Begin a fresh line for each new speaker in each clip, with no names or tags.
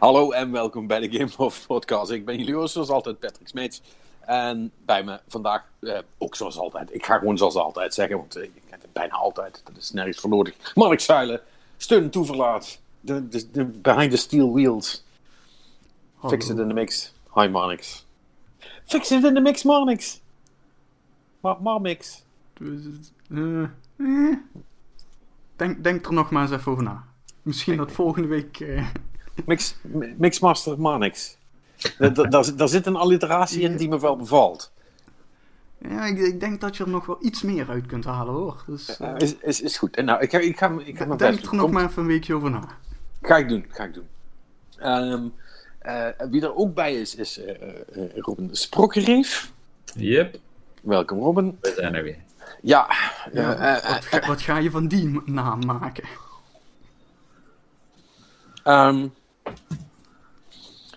Hallo en welkom bij de Game of Podcast. Ik ben jullie host, zoals altijd Patrick Smeets. En bij me vandaag, eh, ook zoals altijd, ik ga gewoon zoals altijd zeggen, want eh, ik het bijna altijd, dat is nergens voor nodig. Mark Zuilen, steun toeverlaat, de, de, de behind the steel wheels. Fix it in the mix. Hi Marnix. Fix it in the mix, Marnix. Mar Marmix.
Eh, eh. Denk, denk er nog maar eens even over na. Misschien dat volgende week. eh,
Mix, Mixmaster Marnix. Daar- zit een alliteratie in die me wel bevalt.
ja, ik, ik denk dat je er nog wel iets meer uit kunt halen hoor. Dus eh,
Is, is, is goed. En nou, ik ga, ik ga, ik ga mijn
denk
doen.
er nog
Komt-
maar even een weekje over na.
Ga ik doen, ga ik doen. Ehm, eh, wie er ook bij is, is eh, eh, Robin Sprokkereef.
Yep,
Welkom Robin.
we zijn er weer.
Ja,
Ja, wat, ga, wat ga je van die naam maken?
ehm,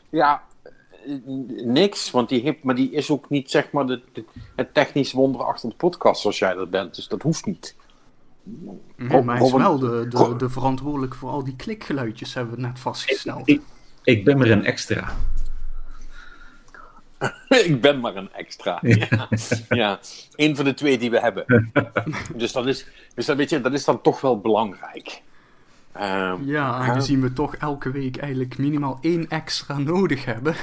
ja, niks, want die heeft, maar die is ook niet zeg maar de, de- het technisch wonder achter de podcast zoals jij dat bent, dus dat hoeft niet.
Nee, maar hij is wel de, de, verantwoordelijk voor al die klikgeluidjes, hebben we net vastgesteld.
Ik, ik ben maar een extra.
ik ben maar een extra. Ja. ja, een van de twee die we hebben. dus dat is, dus dat, weet je, dat is dan toch wel belangrijk. Ehm,
Ja, aangezien we toch elke week eigenlijk minimaal één extra nodig hebben.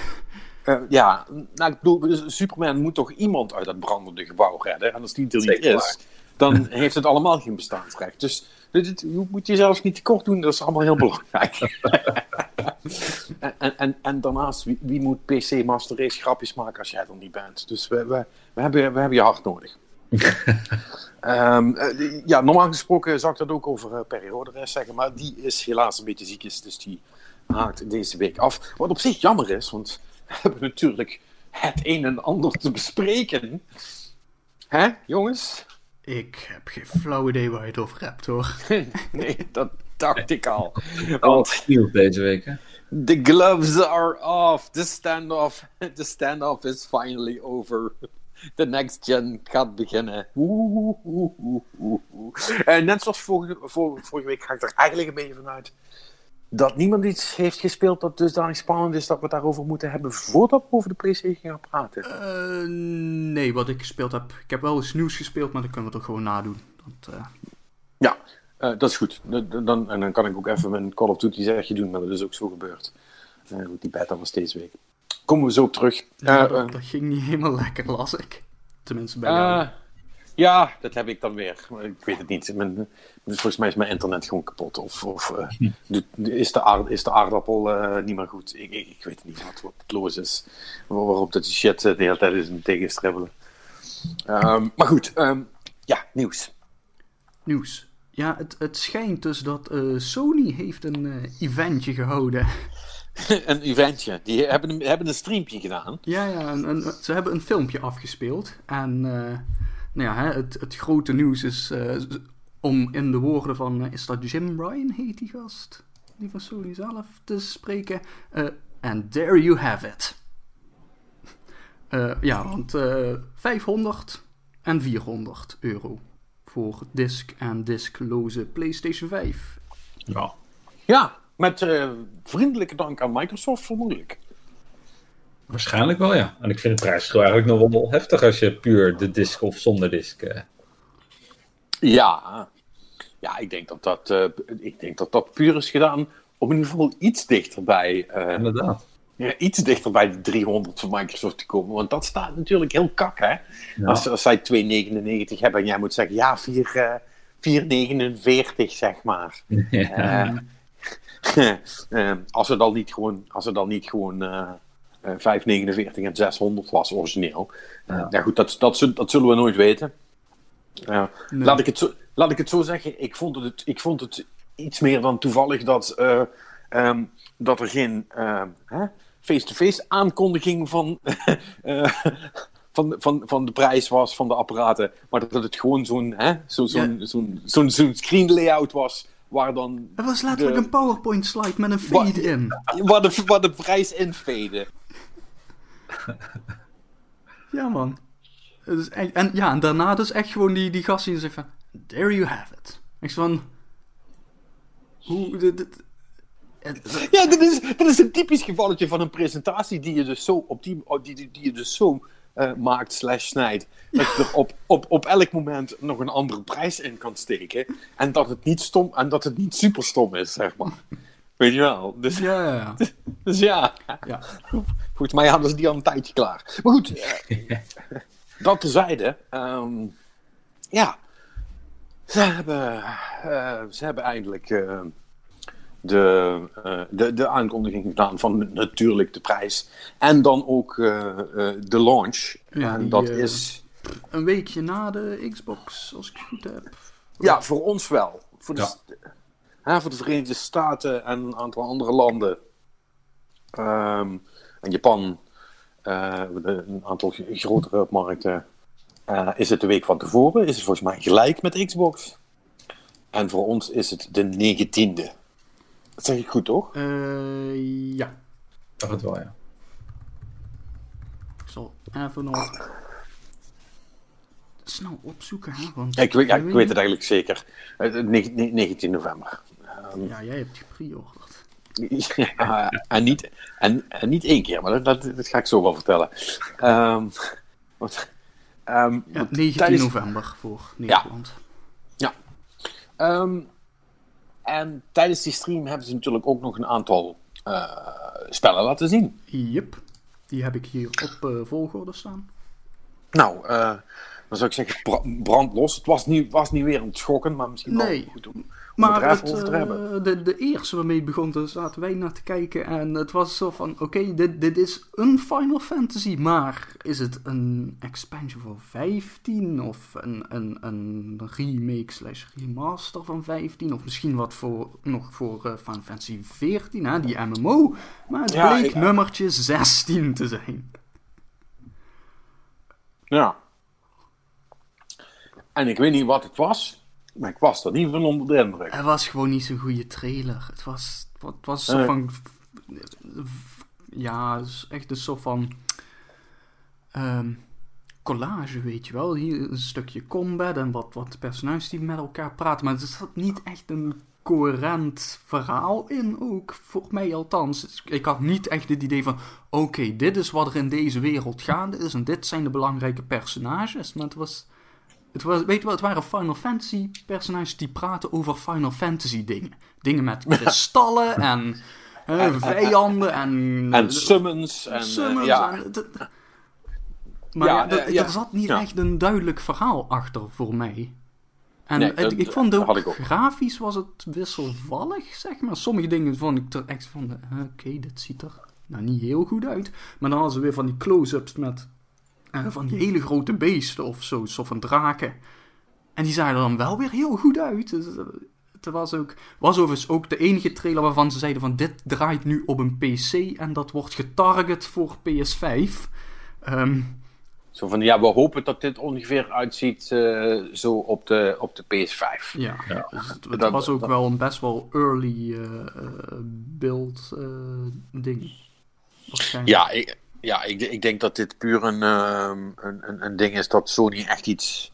Eh, ja, nou, ik bedoel, dus Superman moet toch iemand uit dat brandende gebouw redden. En als die er niet is, dan heeft het allemaal geen bestaansrecht. Dus dit, dit- je moet jezelf niet tekort doen, dat is allemaal heel belangrijk. en, en, en, en daarnaast, wie, wie moet PC Master Race grapjes maken als jij er niet bent? Dus we, we, we, hebben, we hebben je hard nodig. Ehm, eh, ja, normaal gesproken zou ik dat ook over eh Perry Roderes zeggen, maar die is helaas een beetje ziek, is, dus die haakt deze week af. Wat op zich jammer is, want we hebben natuurlijk het een en ander te bespreken. Hè, jongens?
Ik heb geen flauw idee waar je het over hebt hoor.
nee, dat dacht ik al.
Al
Want
nieuw deze week, hè?
the gloves are off. The standoff, the standoff is finally over. De next gen gaat beginnen. Oeh, oeh, oeh, oeh, oeh. En net zoals vorige, vor- vorige week ga ik er eigenlijk een beetje vanuit dat niemand iets heeft gespeeld dat dusdanig spannend is dat we het daarover moeten hebben voordat we over de PlayStation gaan praten.
Eh, nee, wat ik gespeeld heb. Ik heb wel eens nieuws gespeeld, maar dat kunnen we toch gewoon nadoen. Dat, eh,
Ja, eh, dat is goed. Dan, en dan kan ik ook even mijn Call of Duty zegje doen, maar dat is ook zo gebeurd. Eh, die beta was deze week. Komen we zo op terug.
ja,
Eh,
dat,
eh,
dat ging niet helemaal lekker, las ik. Tenminste bij jou.
Ah, ja, dat heb ik dan weer. Ik weet het niet. Mijn, volgens mij is mijn internet gewoon kapot. Of, of eh, de- is, de aard, is de aardappel eh, niet meer goed? Ik, ik, ik weet het niet wat, wat het los is. Waar- Waarop dat die shit eh, de hele tijd is een tegenstribbelen. Ehm, maar goed, ehm, ja, nieuws.
Nieuws. Ja, het, het schijnt dus dat eh, Sony heeft een eh, eventje gehouden.
een eventje. Die hebben, een- hebben een streampje gedaan.
Ja, ja, een, een- ze hebben een filmpje afgespeeld. En eh, nou ja, hè, het, het grote nieuws is, eh, om in de woorden van, eh, is dat Jim Ryan heet die gast? Die van Sony zelf te spreken. Eh, and there you have it. Eh, ja, want eh 500 en 400 euro voor disc en discloze PlayStation 5.
Ja.
Ja, met eh, vriendelijke dank aan Microsoft vermoedelijk.
Waarschijnlijk wel, ja. En ik vind het prijsverschil eigenlijk nog wel heftig als je puur de disc of zonder disc. eh,
Ja, ja ik, denk dat dat, eh, ik denk dat dat puur is gedaan om in ieder geval iets dichterbij,
inderdaad.
ja, iets dichter bij de 300 van Microsoft te komen. Want dat staat natuurlijk heel kak, hè?
Ja.
Als, als zij 2,99 hebben en jij moet zeggen, ja, 4, eh 4,49 zeg maar.
Ja.
Eh, eh, als het dan niet gewoon, als het dan niet gewoon eh, eh, 5,49 en 600 was origineel. Eh,
Ja.
ja. goed, dat, dat, zul- dat zullen we nooit weten. Eh,
Nee.
laat, ik het zo, laat ik het zo zeggen, ik vond het, ik vond het iets meer dan toevallig dat, eh, ehm, dat er geen eh, hè, face-to-face aankondiging van, eh, van, van, van de prijs was van de apparaten, maar dat het gewoon zo'n zo, zo'n zo'n screen layout was. Waar dan
Het was letterlijk
de-
een PowerPoint slide met een
Wa-
fade in.
waar de, waar de prijs inveden.
Ja, man. Echt, en ja, en daarna dus echt gewoon die, die gast die zegt van... There you have it. Ik van... Hoe... Dit, dit- Het-
Ja, dit is, dit is een typisch gevalletje van een presentatie die je dus zo, op die, die, die, die je dus zo eh, maakt slash snijdt. Dat je er op, op, op elk moment nog een andere prijs in kan steken. En dat het niet stom en dat het niet super stom is, zeg maar. Weet je wel? Dus,
Ja, ja, ja.
dus ja,
ja.
volgens mij hadden ze die al een tijdje klaar. Maar goed, eh, dat terzijde. ehm ja, ze hebben, eh, ze hebben eindelijk de, eh, de, de aankondiging gedaan van natuurlijk de prijs. En dan ook eh, eh, de launch.
Ja,
en
die,
dat is,
Een weekje na de Xbox, als ik het goed heb.
ja, voor ons wel. Voor de,
Ja.
hè, voor de Verenigde Staten en een aantal andere landen. Ehm, en Japan, eh, de- een aantal grotere markten. eh, is het de week van tevoren? Is het volgens mij gelijk met Xbox? En voor ons is het de 19e. Dat zeg ik goed, toch?
Eh, ja.
Ik dacht het wel, ja.
Ik zal even nog snel opzoeken, hè, want...
Ik, weet- ja, ik
weet
het eigenlijk zeker. Eh, negen- ne- 19 november.
Ja, jij hebt gepreorderd.
Ja, en, niet, en, en niet één keer, maar dat, dat, dat ga ik zo wel vertellen. Ehm, want, ehm,
Ja,
want
19
tijdens-
november voor Nederland.
Ja. Ehm, en tijdens die stream hebben ze natuurlijk ook nog een aantal eh, spellen laten zien.
Yep. Die heb ik hier op eh, volgorde staan.
Nou, eh, dan zou ik zeggen, bra- brand los. Het was niet, was niet weer een schokken, maar misschien
Nee.
wel goed om
Maar
het
eh, de, de eerste waarmee het begon, daar zaten wij naar te kijken. En het was zo van, oké, dit, dit is een Final Fantasy. Maar is het een expansion voor 15? Of een, een, een remake slash remaster van 15? Of misschien wat voor, nog voor eh, Final Fantasy 14, hè, die MMO. Maar het
Ja,
bleek
ik-
nummertje 16 te zijn.
Ja. En ik weet niet wat het was, maar ik was er niet van onder de indruk.
Het was gewoon niet zo'n goede trailer. Het was, het was
Nee.
soort van. Ja, het is echt een soort van. ehm, collage, weet je wel. Hier een stukje combat en wat, wat personages die met elkaar praten. Maar er zat niet echt een coherent verhaal in, ook voor mij althans. Ik had niet echt het idee van: oké, dit is wat er in deze wereld gaande is en dit zijn de belangrijke personages. Maar het was. Het, was, weet je wel, het waren Final Fantasy personages die praten over Final Fantasy dingen. Dingen met kristallen en eh, vijanden en...
En summons. En, eh,
summons
ja.
en- maar
Ja,
ja, d-
eh, ja.
er zat niet echt een duidelijk verhaal achter voor mij. En
Nee,
het- ik vond
dat
ook,
ik ook.
grafisch was het wisselvallig, zeg maar. Sommige dingen vond ik er echt van, eh, oké, dit ziet er nou niet heel goed uit. Maar dan hadden ze weer van die close-ups met eh, van die hele grote beesten of zo, of van draken. En die zagen er dan wel weer heel goed uit. Dus, eh, het was ook, was overigens ook de enige trailer waarvan ze zeiden van dit draait nu op een PC en dat wordt getarget voor PS5. Ehm,
Zo van, ja, we hopen dat dit ongeveer uitziet eh, zo op de, op de PS5.
ja,
Ja.
dus het, het
Dat-
was ook
dat-
wel een best wel early eh, eh, build eh, ding.
Ja, ik, ja ik, ik denk dat dit puur een, ehm, een, een, een ding is dat Sony echt iets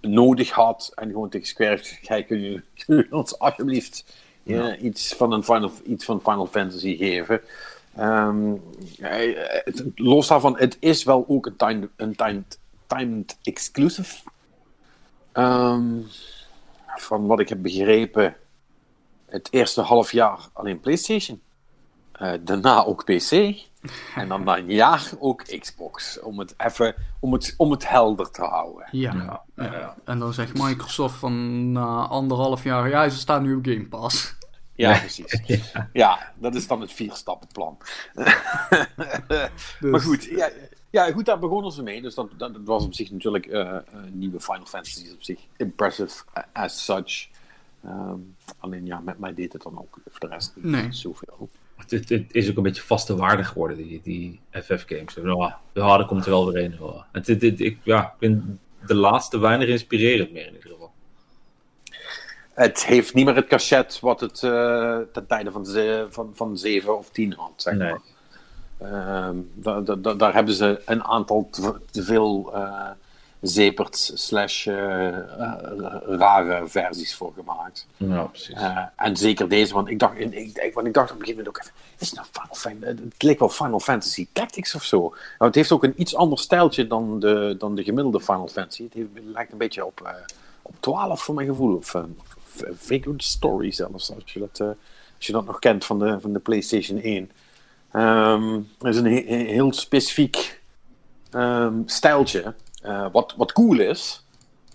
nodig had. En gewoon tegen Square heeft "Hey, kun je, ons alsjeblieft eh, iets, van een Final, iets van Final Fantasy geven. Ehm, eh, los daarvan, het is wel ook een timed, een timed, timed exclusive. Ehm, van wat ik heb begrepen, het eerste half jaar alleen PlayStation. Eh, daarna ook PC. En dan na een jaar ook Xbox. Om het even om het, om het helder te houden.
Ja.
Ja.
En dan zegt Microsoft van na anderhalf jaar, ja, ze staan nu op Game Pass.
Ja, precies. Ja, dat is dan het vierstappenplan.
Dus,
Maar goed, ja, ja, goed, daar begonnen ze mee. Dus dat, dat, dat was op zich natuurlijk eh, een nieuwe Final Fantasy. is op zich impressive eh, as such. Ehm, alleen ja, met mij deed het dan ook voor de rest niet
Nee.
zoveel.
Het, het, het is ook een beetje vaste waarde geworden, die, die FF-games. Ja, ja, er komt er wel weer een. Ja. Het, het, het- ik, ja, ik vind de laatste weinig inspirerend meer in ieder geval.
Het heeft niet meer het cachet wat het eh ten tijde van, ze, van, van 7 of 10 had. Zeg
Nee.
maar. Ehm, da- da- da- daar hebben ze een aantal te, te veel eh, zeeperts slash eh, eh, rare versies voor gemaakt.
Ja, precies.
Eh, en zeker deze, want ik dacht, ik, ik, want ik dacht op een gegeven moment ook even, is het nou Final Fantasy? Het leek wel Final Fantasy Tactics of zo. Nou, het heeft ook een iets ander stijltje dan de, dan de gemiddelde Final Fantasy. Het, heeft, het lijkt een beetje op, op 12 voor mijn gevoel. Of Vagrant Story zelfs, als je dat, uh, als je dat nog kent van de, van de PlayStation 1. Um, het is een he heel specifiek um, stijltje, uh, wat, wat cool is.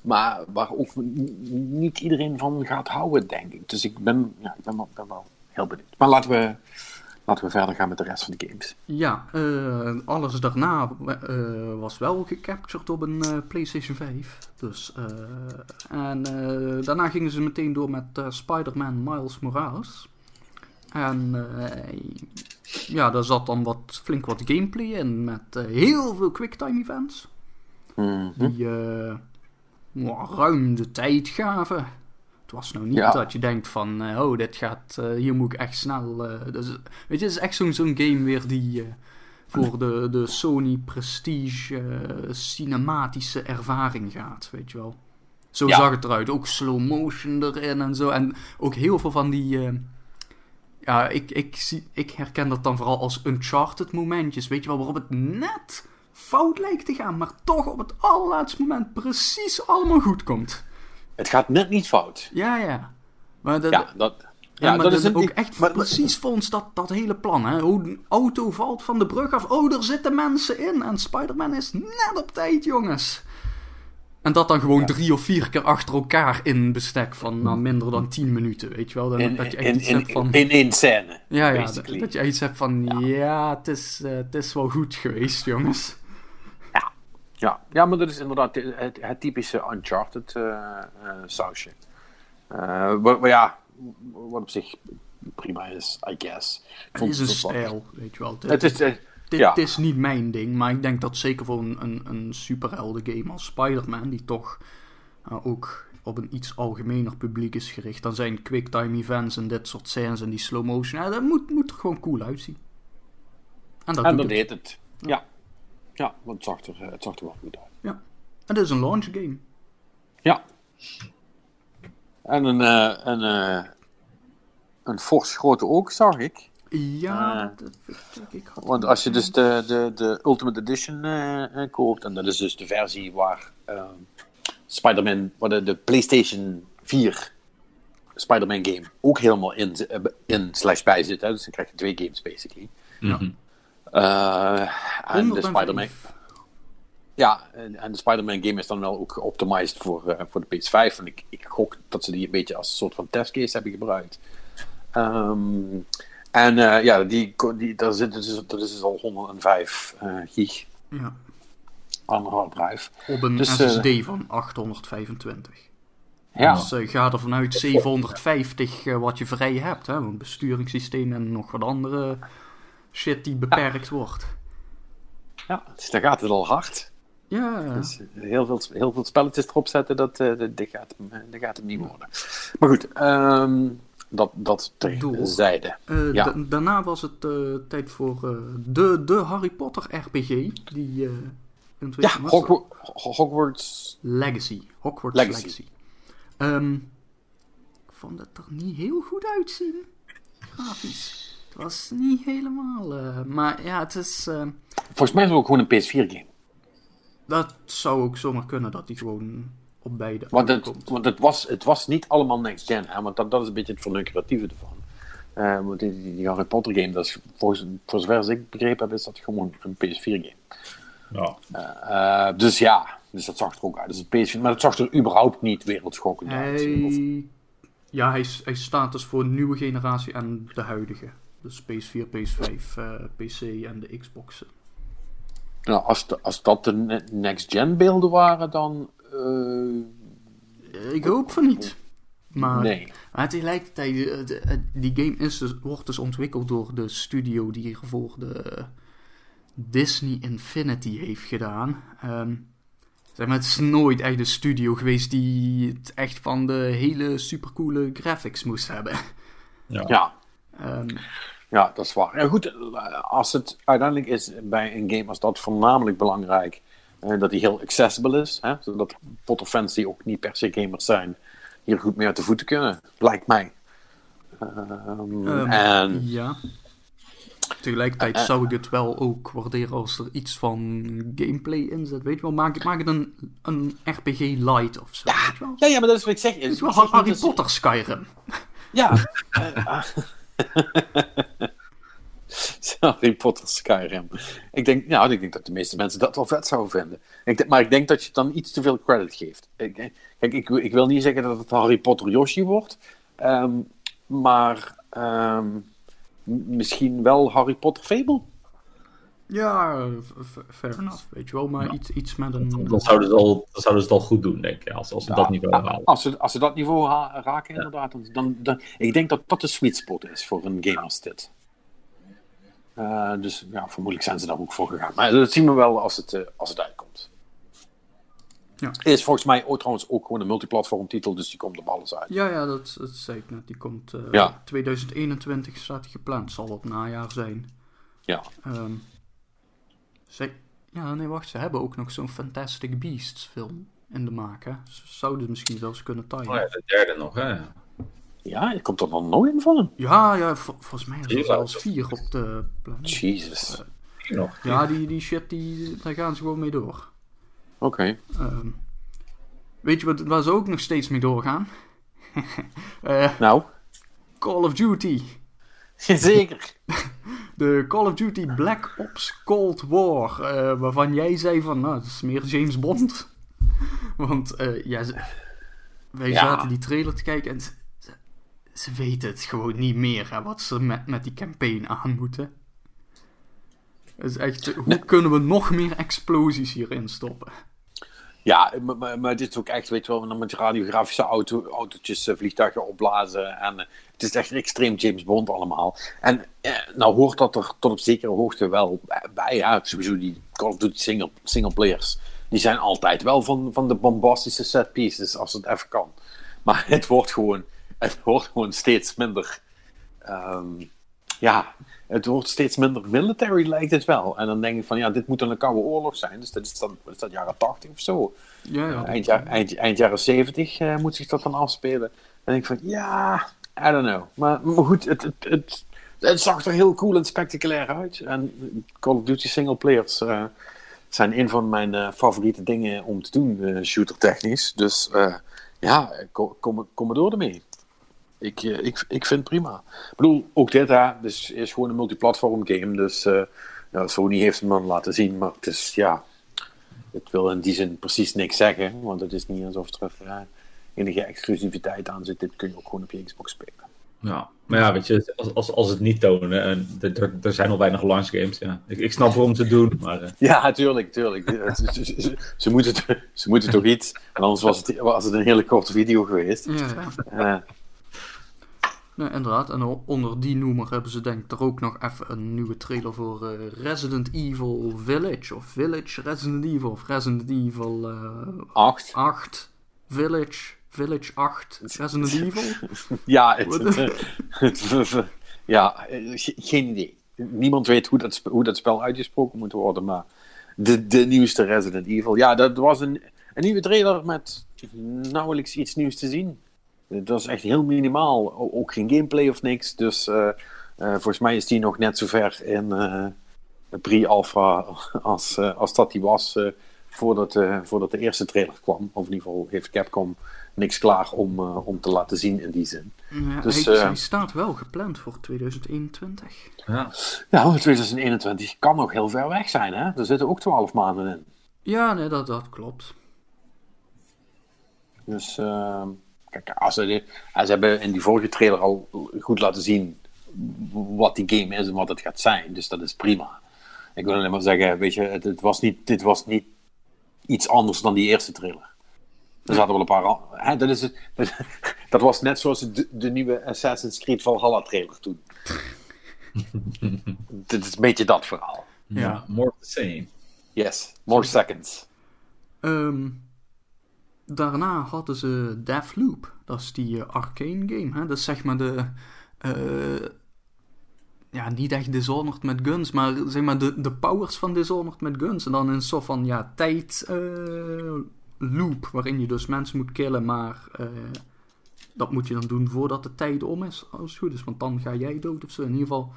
Maar waar ook niet iedereen van gaat houden, denk ik. Dus ik ben, ja, ik ben, wel, heel benieuwd. Maar laten we, laten we verder gaan met de rest van de games.
Ja, uh, alles daarna uh, was wel gecaptured op een PlayStation 5. Dus, en daarna gingen ze meteen door met Spider-Man Miles Morales. En ja, daar zat dan wat, flink wat gameplay in met heel veel quicktime events.
Mm
-hmm. Die wow, ruim de tijd gaven. Het was nou niet ja. dat je denkt van, uh, oh, dit gaat, uh, hier moet ik echt snel. Uh, dus, weet je, het is echt zo'n zo'n game weer die voor de, de Sony Prestige cinematische ervaring gaat, weet je wel. Zo ja. zag het eruit. Ook slow motion erin en zo. En ook heel veel van die. ja, ik, ik, zie, ik herken dat dan vooral als Uncharted momentjes. Weet je wel, waarop het net fout lijkt te gaan, maar toch op het allerlaatste moment precies allemaal goed komt.
Het gaat net niet fout.
Ja, ja. Maar dat,
ja, dat,
ja, ja maar dat is ook echt maar, precies volgens dat, dat hele plan. Hè? Hoe een auto valt van de brug af. Oh, er zitten mensen in. En Spider-Man is net op tijd, jongens. En dat dan gewoon ja. drie of vier keer achter elkaar in bestek van nou, minder dan tien minuten, weet je wel. Dan,
in,
dat je
echt in, iets in, hebt van... in één scène.
Ja, ja dat, dat, je iets hebt van, ja, ja het, is, uh, het is wel goed geweest, jongens.
Ja, ja. maar dat is inderdaad het, het typische Uncharted uh, uh, sausje. maar, maar ja, wat op zich prima is, I guess.
Het is een stijl, weet je wel.
Het is...
Dit
ja.
is niet mijn ding, maar ik denk dat zeker voor een, een, een superhelden game als Spider-Man, die toch uh, ook op een iets algemener publiek is gericht, dan zijn quicktime events en dit soort scènes en die slow motion, ja, dat moet, moet er gewoon cool uitzien.
En dat, en dat deed het. Ja. ja. Ja, want het zag, er, het zag er wel goed uit.
Ja. En dit is een launch game.
Ja. En een, uh, een, uh, een fors grote ook, zag ik.
Ja, uh, dat,
ik had Want als je dus de, de, de Ultimate Edition uh, koopt, en dat is dus de versie waar uh, Spider-Man, waar de, de PlayStation 4 Spider-Man game ook helemaal in, in slash bij zit. Hè? Dus dan krijg je twee games basically.
Mm -hmm.
En de Spider-Man. Ja, en, en de Spider-Man game is dan wel ook geoptimized voor, voor de PS5. En ik, ik gok dat ze die een beetje als een soort van testcase hebben gebruikt. Um, en uh, ja, die, die, daar zit dus, dat is dus al 105 uh, gig
ja.
aan harddrive.
Op een
dus,
SSD
uh,
van 825.
Ja.
Dus ga er vanuit 750 wat je vrij hebt. Hè? Een besturingssysteem en nog wat andere shit die beperkt ja. wordt.
Ja, dus daar gaat het al hard.
Ja.
Dus heel, veel, heel veel spelletjes erop zetten, dat, dat, dat, gaat, dat gaat hem niet worden. Maar goed, um, dat, dat terzijde.
Uh,
ja.
Daarna was het uh, tijd voor uh, de, de Harry Potter RPG. Die,
ja, Hogwarts, Hogwarts
Legacy. Hogwarts Legacy. Legacy. Um, ik vond het er niet heel goed uitzien. Grafisch. Het was niet helemaal... maar ja, het is...
Volgens mij is het ook gewoon een PS4-game.
Dat zou ook zomaar kunnen, dat die gewoon op beide
want het, want het, was, het was niet allemaal next gen, hè? want dat, dat is een beetje het verneukeratieve ervan. Uh, want die, die, Harry Potter game, dat is, volgens, voor zover ik begrepen heb, is dat gewoon een PS4 game.
Ja.
Uh, uh, dus ja, dus dat zag er ook uit. Dus een PS4, maar het zag er überhaupt niet wereldschokkend uit.
Hij... Ja, hij, hij staat dus voor een nieuwe generatie en de huidige. Dus PS4, PS5, PC en de Xboxen.
Nou, als, de, als dat de next-gen beelden waren, dan uh,
ik hoop van niet. Maar,
nee.
maar tegelijkertijd, die game is dus, wordt dus ontwikkeld door de studio die hiervoor de Disney Infinity heeft gedaan. Um, zeg maar, het is nooit echt een studio geweest die het echt van de hele supercoole graphics moest hebben.
Ja. Ja,
um,
ja dat is waar. Ja, goed, als het uiteindelijk is bij een game als dat voornamelijk belangrijk Eh, dat die heel accessible is. Hè? Zodat Potter-fans die ook niet per se gamers zijn, hier goed mee uit de voeten kunnen. Lijkt mij. Ehm,
Ehm,
en
Ja. Tegelijkertijd
Eh,
zou ik het wel ook waarderen als er iets van gameplay in zit. Weet je wel, maak, maak het een, een RPG light of zo.
ja, ja, maar dat is wat ik zeg.
Wel,
zeg niet
Harry Potter Skyrim.
Ja. Eh, ah. Harry Potter Skyrim. Ik denk, ja, ik denk dat de meeste mensen dat wel vet zouden vinden. Ik denk, maar ik denk dat je dan iets te veel credit geeft. Ik, kijk, ik, ik wil niet zeggen dat het Harry Potter Yoshi wordt. ehm, maar ehm, misschien wel Harry Potter Fable.
Ja, enough, weet je wel. Maar iets, iets met een...
Dan zouden, ze al, dan zouden ze het al goed doen, denk ik. Als, als ze dat niveau halen.
Als ze, als ze dat niveau ha- raken, inderdaad. Dan, dan, dan- ik denk dat dat de sweet spot is voor een game als dit. Eh, dus ja, vermoedelijk zijn ze daar ook voor gegaan. Maar dat zien we wel als het, eh, als het uitkomt.
Ja.
Is volgens mij ook, trouwens ook gewoon een multiplatform titel, dus die komt op alles uit.
Ja, ja, dat, dat zei ik net. Die komt eh,
Ja.
2021 staat gepland. Zal het najaar zijn.
Ja.
Ehm, ze, ja, nee, wacht. Ze hebben ook nog zo'n Fantastic Beasts film in de maak, hè. Ze zouden misschien zelfs kunnen timen.
Oh ja, de derde nog, hè.
Ja, komt er dan nog in van hem?
Ja, ja, vol- volgens mij is er zelfs vier op de planning.
Jesus.
Nog.
Ja, die, die shit, die, daar gaan ze gewoon mee door.
Oké.
Ehm, weet je wat, waar ze ook nog steeds mee doorgaan? Eh,
Nou,
Call of Duty.
zeker.
De Call of Duty Black Ops Cold War. eh, waarvan jij zei van, nou, het is meer James Bond. Want eh, ja, ze- wij
Ja.
zaten die trailer te kijken en ze, ze, weten het gewoon niet meer, hè, wat ze met, met die campaign aan moeten. Het is echt, hoe kunnen we nog meer explosies hierin stoppen?
Ja, maar, dit is ook echt, weet je wel, met radiografische auto, autootjes, eh, vliegtuigen opblazen. En eh, het is echt extreem James Bond allemaal. En eh, nou hoort dat er tot op zekere hoogte wel bij. Ja, sowieso die Call of Duty single, single players. Die zijn altijd wel van, van de bombastische set pieces, als het even kan. Maar het wordt gewoon, het wordt gewoon steeds minder. ehm, ja, het wordt steeds minder military, lijkt het wel. En dan denk ik van, ja, dit moet dan een koude oorlog zijn. Dus dat is dan, is dat jaren 80 of zo.
Ja, ja.
eind, jaar- eind, eind jaren 70 eh, moet zich dat dan afspelen. Denk ik van, ja, I don't know. Maar, maar goed, het, het, het, het zag er heel cool en spectaculair uit. En Call of Duty single players eh, zijn een van mijn eh, favoriete dingen om te doen, shooter technisch. Dus ja, kom, kom, door ermee. Ik, eh, ik, ik vind het prima. Ik bedoel, ook dit hè, dus is gewoon een multiplatform game. Dus eh, ja, Sony heeft hem dan laten zien, maar het is ja, het wil in die zin precies niks zeggen, want het is niet alsof er eh, enige exclusiviteit aan zit. Dit kun je ook gewoon op je Xbox spelen.
Ja, maar ja, weet je, als, als, als het niet tonen, en er- zijn al weinig launch games, ja. Ik, ik snap waarom ze het doen, maar
Ja, tuurlijk, tuurlijk. ze, ze- ze- ze moeten, ze moeten toch iets, en anders was het, was het een hele korte video geweest.
Ja, ja.
Eh,
Nee, inderdaad. En onder die noemer hebben ze denk ik er ook nog even een nieuwe trailer voor eh, Resident Evil Village. Of Village Resident Evil. Of Resident Evil eh,
acht.
8 Village. Village 8 Resident Evil.
Ja, het, ja eh, ge- geen idee. Niemand weet hoe dat, hoe dat spel uitgesproken moet worden, maar de, de nieuwste Resident Evil. Ja, dat was een, een nieuwe trailer met nauwelijks iets nieuws te zien. Dat was echt heel minimaal. Ook geen gameplay of niks. Dus eh, eh, volgens mij is die nog net zo ver in eh, pre-alpha als, als dat die was eh, voordat, eh, voordat de eerste trailer kwam. Of in ieder geval heeft Capcom niks klaar om, eh, om te laten zien in die zin.
Ja,
Dus,
hij,
eh,
hij staat wel gepland voor 2021.
ja.
Ja, maar 2021 kan nog heel ver weg zijn, hè? Er zitten ook 12 maanden in.
Ja, nee, dat, dat klopt.
Dus, ehm, kijk, als ze, hebben in die vorige trailer al goed laten zien wat die game is en wat het gaat zijn. Dus dat is prima. Ik wil alleen maar zeggen, weet je, het, het was niet, dit was niet iets anders dan die eerste trailer. Er zaten wel een paar... Hè, dat, is het, dat was net zoals de, de nieuwe Assassin's Creed Valhalla trailer toen. Dit is een beetje dat verhaal.
ja, more of the same.
Yes, more seconds.
Ehm, daarna hadden ze Deathloop. Dat is die eh, arcane game. Hè? Dat is zeg maar de... eh, ja, niet echt Dishonored met guns, maar zeg maar de, de powers van Dishonored met guns. En dan een soort van, ja, tijd eh, loop, waarin je dus mensen moet killen, maar dat moet je dan doen voordat de tijd om is, als het goed is. Want dan ga jij dood of zo. In ieder geval,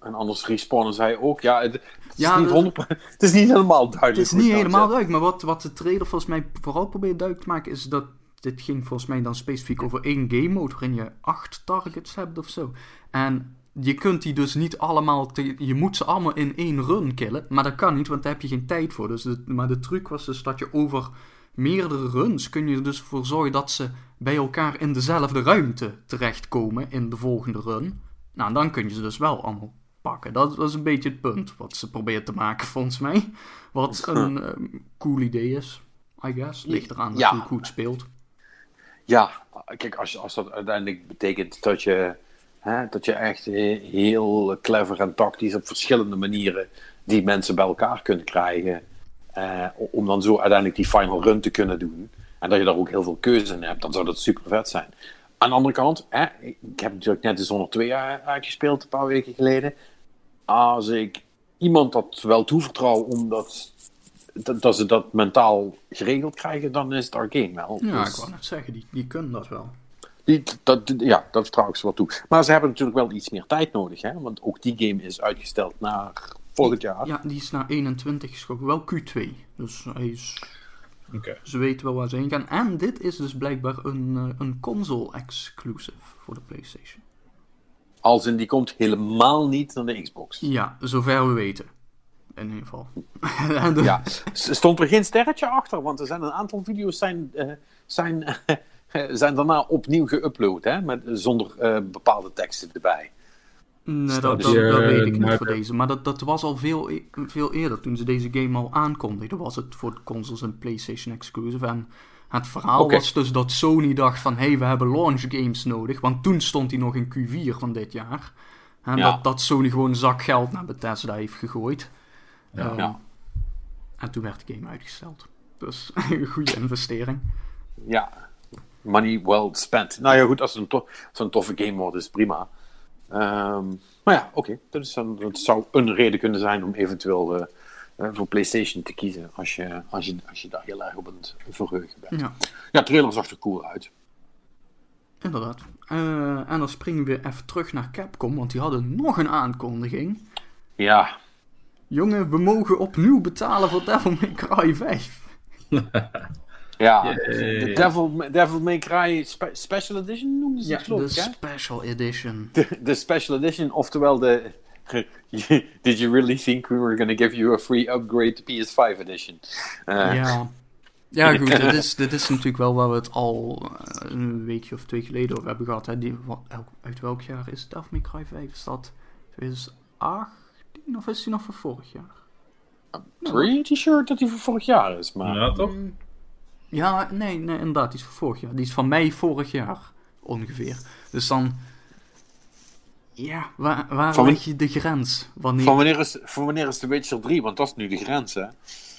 En anders respawnen zij ook. Ja, het, het is, niet,
dat-
100 het is niet helemaal duidelijk.
Het is niet
nou
helemaal duidelijk, maar wat, wat de trailer volgens mij vooral probeert duidelijk te maken is dat dit ging volgens mij dan specifiek over één game mode waarin je acht targets hebt of zo. En je kunt die dus niet allemaal, te- je moet ze allemaal in één run killen, maar dat kan niet, want daar heb je geen tijd voor. Dus de- maar de truc was dus dat je over meerdere runs kun je er dus voor zorgen dat ze bij elkaar in dezelfde ruimte terechtkomen in de volgende run. Nou, dan kun je ze dus wel allemaal pakken. Dat was een beetje het punt wat ze probeert te maken, volgens mij. Wat een ehm, cool idee is, I guess. Ligt eraan
Ja.
natuurlijk hoe het speelt.
Ja, kijk, als, als dat uiteindelijk betekent dat je, hè, dat je echt eh, heel clever en tactisch op verschillende manieren die mensen bij elkaar kunt krijgen. eh, om dan zo uiteindelijk die final run te kunnen doen. En dat je daar ook heel veel keuze in hebt, dan zou dat super vet zijn. Aan de andere kant, hè, ik heb natuurlijk net de Zonder 2 uitgespeeld een paar weken geleden. Als ik iemand dat wel toevertrouw omdat dat, dat ze dat mentaal geregeld krijgen, dan is het Arcane wel.
Ja,
Dus-
ik wou net zeggen, die, die kunnen dat wel.
die, dat, ja, dat vertrouw ik ze wel toe. Maar ze hebben natuurlijk wel iets meer tijd nodig, hè? want ook die game is uitgesteld naar volgend jaar.
Ja, die is naar 21 geschoten. Wel Q2. Dus hij is,
Oké.
ze weten wel waar ze heen gaan. En dit is dus blijkbaar een, eh, een console-exclusive voor de PlayStation.
Als in die komt helemaal niet naar de Xbox.
Ja, zover we weten. In ieder geval.
Ja, stond er geen sterretje achter, want er zijn een aantal video's zijn, eh, zijn, zijn daarna opnieuw geüpload, hè? Met, zonder eh, bepaalde teksten erbij.
Nee, dat, dat, weet ik niet
maar-
voor deze. Maar dat, dat was al veel, e- veel eerder. Toen ze deze game al aankondigden, was het voor consoles en PlayStation exclusive. En het verhaal was dus dat Sony dacht van... Hé, hey, we hebben launch games nodig. Want toen stond hij nog in Q4 van dit jaar. En
Ja.
dat, dat Sony gewoon een zak geld naar Bethesda heeft gegooid.
Ja.
Ehm,
Ja.
En toen werd de game uitgesteld. Dus een goede investering.
Ja, money well spent. Nou ja, goed, als het een, als een toffe game wordt, is prima. Ehm, maar ja, oké. Dat, dan- dat zou een reden kunnen zijn om eventueel eh, voor PlayStation te kiezen. Als je, als, je, als je daar heel erg op het verheugen bent.
Ja.
Ja, trailer zag er cool uit.
Inderdaad. Eh, en dan springen we even terug naar Capcom, want die hadden nog een aankondiging.
Ja,
Jongen, we mogen opnieuw betalen voor Devil May Cry 5.
ja.
Yay.
De Devil, Devil May Cry Spe- Special Edition noemden ze
Ja,
het, geloof
de
ik, hè?
Special Edition.
De, de Special Edition, oftewel de... Did you really think we were going to give you a free upgrade to PS5 Edition? Eh,
Ja. Ja, goed, dit is, dit is natuurlijk wel waar we het al eh, een weekje of twee geleden over hebben gehad. Hè. Die, wat, elk- uit welk jaar is Devil May Cry 5? Is dat 2018 of is die nog van vorig jaar?
Pretty sure dat die van vorig jaar is, maar...
Ja, toch?
Ja, nee, nee, inderdaad, die is van vorig jaar. Die is van mei vorig jaar, ongeveer. Dus dan... Ja, waar, waar
Van-
leg je de grens? Wanneer...
Van wanneer, is, van wanneer is The Witcher 3? Want dat is nu de grens, hè?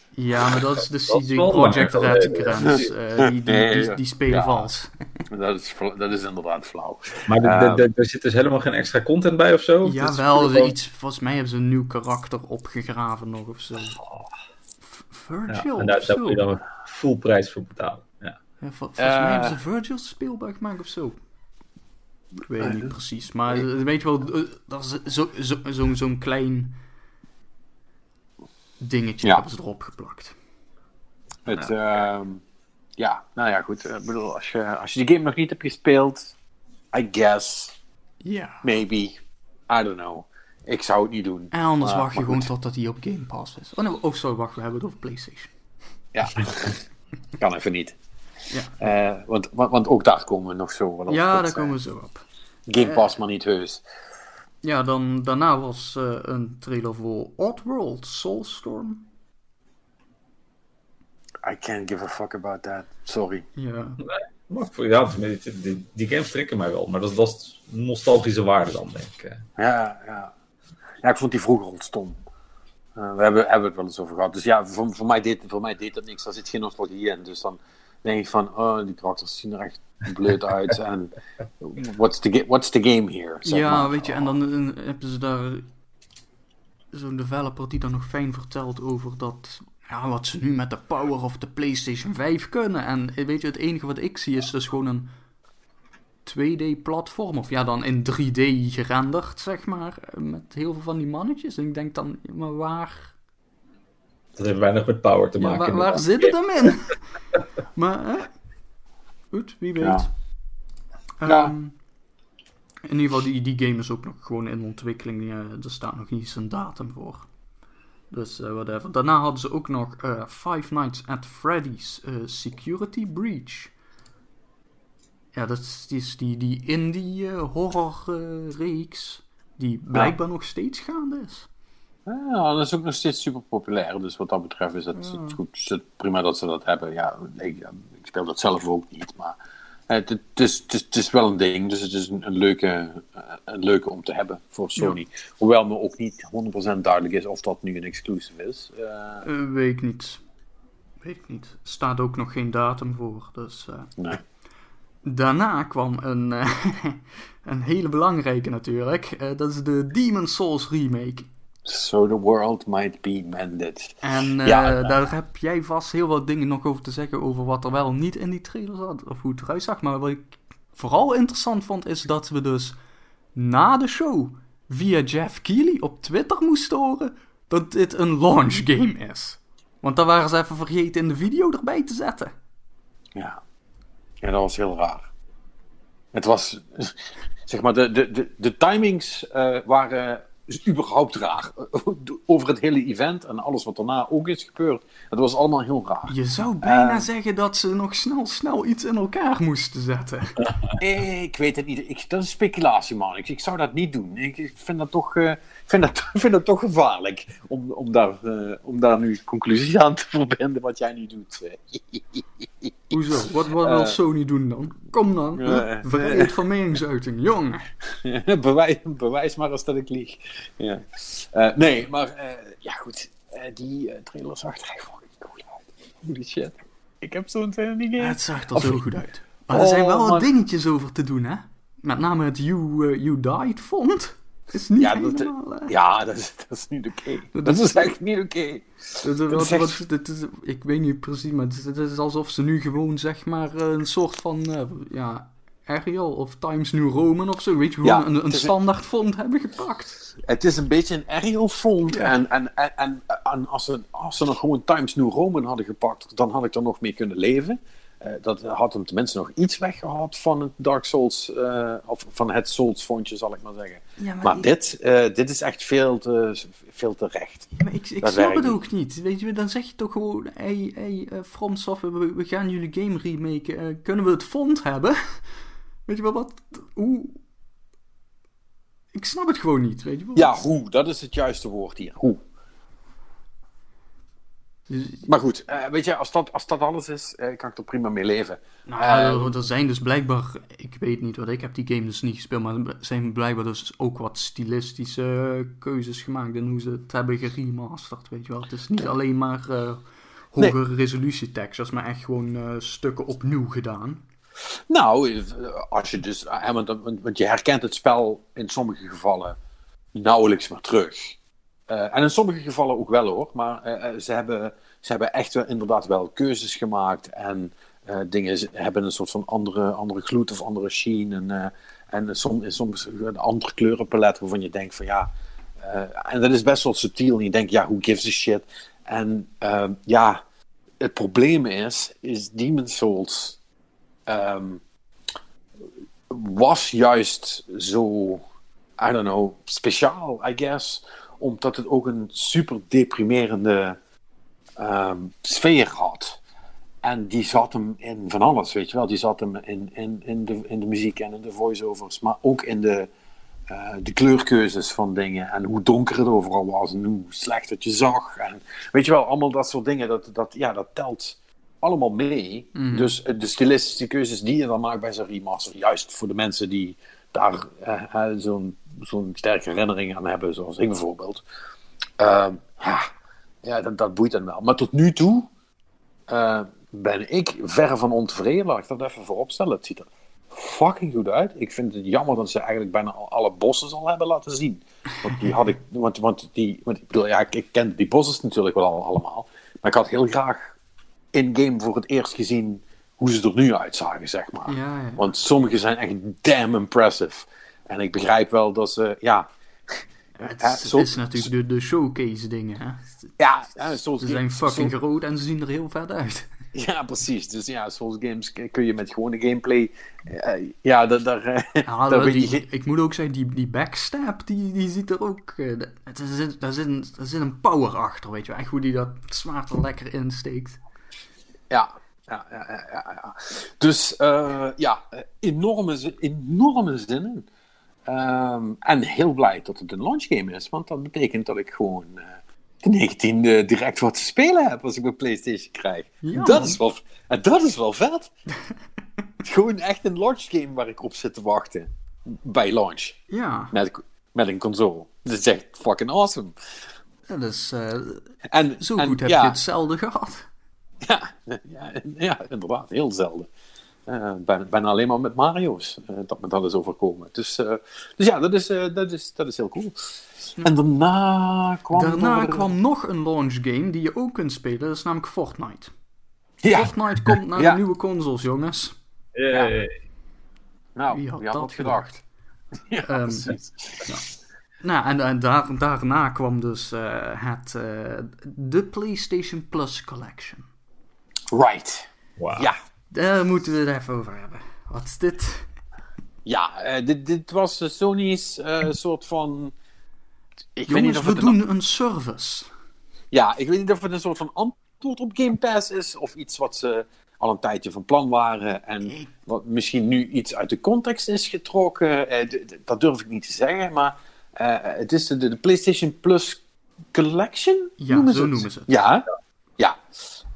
Ja, maar dat is de
Dat wel
Projekt
lang
Red grens. Eh, die, die, die, die spelen
Ja.
vals.
Dat is, dat is inderdaad flauw.
Maar de-
Ehm.
de- de- er zit dus helemaal geen extra content bij of zo?
Jawel,
gewoon-
iets, volgens mij hebben ze een nieuw karakter opgegraven nog of zo.
Ja,
Virgil
en daar, daar moet je dan een full prijs voor betalen. Ja.
Ja, vol- volgens mij
Eh.
hebben ze Virgil speelbaar gemaakt of zo. Ik weet niet precies, maar eh, weet je wel, eh, dat is zo- zo- zo'n zo'n klein dingetje
Ja.
hebben ze erop geplakt.
Het, ja. ja, nou ja, goed. Ik bedoel, als je, als je die game nog niet hebt gespeeld, I guess,
Ja.
maybe, I don't know. Ik zou het niet doen.
En anders wacht je gewoon totdat hij op Game Pass is. Oh nee, oh sorry, wacht, we hebben het over PlayStation.
Ja, kan even niet.
Ja,
Eh, want, want, want ook daar komen we nog zo wel op.
ja daar
eh,
komen we zo op.
Game Pass, maar niet heus.
Ja, dan, daarna was eh, een trailer voor Oddworld Soulstorm.
I can't give a fuck about that. Sorry.
Ja,
Maar voor- ja, die, die, die games trekken mij wel, maar dat, dat is nostalgische waarde dan, denk ik. eh.
Ja, ja. ja, ik vond die vroeger ontstom. Eh we hebben, hebben het wel eens over gehad. Dus ja, voor, voor, mij deed, voor mij deed dat niks. Daar zit geen nostalgie in. Dus dan, denk ik van, oh, die karakters zien er echt bleut uit. en what's the, what's the game here? zeg
ja,
maar.
weet je, en dan eh, hebben ze daar zo'n developer die dan nog fijn vertelt over dat, ja, wat ze nu met de power of de PlayStation 5 kunnen. En eh, weet je, het enige wat ik zie is dus gewoon een 2D-platform, of ja, dan in 3D gerenderd, zeg maar, eh, met heel veel van die mannetjes. En ik denk dan, maar waar,
Dat heeft weinig met power te
ja,
maken.
waar, waar zit het hem in? maar, hè? Goed, wie weet.
Ja.
Ehm,
Ja.
In ieder geval, die, die game is ook nog gewoon in ontwikkeling. Ja, er staat nog niet eens een datum voor. Dus eh, whatever. Daarna hadden ze ook nog eh, Five Nights at Freddy's eh, Security Breach. Ja, dat is die, is die, die indie horror reeks. Die blijkbaar nog steeds gaande is.
Ja, dat is ook nog steeds super populair. Dus wat dat betreft is het,
Ja.
het goed, is het prima dat ze dat hebben. Ja, ik, ik speel dat zelf ook niet. Maar het, het, is, het, is, het is wel een ding. Dus het is een, een leuke, eh, een leuke om te hebben voor Sony. Hoewel me ook niet 100% duidelijk is of dat nu een exclusive is. Eh,
Eh, weet ik niet. Weet ik niet. Er staat ook nog geen datum voor. Dus, eh.
nee.
Daarna kwam een, eh, een hele belangrijke natuurlijk. Eh, dat is de Demon Souls remake.
So the world might be mended.
En eh,
Ja, eh.
daar heb jij vast heel wat dingen nog over te zeggen over wat er wel niet in die trailer zat. Of hoe het eruit zag. Maar wat ik vooral interessant vond is dat we dus na de show via Jeff Keighley op Twitter moesten horen dat dit een launch game is. Want daar waren ze even vergeten in de video erbij te zetten.
Ja. ja, dat was heel raar. Het was, zeg maar, de, de, de, de timings eh, waren überhaupt raar. Over het hele event en alles wat daarna ook is gebeurd. Het was allemaal heel raar.
Je zou bijna
Eh.
zeggen dat ze nog snel, snel iets in elkaar moesten zetten.
Ik weet het niet. Ik, dat is speculatie, man. Ik, ik zou dat niet doen. Ik, ik vind, dat toch, eh, vind, dat, vind dat toch gevaarlijk. Om, om, daar, eh, om daar nu conclusies aan te verbinden wat jij niet doet.
Hoezo? Wat, wat wil
Eh.
Sony doen dan? Kom dan.
Eh,
hè? Vrijheid van meningsuiting, jongen.
bewijs, bewijs maar eens dat ik lieg. Ja. Eh, nee, maar eh, ja goed. Eh, die eh, trailer zag er echt fucking cool uit. Holy shit. Ik heb zo'n in die game.
Het zag er
Of-
zo goed uit. Maar er zijn wel
Oh,
wat
man.
dingetjes over te doen, hè? Met name het You, eh, you Died font. Is niet
Ja, dat-
eh,
Ja, dat is, dat is niet oké.
Dat
Dat
is-
echt niet oké. is-
ik weet niet precies, maar het is, het is alsof ze nu gewoon, zeg maar, eh, een soort van... eh, ja, Arial of Times New Roman of zo. Weet je,
Ja,
een, een standaard font hebben gepakt.
Het is een beetje een Arial font.
Ja.
En, en, en, en, en als, ze, als ze nog gewoon Times New Roman hadden gepakt, dan had ik er nog mee kunnen leven. Eh, dat had hem tenminste nog iets weggehaald van het Dark Souls, eh, of van het Souls fontje, zal ik maar zeggen.
Ja,
Maar dit, eh, dit is echt veel te, veel te recht.
Maar ik, ik snap het ook niet. Weet je, dan zeg je toch gewoon: hey, hey, From Software, we, we gaan jullie game remaken. kunnen we het font hebben? Weet je wel wat? Hoe. Ik snap het gewoon niet. Weet je wel?
Ja, hoe? Dat is het juiste woord hier. Hoe? Maar goed, eh, weet je, als dat, als dat alles is, eh, kan ik er prima mee leven.
nou,
Eh,
er- zijn dus blijkbaar. Ik weet niet wat ik heb die game dus niet gespeeld. Maar er zijn blijkbaar dus ook wat stilistische keuzes gemaakt. in hoe ze het hebben geremasterd. Weet je wel? Het is niet alleen maar. eh hogere resolutie textures, maar echt gewoon eh, stukken opnieuw gedaan.
Nou, als je dus, want, want, want je herkent het spel in sommige gevallen nauwelijks meer terug. Eh, en in sommige gevallen ook wel hoor, maar eh, eh, ze, hebben, ze hebben echt wel, inderdaad wel keuzes gemaakt en dingen hebben een soort van andere, andere gloed of andere sheen en, en soms, soms een ander kleurenpalet waarvan je denkt van ja, en dat is best wel subtiel en je denkt ja, who gives a shit. En eh, ja, het probleem is, is Demon Souls ehm, was juist zo, I don't know, speciaal, I guess. Omdat het ook een super deprimerende ehm, sfeer had. En die zat hem in van alles, weet je wel. Die zat hem in, in, in, de, in de muziek en in de voiceovers, maar ook in de, eh, de kleurkeuzes van dingen. En hoe donker het overal was en hoe slecht het je zag. En weet je wel, allemaal dat soort dingen, dat, dat, ja, dat telt allemaal mee. Dus eh, de stilistische keuzes die je dan maakt bij zo'n remaster, juist voor de mensen die daar eh, zo'n zo'n sterke herinnering aan hebben, zoals ik bijvoorbeeld. Ehm, ja, ja dat, dat boeit dan wel. Maar tot nu toe eh, ben ik verre van ontevreden. Laat ik dat even voorop stellen. Het ziet er fucking goed uit. Ik vind het jammer dat ze eigenlijk bijna al alle bossen al hebben laten zien. Want die had ik, want, want die, want ik bedoel, ja, ik, ik ken die bossen natuurlijk wel al- allemaal. Maar ik had heel graag in-game voor het eerst gezien hoe ze er nu uitzagen, zeg maar.
Ja, ja.
Want sommige zijn echt damn impressive. En ik begrijp wel dat ze, ja...
Het
ja,
is, natuurlijk de, de showcase dingen. Hè?
Ja,
Ze zijn fucking groot en ze zien er heel vet uit.
Ja, precies. Dus ja, Souls games kun je met gewone gameplay... eh, ja, daar, daar, eh,
Ja,
daar weet je
ik moet ook zeggen, die, die backstab, die, die ziet er ook... dat- het is- er, zit, daar, zit een, er zit een power achter, weet je wel. Echt hoe die dat zwaard er lekker insteekt.
Ja, ja, ja, ja. Dus eh, ja, enorme, enorme zinnen. Ehm, en heel blij dat het een launchgame is, want dat betekent dat ik gewoon eh, de 19e direct wat te spelen heb als ik mijn PlayStation krijg.
Ja,
dat, is wel, en dat is wel vet. gewoon echt een launchgame waar ik op zit te wachten bij launch
Ja,
met, met een console. Dat is echt fucking awesome.
dat is... eh,
En,
zo
en,
goed heb
ja,
je het zelden gehad.
Ja, ja, ja, inderdaad, heel zelden. Eh, bijna, alleen maar met Mario's eh, dat me dat is overkomen. Dus, eh, dus ja, dat is, eh, dat, is, dat is heel cool. En daarna kwam.
Daarna
er-
kwam nog een launch game die je ook kunt spelen. Dat is namelijk Fortnite.
Ja,
Fortnite komt naar
Ja.
de nieuwe consoles, jongens.
Yay.
nou,
Wie
wie
had dat
dat gedacht? ja,
Ehm,
precies.
Nou, en, en daar, daarna kwam dus eh, het, eh, de PlayStation Plus Collection.
Right.
Wauw.
Ja,
Daar moeten we het even over hebben. Wat is dit?
ja eh, dit, dit was eh, Sony's eh, soort van. Ik weet niet of
we
het
doen een service.
Ja, ik weet niet of het een soort van antwoord op Game Pass is. Of iets wat ze al een tijdje van plan waren. En wat misschien nu iets uit de context is getrokken. Eh, dat durf ik niet te zeggen. Maar eh, het is de, de PlayStation Plus Collection.
Ja,
noemen
zo
het?
noemen ze het.
Ja, ja.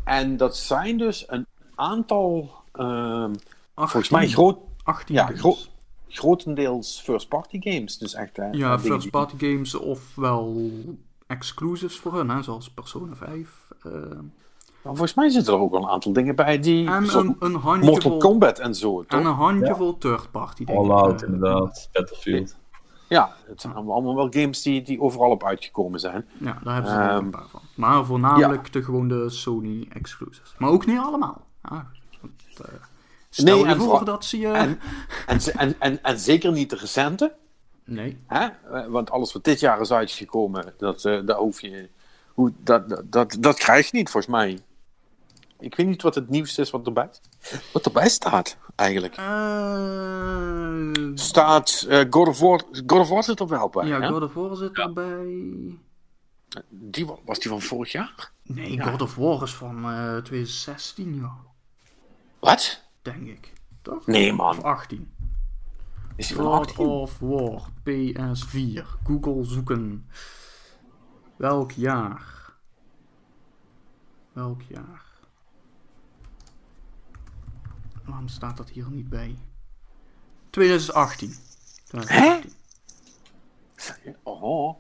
En dat zijn dus een aantal, ehm, volgens mij groot,
18
ja,
games.
gro grotendeels first-party games. Dus echt,
Ja,
dingen die-
first party games ofwel exclusives voor hun, hè, zoals Persona 5. eh,
Maar volgens mij zitten er ook wel een aantal dingen bij die...
en een, een
Mortal
handjevol,
Kombat en zo, toch?
en een handjevol third party dingen.
All-out,
Eh,
inderdaad. Battlefield.
Ja, het zijn allemaal wel games die, die overal op uitgekomen zijn.
Ja, daar hebben ze er
Ehm,
een paar van. Maar voornamelijk de, gewoon de Sony exclusives. Maar ook niet allemaal. Want, eh, stel
Nee,
je
en
voor dat ze je...
En, en, en, en, en zeker niet de recente.
Nee.
Hè? Eh, Want alles wat dit jaar is uitgekomen, dat, eh dat hoef je... Hoe, dat, dat, dat, dat krijg je niet, volgens mij. Ik weet niet wat het nieuwste is wat erbij, wat erbij staat, eigenlijk.
Eh,
Staat eh, God, of War, God of War zit er wel bij,
ja,
hè?
God of War zit erbij.
Die, wa- was die van vorig jaar?
Nee,
Ja.
God of War is van eh 2016, ja.
Wat?
Denk ik. Toch?
Nee,
Of
man.
18.
Is die van
God
18?
of War, PS4. Google zoeken. Welk jaar? Welk jaar? Waarom staat dat hier niet bij? 2018. 2018.
Oh.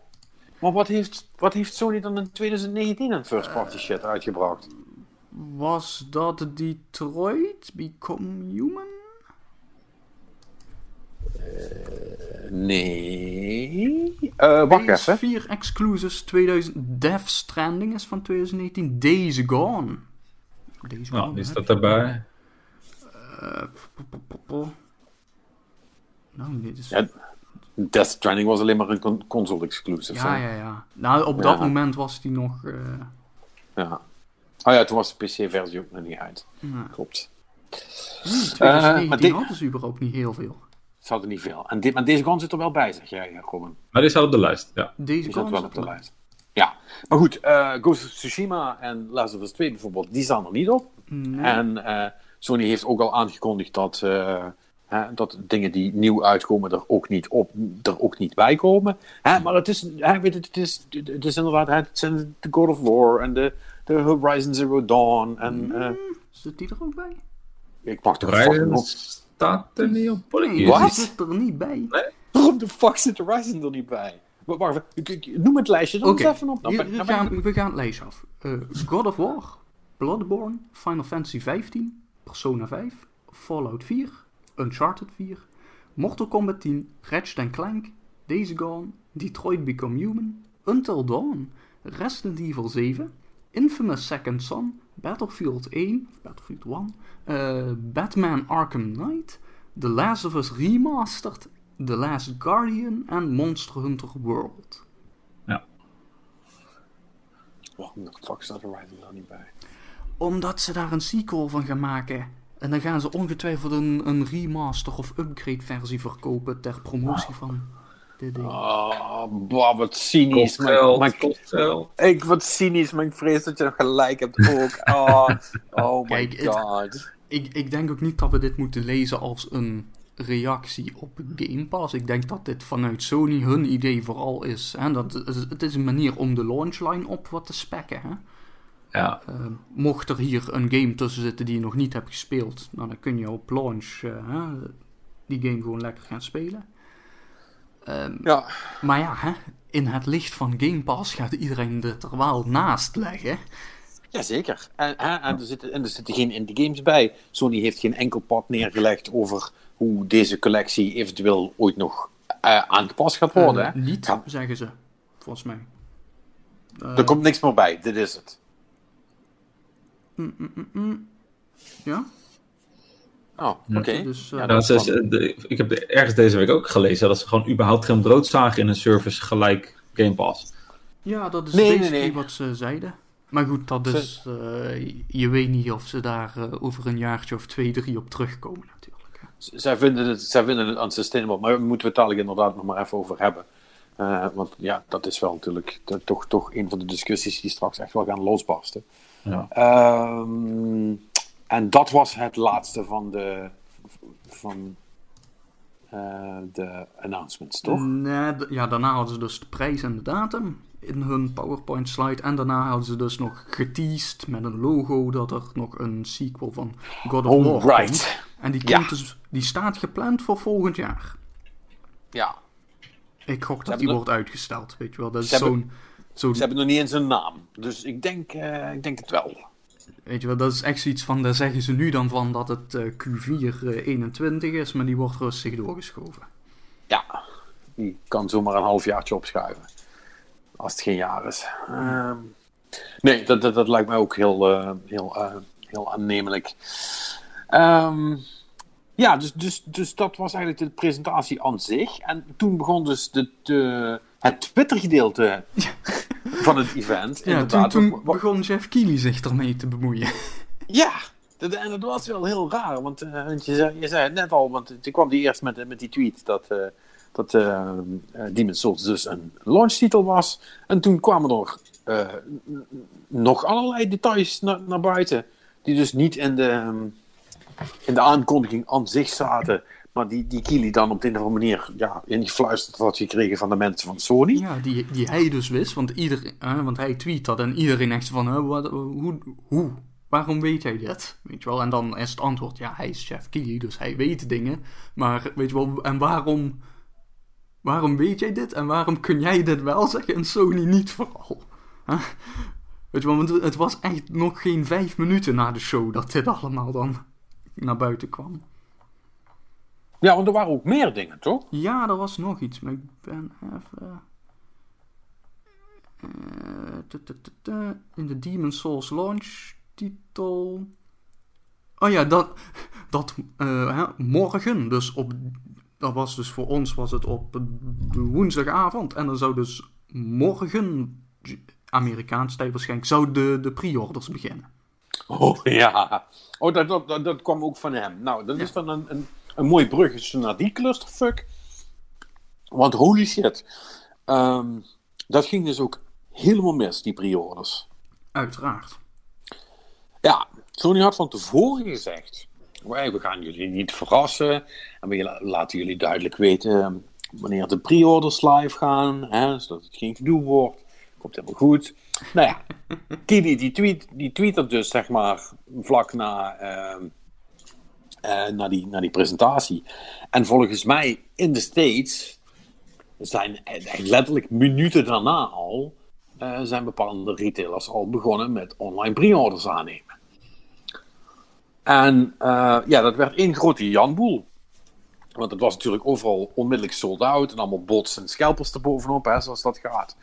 Maar wat heeft, wat heeft Sony dan in 2019 aan first party shit uitgebracht?
Was dat Detroit Become Human?
Nee. Eh wacht even.
PS4 Exclusives 2000. Death Stranding is van 2019. Days Gone. Days Gone.
Nou,
hè?
staat daarbij.
Eh, po- po- po- po. Nou, dit is...
Ja, Death Stranding was alleen maar een con- console exclusive.
Ja,
hè?
ja, ja. Nou, op dat
Ja.
moment was die nog... eh,
ja. Oh ja, toen was de PC-versie ook nog niet uit. Klopt.
2019
maar die-
hadden ze überhaupt niet heel veel.
Ze hadden niet veel. En dit, maar deze kant zit er wel bij, zeg jij, ja, Robin.
Maar die staat op de lijst, ja.
Deze
Die zat wel op de lijst. Ja, maar goed, eh, Ghost of Tsushima en Last of Us 2 bijvoorbeeld, die staan er niet op.
Nee.
En eh, Sony heeft ook al aangekondigd dat, eh, hè, dat dingen die nieuw uitkomen er ook niet, op, er ook niet bij komen. Hè, maar het is, hè, weet je, het, is, het is inderdaad, het zijn de God of War en de, de Horizon Zero Dawn. En eh,
Zit die er ook bij?
ik mag toch fucking
Horizon
op.
staat er niet op.
Nee,
Wat?
zit er niet bij.
Waarom de fuck zit Horizon er niet bij? Maar Wacht noem het lijstje dan eens even op. Dan ben-
we,
dan
gaan, we gaan het lijstje af. Eh, God of War. Bloodborne, Final Fantasy 15, Persona 5, Fallout 4, Uncharted 4, Mortal Kombat 10, Ratchet Clank, Days Gone, Detroit Become Human, Until Dawn, Resident Evil 7, Infamous Second Son, Battlefield 1, Battlefield 1, uh, Batman Arkham Knight, The Last of Us Remastered, The Last Guardian en Monster Hunter World.
Ja.
Waarom de fuck staat Horizon daar niet bij?
Omdat ze daar een sequel van gaan maken. En dan gaan ze ongetwijfeld een, een remaster of upgrade versie verkopen ter promotie van dit ding.
Oh, bah, wat cynisch.
Kost
Maar, ik, wat cynisch, maar ik vrees dat je nog gelijk hebt ook. Oh, oh my
Kijk, het-
god.
Ik, ik denk ook niet dat we dit moeten lezen als een reactie op Game Pass. Ik denk dat dit vanuit Sony hun idee vooral is. Hè? Dat, het is een manier om de launchline op wat te spekken. Hè?
Ja,
Eh, mocht er hier een game tussen zitten die je nog niet hebt gespeeld, nou, dan kun je op launch eh, hè, die game gewoon lekker gaan spelen. Ehm,
Ja,
maar ja, hè, in het licht van Game Pass gaat iedereen er wel naast leggen.
jazeker. En, hè, en, er zitten, en er zitten geen indie games bij. Sony heeft geen enkel pad neergelegd over hoe deze collectie eventueel ooit nog eh, aangepast gaat worden.
Eh,
hè.
niet,
Ja.
zeggen ze, volgens mij. Eh,
Er komt niks meer bij, dit is het.
Ja,
Oh, oké.
dus,
Ja,
Ja,
dat
ze-
kan.
ze- de- ik heb ergens deze week ook gelezen dat ze gewoon überhaupt geen brood zagen in een service gelijk Game Pass.
ja, dat is
Nee, nee,
basically
nee.
wat ze zeiden. Maar goed, dat is, eh, je weet niet of ze daar eh, over een jaartje of twee, drie op terugkomen natuurlijk. hè.
Z- Zij vinden, het, zij vinden het unsustainable, maar daar moeten we het dadelijk inderdaad nog maar even over hebben. Eh, want ja, dat is wel natuurlijk de- toch, toch een van de discussies die straks echt wel gaan losbarsten.
Ja.
Ehm, en dat was het laatste van de, van, eh, de announcements, toch?
Nee, ja, daarna hadden ze dus de prijs en de datum in hun PowerPoint slide. En daarna hadden ze dus nog geteased met een logo dat er nog een sequel van God of War
Alright.
komt. En die,
Ja.
komt dus, die staat gepland voor volgend jaar.
Ja.
Ik gok dat die
nog-
wordt uitgesteld, weet je wel. Dat is
Ze hebben-
zo'n... zo'n-
Ze hebben nog niet eens een naam, dus ik denk, eh, ik denk het wel.
Weet je wel, dat is echt zoiets van, daar zeggen ze nu dan van dat het eh, Q4 eh, 21 is, maar die wordt rustig doorgeschoven.
Ja, die kan zomaar een halfjaartje opschuiven. Als het geen jaar is. Ehm, nee, dat, dat, dat lijkt mij ook heel, eh, heel, eh, heel aannemelijk. Ehm, ja, dus, dus, dus dat was eigenlijk de presentatie aan zich. En toen begon dus de, de, het Twitter-gedeelte van het event.
Ja, toen, begon Jeff Keighley zich ermee te bemoeien.
ja, dat, en dat was wel heel raar. Want, eh, je, zei, je zei het net al, want toen kwam die eerst met, met die tweet dat, eh dat eh Demon's Souls dus een launchtitel was. En toen kwamen er nog allerlei details na- naar buiten. Die dus niet in de, ehm, in de aankondiging aan zich zaten. Maar die, die Kili dan op de een of andere manier ja, ingefluisterd had gekregen van de mensen van Sony.
Ja, die, die hij dus wist, want, ieder, eh, want hij tweet dat en iedereen echt van, hè, hoe, hoe, waarom weet jij dit? Weet je wel, en dan is het antwoord, ja, hij is Jeff Keighley, dus hij weet dingen. Maar weet je wel, en waarom, waarom weet jij dit en waarom kun jij dit wel zeggen en Sony niet vooral? Weet je wel, want het was echt nog geen vijf minuten na de show dat dit allemaal dan naar buiten kwam.
Ja, want er waren ook meer dingen, toch?
Ja, er was nog iets, maar ik ben even. eh, in de Demon Souls launch titel. Oh ja, dat, dat eh, hè, morgen, dus op. Dat was dus voor ons was het op woensdagavond. En dan zou dus morgen, Amerikaans tijd waarschijnlijk, zou de, de pre-orders beginnen.
Oh ja. Oh, dat, dat, dat, dat kwam ook van hem. Nou, dat is dan een, een, een mooi bruggetje naar die clusterfuck. Want holy shit. Ehm, dat ging dus ook helemaal mis, die pre-orders.
Uiteraard.
Ja, Sony had van tevoren gezegd: wij, we gaan jullie niet verrassen. En we la- laten jullie duidelijk weten ehm, wanneer de pre-orders live gaan. Hè, zodat het geen gedoe wordt. Komt helemaal goed. Nou ja, Kili die, tweet, die tweette dus zeg maar vlak na, ehm, eh, na, die, na die presentatie. En volgens mij in de States zijn echt letterlijk minuten daarna al. eh, zijn bepaalde retailers al begonnen met online pre-orders aannemen. En eh, ja, dat werd één grote janboel. Want het was natuurlijk overal onmiddellijk sold out. En allemaal bots en scalpers erbovenop, hè, zoals dat gaat.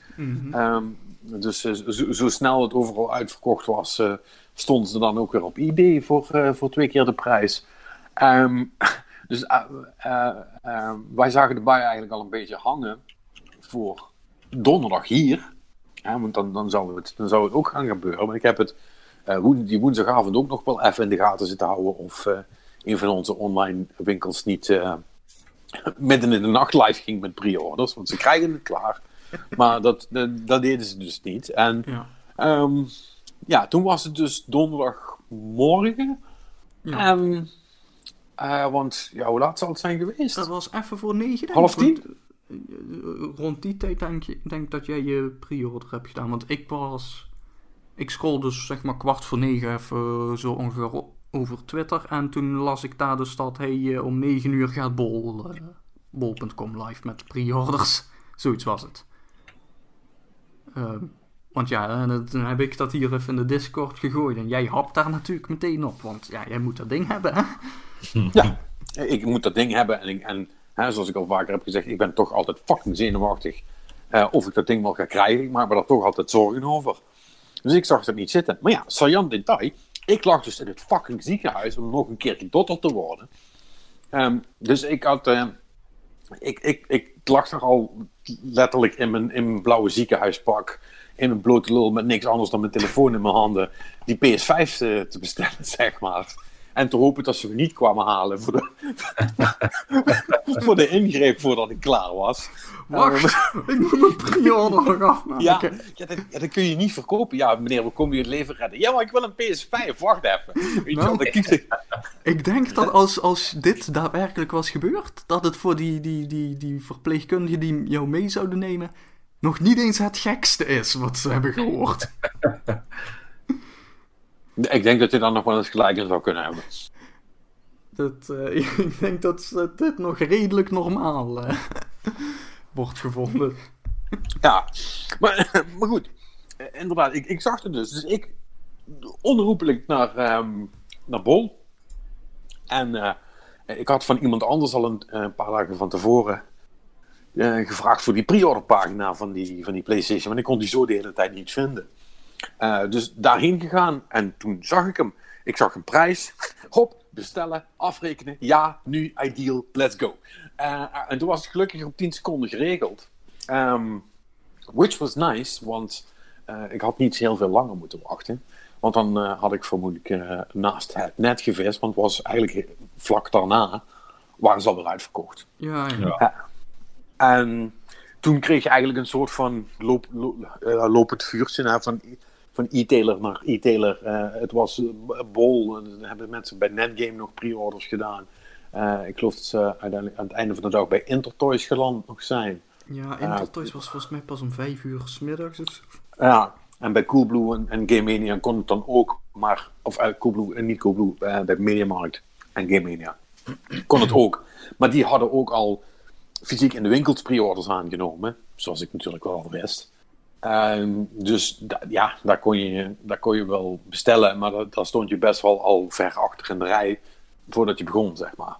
Ehm, dus eh, zo, zo snel het overal uitverkocht was, eh, stonden ze dan ook weer op eBay voor, eh, voor twee keer de prijs. Ehm, dus eh, eh, eh, wij zagen de bui eigenlijk al een beetje hangen voor donderdag hier. Hè, want dan, dan, zou het, dan zou het ook gaan gebeuren. Maar ik heb het eh, woen- die woensdagavond ook nog wel even in de gaten zitten houden. Of een van onze online winkels niet midden in de nacht live ging met pre-orders. Want ze krijgen het klaar. Maar dat, dat, dat deden ze dus niet. En
Ja.
Ehm, ja, toen was het dus donderdagmorgen.
Ja.
Eh, want, ja, hoe laat zal het zijn geweest?
Dat was even voor negen.
Half tien?
Eh, Rond die tijd denk ik denk dat jij je pre-order hebt gedaan. Want ik was... Ik scroll dus zeg maar kwart voor negen even zo ongeveer over Twitter. En toen las ik daar dus dat hey, eh, om negen uur gaat bol, bol.com live met pre-orders. Zoiets was het. Ehm, want ja, en toen heb ik dat hier even in de Discord gegooid. En jij hapt daar natuurlijk meteen op. Want ja, jij moet dat ding hebben, hè?
Ja, ik moet dat ding hebben. En, en hè, zoals ik al vaker heb gezegd, ik ben toch altijd fucking zenuwachtig. eh, of ik dat ding wel ga krijgen. Ik maak me daar toch altijd zorgen over. Dus ik zag het niet zitten. Maar ja, saillant detail. Ik lag dus in het fucking ziekenhuis om nog een keer gedotterd te worden. Ehm, dus ik had... eh, ik, ik, ik lag er al letterlijk in mijn, in mijn blauwe ziekenhuispak. In mijn blote lul met niks anders dan mijn telefoon in mijn handen. Die PS5 te, te bestellen, zeg maar. En te hopen dat ze me niet kwamen halen voor de, voor de ingreep voordat ik klaar was.
Wacht, ik moet mijn pre-order nog afmaken.
Ja, ja, dat, ja, dat kun je niet verkopen. Ja, meneer, we komen je het leven redden. Ja, maar ik wil een PS5. Wacht even. Weet je wel,
Nou,
dan kies ik-
Ik denk dat als, als dit daadwerkelijk was gebeurd, dat het voor die, die, die, die verpleegkundigen die jou mee zouden nemen, nog niet eens het gekste is wat ze hebben gehoord.
Ik denk dat je dan nog wel eens gelijk in zou kunnen hebben.
Dat, eh, ik denk dat dit nog redelijk normaal eh, wordt gevonden.
Ja, maar, maar goed. Eh, Inderdaad, ik, ik zag het dus. Dus ik onherroepelijk naar, ehm, naar Bol. En ik had van iemand anders al een, een paar dagen van tevoren gevraagd voor die pre-order pagina van die, van die PlayStation. Maar ik kon die zo de hele tijd niet vinden. Eh, dus daarheen gegaan en toen zag ik hem. Ik zag een prijs. Hop, bestellen, afrekenen. Ja, nu, ideal, let's go. Eh, en toen was het gelukkig op 10 seconden geregeld. Ehm, which was nice, want eh, ik had niet heel veel langer moeten wachten. Want dan eh, had ik vermoedelijk eh, naast het net gevist. Want het was eigenlijk vlak daarna waren ze alweer uitverkocht.
Ja, ja.
En toen kreeg je eigenlijk een soort van loop, lo- eh, lopend vuurtje hè, van, van e-tailer naar e-tailer. Eh, het was eh, bol. En dan hebben mensen bij Netgame nog pre-orders gedaan. Eh, ik geloof dat ze uiteindelijk aan het einde van de dag bij Intertoys geland nog zijn.
Ja, Intertoys was volgens mij pas om vijf uur s middags. of zo.
Ja, en bij Coolblue en, en Game Mania kon het dan ook, maar, of uh, Coolblue en niet Coolblue, eh, bij Mediamarkt en Game Mania kon het ook. Maar die hadden ook al fysiek in de winkels pre-orders aangenomen, zoals ik natuurlijk wel al wist. Dus da- ja, daar kon, je, daar kon je wel bestellen, maar da- daar stond je best wel al ver achter in de rij voordat je begon, zeg maar.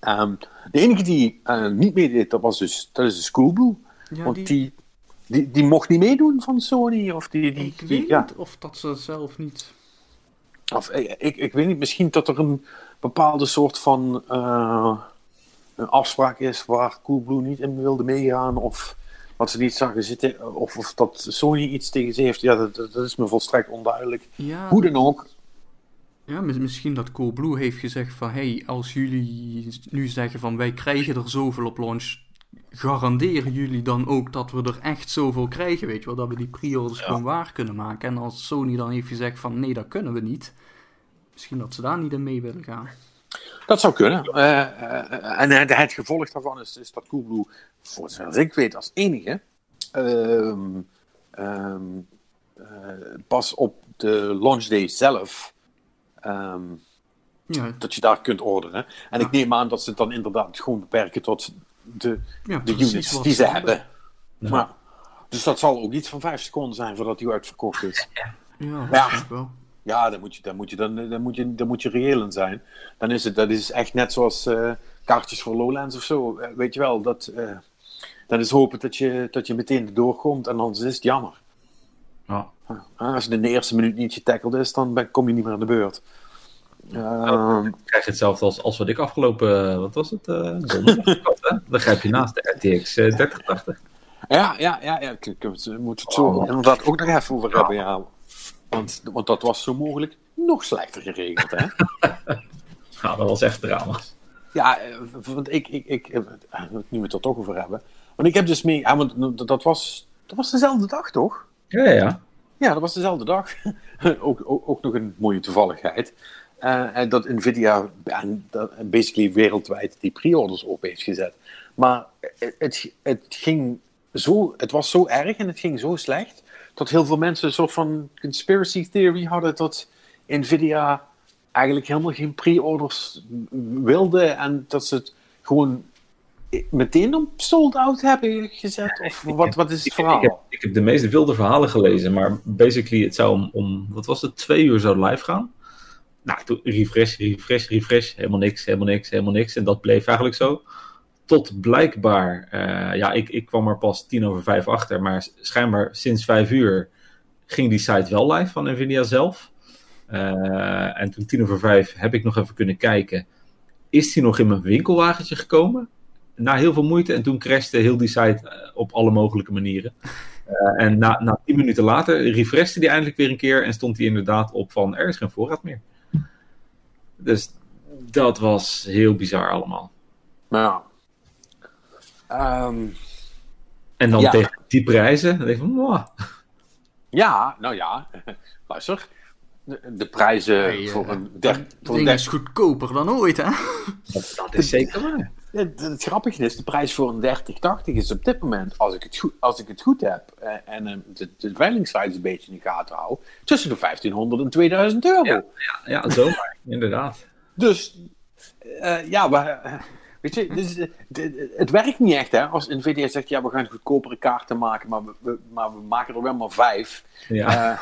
Ehm, de enige die eh, niet meedeed, dat was dus, dat is dus Coolblue.
Ja,
want
die-
die, die, die mocht niet meedoen van Sony. Of die, die,
Ik
die-
weet
ja.
niet of dat ze zelf niet...
Of, eh, ik, ik weet niet, misschien dat er een bepaalde soort van eh, een afspraak is waar Coolblue niet in wilde meegaan. Of wat ze niet zagen zitten. Of, of dat Sony iets tegen ze heeft. Ja, dat, dat is me volstrekt onduidelijk.
Ja,
Hoe dan ook.
Ja, mis- misschien dat Coolblue heeft gezegd van... hey, als jullie nu zeggen van wij krijgen er zoveel op launch... garanderen jullie dan ook dat we er echt zoveel krijgen, weet je wel? Dat we die pre-orders gewoon waar kunnen maken. En als Sony dan heeft gezegd van nee, dat kunnen we niet... Misschien dat ze daar niet in mee willen gaan.
Dat zou kunnen. Eh, eh, en het, het gevolg daarvan is, is dat Coolblue, voor zover ik weet, als enige ehm, ehm, eh, pas op de launch day zelf ehm,
Ja,
dat je daar kunt orderen. En ik neem aan dat ze het dan inderdaad gewoon beperken tot de,
ja
de
precies
units die ze
hebben.
Maar, dus dat zal ook iets van vijf seconden zijn voordat die uitverkocht is.
Ja, dat
Ja.
wel.
Ja, dan moet je, dan moet je, dan, dan moet je, dan moet je reëel in zijn. Dan is het dat is echt net zoals eh, kaartjes voor Lowlands of zo. Eh, weet je wel, dat, eh, dan is hopen dat je, dat je meteen erdoor komt en anders is het jammer.
Ja.
Ah, Als je in de eerste minuut niet getackled is, dan ben, kom je niet meer aan de beurt. Ehm,
Dan krijg je hetzelfde als, als wat ik afgelopen, wat was het, donderdag had, hè? Dan grijp je naast de RTX eh, 3080.
ja, ja, ja, ja, ik, we moeten het zo inderdaad ook nog even over hebben. Ja. Want, want dat was zo mogelijk nog slechter geregeld. Hè?
Nou, dat was echt drama.
Ja, eh, want ik, ik, ik, eh, nu we het er toch over hebben. Want ik heb dus mee, ja, want dat was, dat was dezelfde dag toch?
Ja, ja, ja.
Ja, dat was dezelfde dag. ook, ook, ook nog een mooie toevalligheid. Eh, en dat Nvidia basically wereldwijd die pre-orders op heeft gezet. Maar het, het, het ging zo, het was zo erg en het ging zo slecht. Dat heel veel mensen een soort van conspiracy theory hadden dat Nvidia eigenlijk helemaal geen pre-orders wilde. En dat ze het gewoon meteen op sold out hebben gezet. Of wat, wat is het
Ik,
verhaal?
ik, heb, ik heb de meest wilde verhalen gelezen, maar basically het zou om, om wat was het, twee uur zou live gaan. Nou, toen refresh, refresh, refresh, helemaal niks, helemaal niks, helemaal niks. En dat bleef eigenlijk zo. Tot blijkbaar, eh, ja, ik, ik kwam er pas tien over vijf achter, maar schijnbaar sinds vijf uur ging die site wel live van Nvidia zelf. Eh, en toen tien over vijf heb ik nog even kunnen kijken. Is die nog in mijn winkelwagentje gekomen? Na heel veel moeite. En toen crashte heel die site eh, op alle mogelijke manieren. Eh, en na, na tien minuten later refreshte die eindelijk weer een keer. En stond hij inderdaad op van er is geen voorraad meer. Dus dat was heel bizar allemaal.
Ja. Ehm,
En dan
Ja.
tegen die prijzen. Dan denk ik van,
ja, nou ja. Luister. De, de prijzen
Hey, eh,
voor een der, voor een der-
is goedkoper dan ooit, hè?
dat, dat is zeker waar.
Het, het grappige is, de prijs voor een 3080 is op dit moment, als ik het goed, als ik het goed heb eh, en eh, de, de een beetje in de gaten hou, tussen de 1500 en 2000 euro.
Ja. Ja, zomaar. inderdaad.
Dus eh, ja, maar, eh, weet je, dus, eh, de- het werkt niet echt hè. Als Nvidia zegt, ja, we gaan goedkopere kaarten maken, maar we, we- maar we maken er wel maar vijf.
Ja.
Eh,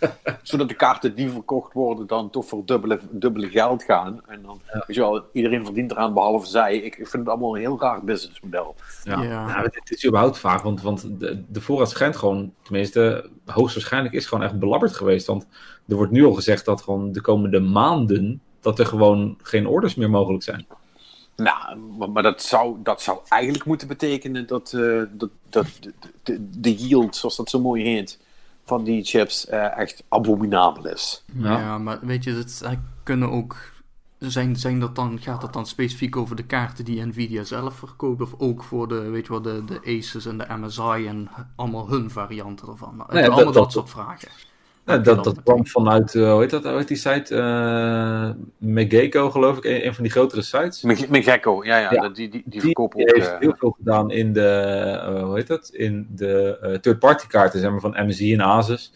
zodat de kaarten die verkocht worden dan toch voor dubbele, dubbele geld gaan. En dan, weet je wel, iedereen verdient eraan behalve zij. Ik, ik vind het allemaal een heel raar businessmodel.
Ja,
Ja.
Nou, het, het is überhaupt vaak, want, want de, de voorraad schijnt gewoon, tenminste, hoogstwaarschijnlijk is gewoon echt belabberd geweest. Want er wordt nu al gezegd dat gewoon de komende maanden, dat er gewoon geen orders meer mogelijk zijn.
Nou, maar, dat, zou, dat zou eigenlijk moeten betekenen dat, eh, dat, dat de, de, de yield, zoals dat zo mooi heet, van die chips eh, echt abominabel is.
Ja, maar weet je, het zij kunnen ook. Zijn, zijn dat dan, gaat dat dan specifiek over de kaarten die Nvidia zelf verkoopt? Of ook voor de, weet je wel, de, de Asus en de MSI en allemaal hun varianten ervan? Nou,
Nee,
allemaal
dat-
dat,
dat-
soort vragen. Je
dat, dat kwam vanuit, eh, hoe heet dat, hoe heet die site? Eh Megeko, geloof ik, een, een van die grotere sites.
Gekko, ja, ja,
Ja.
Die, die, die
Die
ook...
heeft
eh,
heel veel gedaan in de, hoe heet dat? In de third-party kaarten, zeg maar, van MSI en Asus.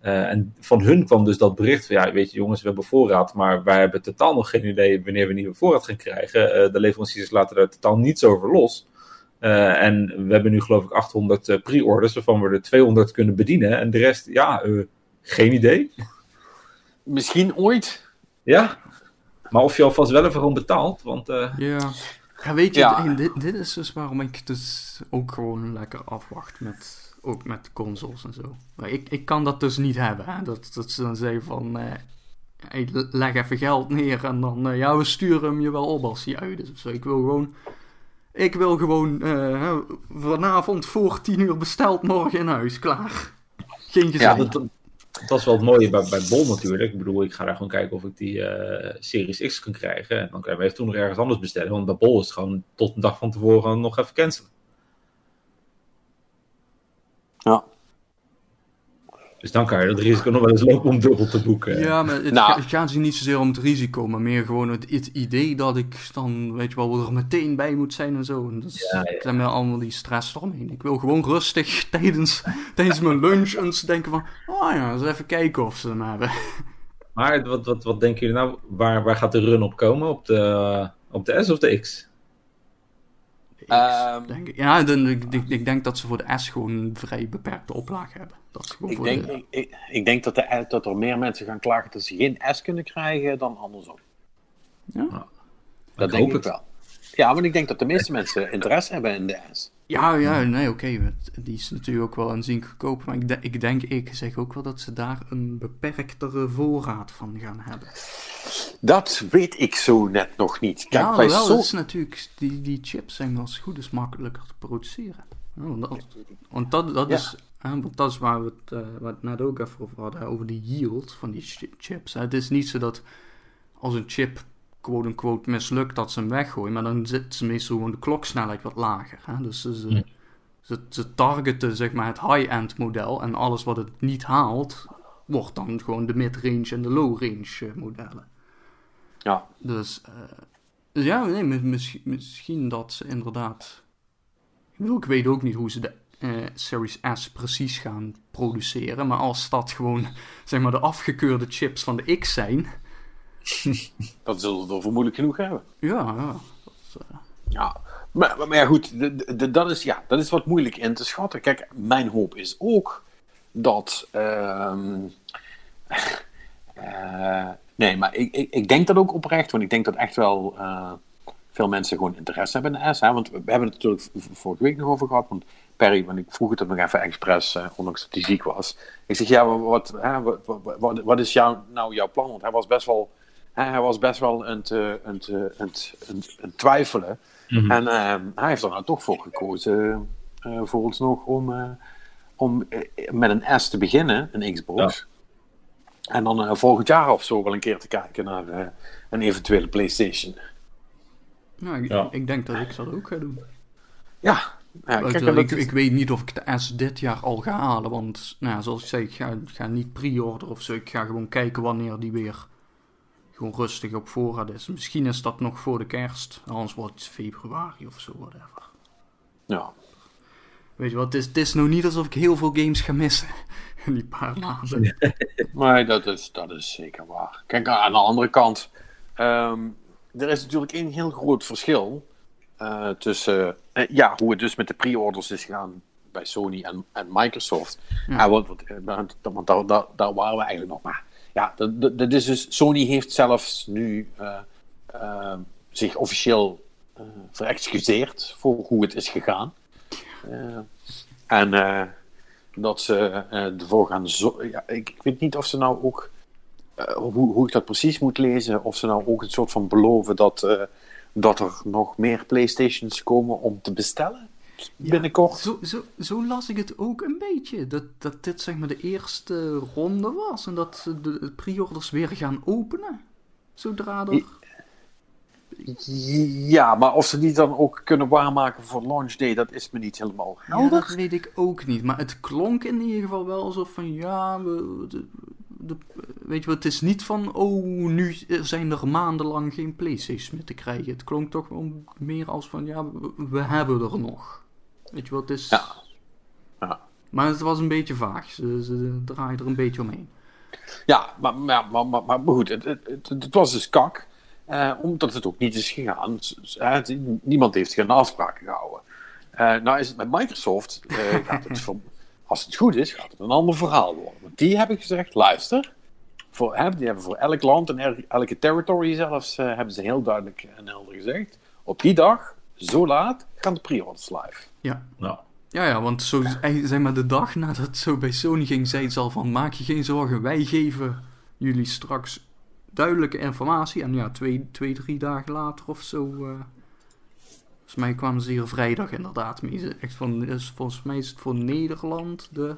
En van hun kwam dus dat bericht van, ja, weet je jongens, we hebben voorraad, maar wij hebben totaal nog geen idee wanneer we nieuwe voorraad gaan krijgen. De leveranciers laten daar totaal niets over los. En we hebben nu geloof ik 800 eh, pre-orders, waarvan we er 200 kunnen bedienen. En de rest, ja, geen idee.
Misschien ooit.
Ja, maar of je alvast wel even gewoon betaalt, want eh,
Ja. ja, weet je,
Ja.
dit, dit is dus waarom ik dus ook gewoon lekker afwacht met, ook met consoles en zo. Maar ik, ik kan dat dus niet hebben, hè? Dat, dat ze dan zeggen van, eh, hey, leg even geld neer en dan, eh, ja, we sturen hem je wel op als hij uit is of zo. Ik wil gewoon, ik wil gewoon eh, hè, vanavond voor tien uur besteld, morgen in huis, klaar. Geen gezin.
Ja, dat, dat, is wel het mooie bij, bij Bol natuurlijk. Ik bedoel, ik ga daar gewoon kijken of ik die eh, Series X kan krijgen. En dan kunnen we toen nog ergens anders bestellen. Want bij Bol is gewoon tot een dag van tevoren nog even cancelen.
Ja.
Dus dan kan je dat risico nog wel eens lopen om dubbel te boeken.
Ja, maar het,
Nou.
het gaat ze niet zozeer om het risico, maar meer gewoon het, het idee dat ik dan, weet je wel, er meteen bij moet zijn en zo. En dat is,
Ja,
allemaal die stress eromheen. Ik wil gewoon rustig tijdens, tijdens mijn lunch eens denken van, oh ja, eens even kijken of ze hem hebben.
Maar wat, wat, wat denken jullie nou? Waar, waar gaat de run op komen? Op de, op de S of de X?
Ehm,
Denk ik. Ja, dan, ik, ik, ik denk dat ze voor de S gewoon een vrij beperkte oplage hebben. Dat is gewoon
ik,
voor
denk,
de-
ik, ik, ik denk dat, de, dat er meer mensen gaan klagen dat ze geen S kunnen krijgen dan andersom.
ja?
Dat
Ik
denk
hoop
ik
het.
wel. Ja, want ik denk dat de meeste mensen interesse hebben in de S.
Ja, ja, nee, oké. die is natuurlijk ook wel aanzienlijk goedkoop. Maar ik, de- ik denk, ik zeg ook wel dat ze daar een beperktere voorraad van gaan hebben.
Dat weet ik zo net nog niet. Kijk,
ja, wel,
zo...
is natuurlijk, die, die chips zijn als het goed is makkelijker te produceren. Want dat, want dat, dat
Ja.
is, hè, want dat is waar we het, eh, waar het net ook even over hadden, hè, over die yield van die chi- chips. hè. Het is niet zo dat als een chip quote-unquote mislukt, dat ze hem weggooien, maar dan zit ze meestal gewoon de kloksnelheid wat lager. Hè? Dus ze, ze, ze, ze targeten zeg maar het high-end model en alles wat het niet haalt, wordt dan gewoon de mid-range en de low-range eh, modellen.
Ja,
Dus, eh, dus ja, nee, mi- misschien, misschien dat ze inderdaad. Ik bedoel, ik weet ook niet hoe ze de eh, Series S precies gaan produceren. Maar als dat gewoon, zeg maar, de afgekeurde chips van de X zijn.
dat zullen we er vermoedelijk genoeg hebben.
Ja, ja. Dat, eh,
Ja, maar, maar, ja, goed, de- de- de- dat, is, ja, dat is wat moeilijk in te schatten. Kijk, mijn hoop is ook dat. ehm, eh, nee, maar ik, ik, ik denk dat ook oprecht, want ik denk dat echt wel veel mensen gewoon interesse hebben in S. Hè? Want we hebben het natuurlijk vorige week nog over gehad. Want Perry, want ik vroeg het hem nog even expres, eh, ondanks dat hij ziek was. Ik zeg, ja, wat, hè, wat, wat, is jou, nou jouw plan? Want hij was best wel, hè, hij was best wel het, aan het- aan het twijfelen.
Mhm.
En eh, hij heeft er nou toch voor gekozen, eh voor ons nog, om, eh, om eh, met een S te beginnen, een Xbox. En dan eh, volgend jaar of zo wel een keer te kijken naar een eventuele PlayStation.
Nou, ik,
Ja.
ik denk dat ik dat ook ga doen.
Ja, ja
Ik,
kijk,
ik,
dat-
ik weet niet of ik de S dit jaar al ga halen. Want, nou, zoals ik zei, ik ga, ik ga niet pre-order of zo. Ik ga gewoon kijken wanneer die weer gewoon rustig op voorraad is. Misschien is dat nog voor de kerst. Anders wordt het februari of zo, whatever.
ja.
Weet je wat, het is, het is nou niet alsof ik heel veel games ga missen. In die paar maanden.
Maar dat is, dat is zeker waar. Kijk, aan de andere kant, ehm, er is natuurlijk een heel groot verschil eh, tussen eh, ja, hoe het dus met de pre-orders is gegaan bij Sony en, en Microsoft.
Ja.
Ja. want, want, eh, want, daar, daar, daar waren we eigenlijk nog maar. Ja, dat, dat, dat is dus, Sony heeft zelfs nu zich officieel verexcuseerd voor hoe het is gegaan. En dat ze ervoor gaan zo ja, ik, ik weet niet of ze nou ook hoe, hoe ik dat precies moet lezen, of ze nou ook een soort van beloven dat, eh, dat er nog meer Playstations komen om te bestellen binnenkort.
Zo, zo, zo las ik het ook een beetje. Dat, dat dit zeg maar de eerste ronde was. En dat ze de, de pre-orders weer gaan openen. Zodra er...
Ja, maar of ze die dan ook kunnen waarmaken voor launch day, dat is me niet helemaal
Ja,
helder.
dat weet ik ook niet. Maar het klonk in ieder geval wel alsof van ja, we, de, de- weet je wat, het is niet van oh, nu zijn er maandenlang geen Playstations meer te krijgen. Het klonk toch wel meer als van ja, we, we hebben er nog. Weet je wat, het is...
Ja. Ja.
Maar het was een beetje vaag. Ze, ze draaien er een beetje omheen.
Ja, maar, maar, maar, maar, maar goed, het, het, was dus kak. eh, omdat het ook niet is gegaan. Eh, niemand heeft geen afspraken gehouden. Eh, nou is het met Microsoft, eh, gaat het als het goed is, gaat het een ander verhaal worden. Want die hebben gezegd, luister, voor, hè, die hebben voor elk land en el- elke territory zelfs, eh, hebben ze heel duidelijk en helder gezegd, op die dag, zo laat, gaan de pre-orders live.
Ja.
Nou,
Ja, ja, want zo, zeg maar, de dag nadat het zo bij Sony ging, zei ze al van, maak je geen zorgen, wij geven jullie straks duidelijke informatie. En ja, twee, twee drie dagen later of zo, eh, volgens mij kwamen ze hier vrijdag inderdaad mee. Echt van, dus volgens mij is het voor Nederland de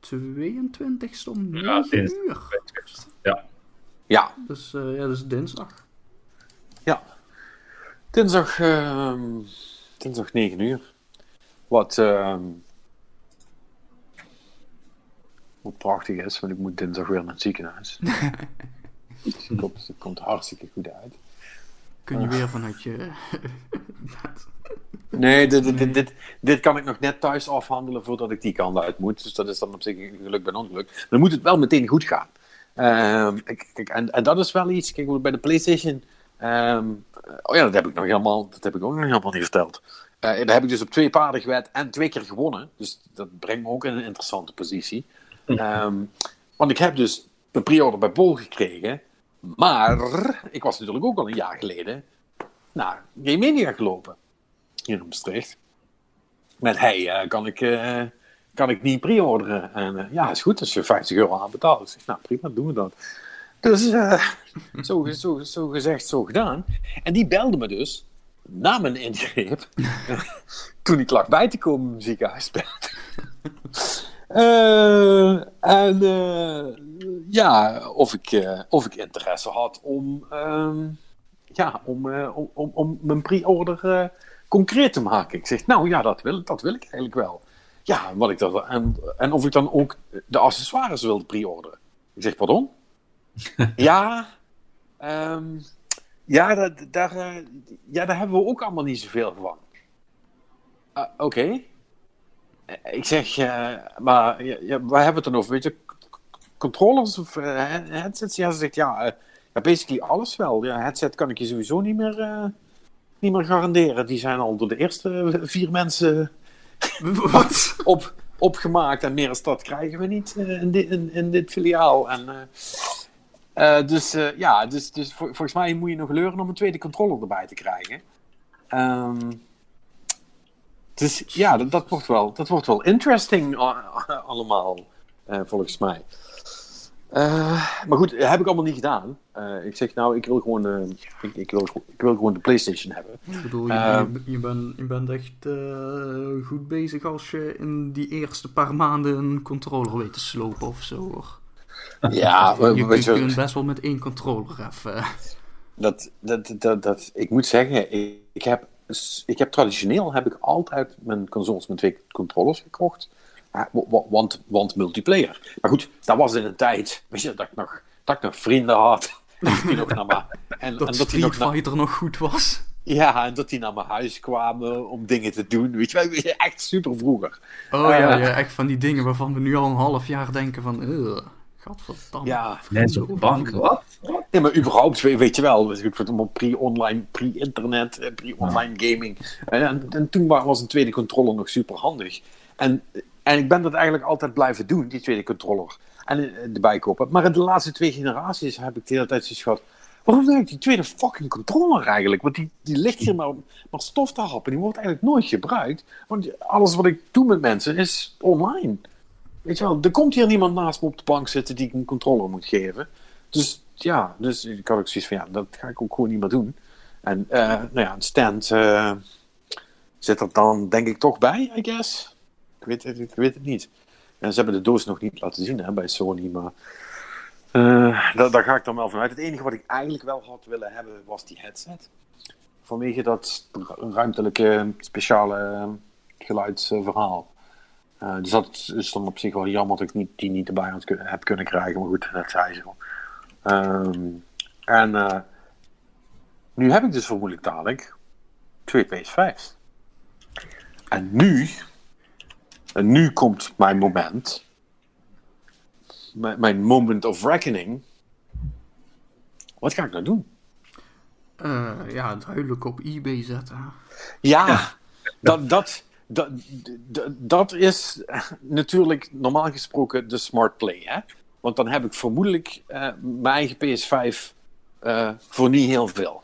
22ste om 9
Ja, dinsdag.
uur.
ja.
Ja,
Dus eh, ja, dus dinsdag.
Ja. Dinsdag, ehm, dinsdag 9 uur. Wat, ehm, wat prachtig is, want ik moet dinsdag weer naar het ziekenhuis. het komt, het komt hartstikke goed uit.
Kun je weer vanuit je.
Nee, dit, dit, dit, dit, dit kan ik nog net thuis afhandelen voordat ik die kant uit moet. Dus dat is dan op zich een geluk bij ongeluk. Maar dan moet het wel meteen goed gaan. Ehm, kijk, kijk, en, en dat is wel iets. Kijk, bij de PlayStation. ehm, oh ja, dat heb ik nog helemaal. Dat heb ik ook nog helemaal niet verteld. daar heb ik dus op twee paarden gewet en twee keer gewonnen. Dus dat brengt me ook in een interessante positie. Ehm, want ik heb dus de pre-order bij Bol gekregen. Maar ik was natuurlijk ook al een jaar geleden naar Game Media gelopen. Hier in Maastricht. Met, hey, eh, kan, ik, eh, kan ik niet pre-orderen? En eh, ja, is goed, als je 50 euro aan betaalt. Ik zeg, nou prima, doen we dat. Dus zo, zo, zo gezegd, zo gedaan. En die belde me dus, na mijn ingreep, toen ik lag bij te komen in het ziekenhuisbed. en ja, of ik, of ik interesse had om, ehm, ja, om, om, om, om mijn pre-order concreet te maken. Ik zeg, nou ja, dat wil, dat wil ik eigenlijk wel. Ja, wat ik dat, en, en of ik dan ook de accessoires wilde pre-orderen. Ik zeg, pardon? ja, um, ja, daar, daar, eh, ja, daar hebben we ook allemaal niet zoveel van. Uh, Oké. Eh, ik zeg, uh, maar ja, waar hebben we het dan over? Weet je, controllers of headsets? Ja, ze zegt, ja, ja, basically alles wel. Ja, headset kan ik je sowieso niet meer niet meer garanderen. Die zijn al door de eerste vier mensen Wat? Op, opgemaakt. En meer als dat krijgen we niet uh, in, dit, in, in, dit filiaal. En, uh, uh, dus ja, dus, dus volgens mij moet je nog leuren om een tweede controller erbij te krijgen. Um, dus ja, dat, dat, wordt wel, dat wordt wel interesting allemaal, volgens mij. Uh, maar goed, dat heb ik allemaal niet gedaan. Uh, ik zeg nou, ik wil gewoon, ik, ik, wil, ik wil gewoon de PlayStation hebben.
Ik bedoel, je, je, bent, je bent echt goed bezig als je in die eerste paar maanden een controller weet te slopen of zo. Hoor.
Ja,
je, je, je kunt best wel met één controller even.
Dat, dat, dat, dat, ik moet zeggen, ik, ik, heb, ik heb traditioneel heb ik altijd mijn consoles met twee controllers gekocht. Want, want multiplayer. Maar goed, dat was in een tijd weet je, dat, ik nog, dat ik nog vrienden had.
Die nog naar mijn, en, dat en dat Street nog Fighter nog goed was.
Ja, en dat die naar mijn huis kwamen om dingen te doen. Weet je, echt super vroeger.
Oh ja, uh, ja, echt van die dingen waarvan we nu al een half jaar denken van... Uh, Gadverdamme.
Ja,
mensen op bank, wat?
Nee, maar überhaupt, weet je wel, pre-online, pre-internet, pre-online gaming. En, en, en, toen was een tweede controller nog super handig. En en ik ben dat eigenlijk altijd blijven doen, die tweede controller. En eh, erbij kopen. Maar in de laatste twee generaties heb ik de hele tijd zoiets gehad. Waarom doe ik die tweede fucking controller eigenlijk? Want die, die ligt hier maar, maar stof te happen. Die wordt eigenlijk nooit gebruikt. Want alles wat ik doe met mensen is online. Weet je wel, er komt hier niemand naast me op de bank zitten die ik een controller moet geven. Dus ja, dus ik had ook zoiets van ja, dat ga ik ook gewoon niet meer doen. En uh, nou ja, een stand uh, zit er dan denk ik toch bij, I guess. Ik weet, het, ik weet het niet. En ze hebben de doos nog niet laten zien hè, bij Sony, maar uh, daar, ga ik dan wel vanuit. Het enige wat ik eigenlijk wel had willen hebben was die headset. Vanwege dat ruimtelijke speciale geluidsverhaal. Dus dat is dan op zich wel jammer dat ik die niet erbij had, heb kunnen krijgen. Maar goed, dat zei ze. Um, en uh, nu heb ik dus vermoedelijk dadelijk twee PS5's. En nu en nu komt mijn moment. mijn moment of reckoning. Wat ga ik nou doen?
Uh, ja, duidelijk op eBay zetten.
Ja, Dat, dat, dat, dat, is natuurlijk normaal gesproken de smart play. Hè? Want dan heb ik vermoedelijk uh, mijn eigen PS5 uh, eh, voor niet heel veel.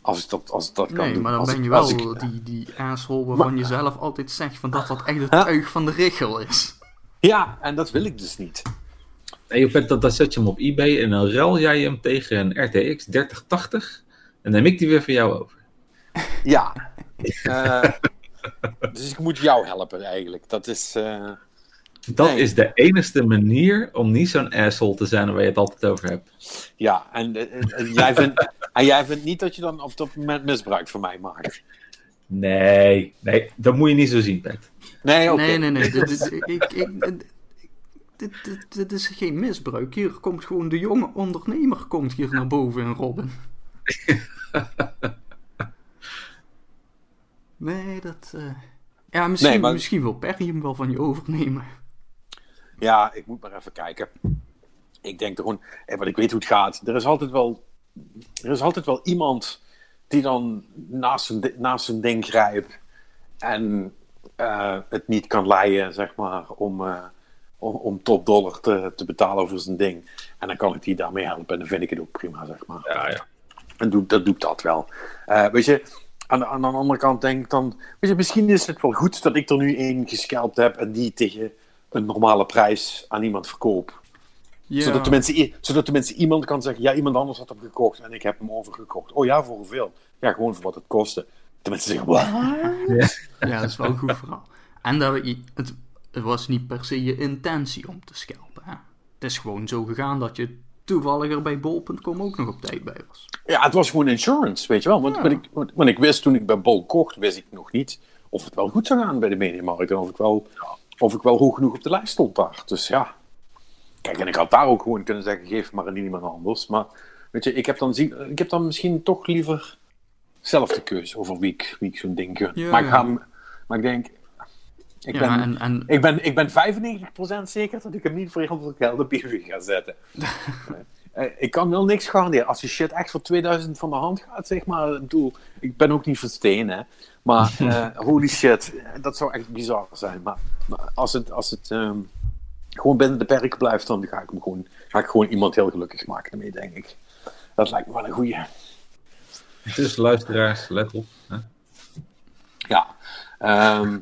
Als ik dat, als dat kan
nee,
doen.
maar dan ben je wel die, die asshole waarvan je zelf altijd zegt van dat dat echt het tuig van de richel is.
Ja, en dat wil ik dus niet.
Nee, je dat, dan zet je hem op eBay en dan ruil jij hem tegen een RTX 3080 en dan neem ik die weer voor jou over.
Ja. uh, dus ik moet jou helpen eigenlijk. Dat is... Uh...
Dat is de enige manier om niet zo'n asshole te zijn waar je het altijd over hebt.
Ja, en, en, jij, vindt, en jij vindt niet dat je dan op dat moment misbruik van mij maakt?
Nee, nee, dat moet je niet zo zien, Pet.
Nee, okay. nee, nee, nee. dit, ik, ik, dit, dit, is geen misbruik. Hier komt gewoon de jonge ondernemer komt hier naar boven in Robin. nee, dat... Uh... Ja, misschien, nee, maar... misschien wil Perry hem wel van je overnemen.
Ja, ik moet maar even kijken. Ik denk er gewoon, want ik weet hoe het gaat. Er is altijd wel, er is altijd wel iemand die dan naast zijn, naast zijn ding grijpt en eh, het niet kan leiden, zeg maar, om, eh, om, om top dollar te, te betalen voor zijn ding. En dan kan ik die daarmee helpen en dan vind ik het ook prima, zeg maar.
Ja, ja.
En doe, dat doe ik dat wel. Eh, weet je, aan de, aan de andere kant denk ik dan... Weet je, misschien is het wel goed dat ik er nu één gescalpt heb... en die tegen een normale prijs aan iemand verkoop.
Ja.
Zodat, tenminste, i- zodat tenminste iemand kan zeggen... Ja, iemand anders had hem gekocht en ik heb hem overgekocht. Oh ja, voor hoeveel? Ja, gewoon voor wat het kostte. Tenminste zeggen, wat?
Ja, dat is wel een goed verhaal. En dat, het, het was niet per se je intentie om te scalpen. Hè? Het is gewoon zo gegaan dat je toevallig er bij bol.com ook nog op tijd bij was.
Ja, het was gewoon insurance, weet je wel. Want,
Ja.
want, ik, want, want ik wist toen ik bij Bol kocht, wist ik nog niet of het wel goed zou gaan bij de mediamarkt. En of ik wel, of ik wel hoog genoeg op de lijst stond daar. Dus ja. Kijk, en ik had daar ook gewoon kunnen zeggen, geef maar aan iemand anders. Maar weet je, ik heb dan, zien, ik heb dan misschien toch liever zelf de keuze over wie ik, wie ik zo'n ding gun.
Ja,
maar, ik ga, maar ik denk, ik,
Ja,
ben,
en, en
ik, ben, ik ben 95% zeker dat ik hem niet voor heel veel geld op eBay ga zetten. Eh, ik kan wel niks garanderen. Als je shit echt voor 2000 van de hand gaat, zeg maar. Ik bedoel, ik ben ook niet van steen, hè. Maar eh, holy shit, dat zou echt bizar zijn. Maar, maar als het, als het ehm, gewoon binnen de perken blijft, dan ga ik, hem gewoon, ga ik gewoon iemand heel gelukkig maken ermee, denk ik. Dat lijkt me wel een goeie.
Dus luisteraars, let op. Hè?
Ja. Ehm,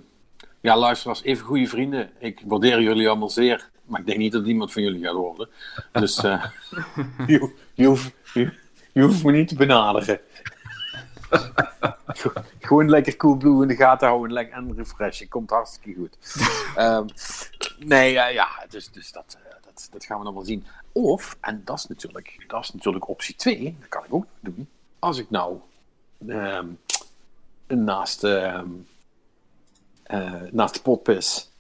ja, luisteraars, even goede vrienden. Ik waardeer jullie allemaal zeer. Maar ik denk niet dat iemand van jullie gaat worden. Dus eh, je, je, hoeft, je, je hoeft me niet te benaderen. Gewoon lekker Coolblue in de gaten houden lekker en refreshen. Komt hartstikke goed. Ehm, nee, eh, ja, dus, dus dat, eh, dat, dat gaan we dan wel zien. Of, en dat is natuurlijk, dat is natuurlijk optie 2, dat kan ik ook doen. Als ik nou ehm, naast, eh, naast de potpis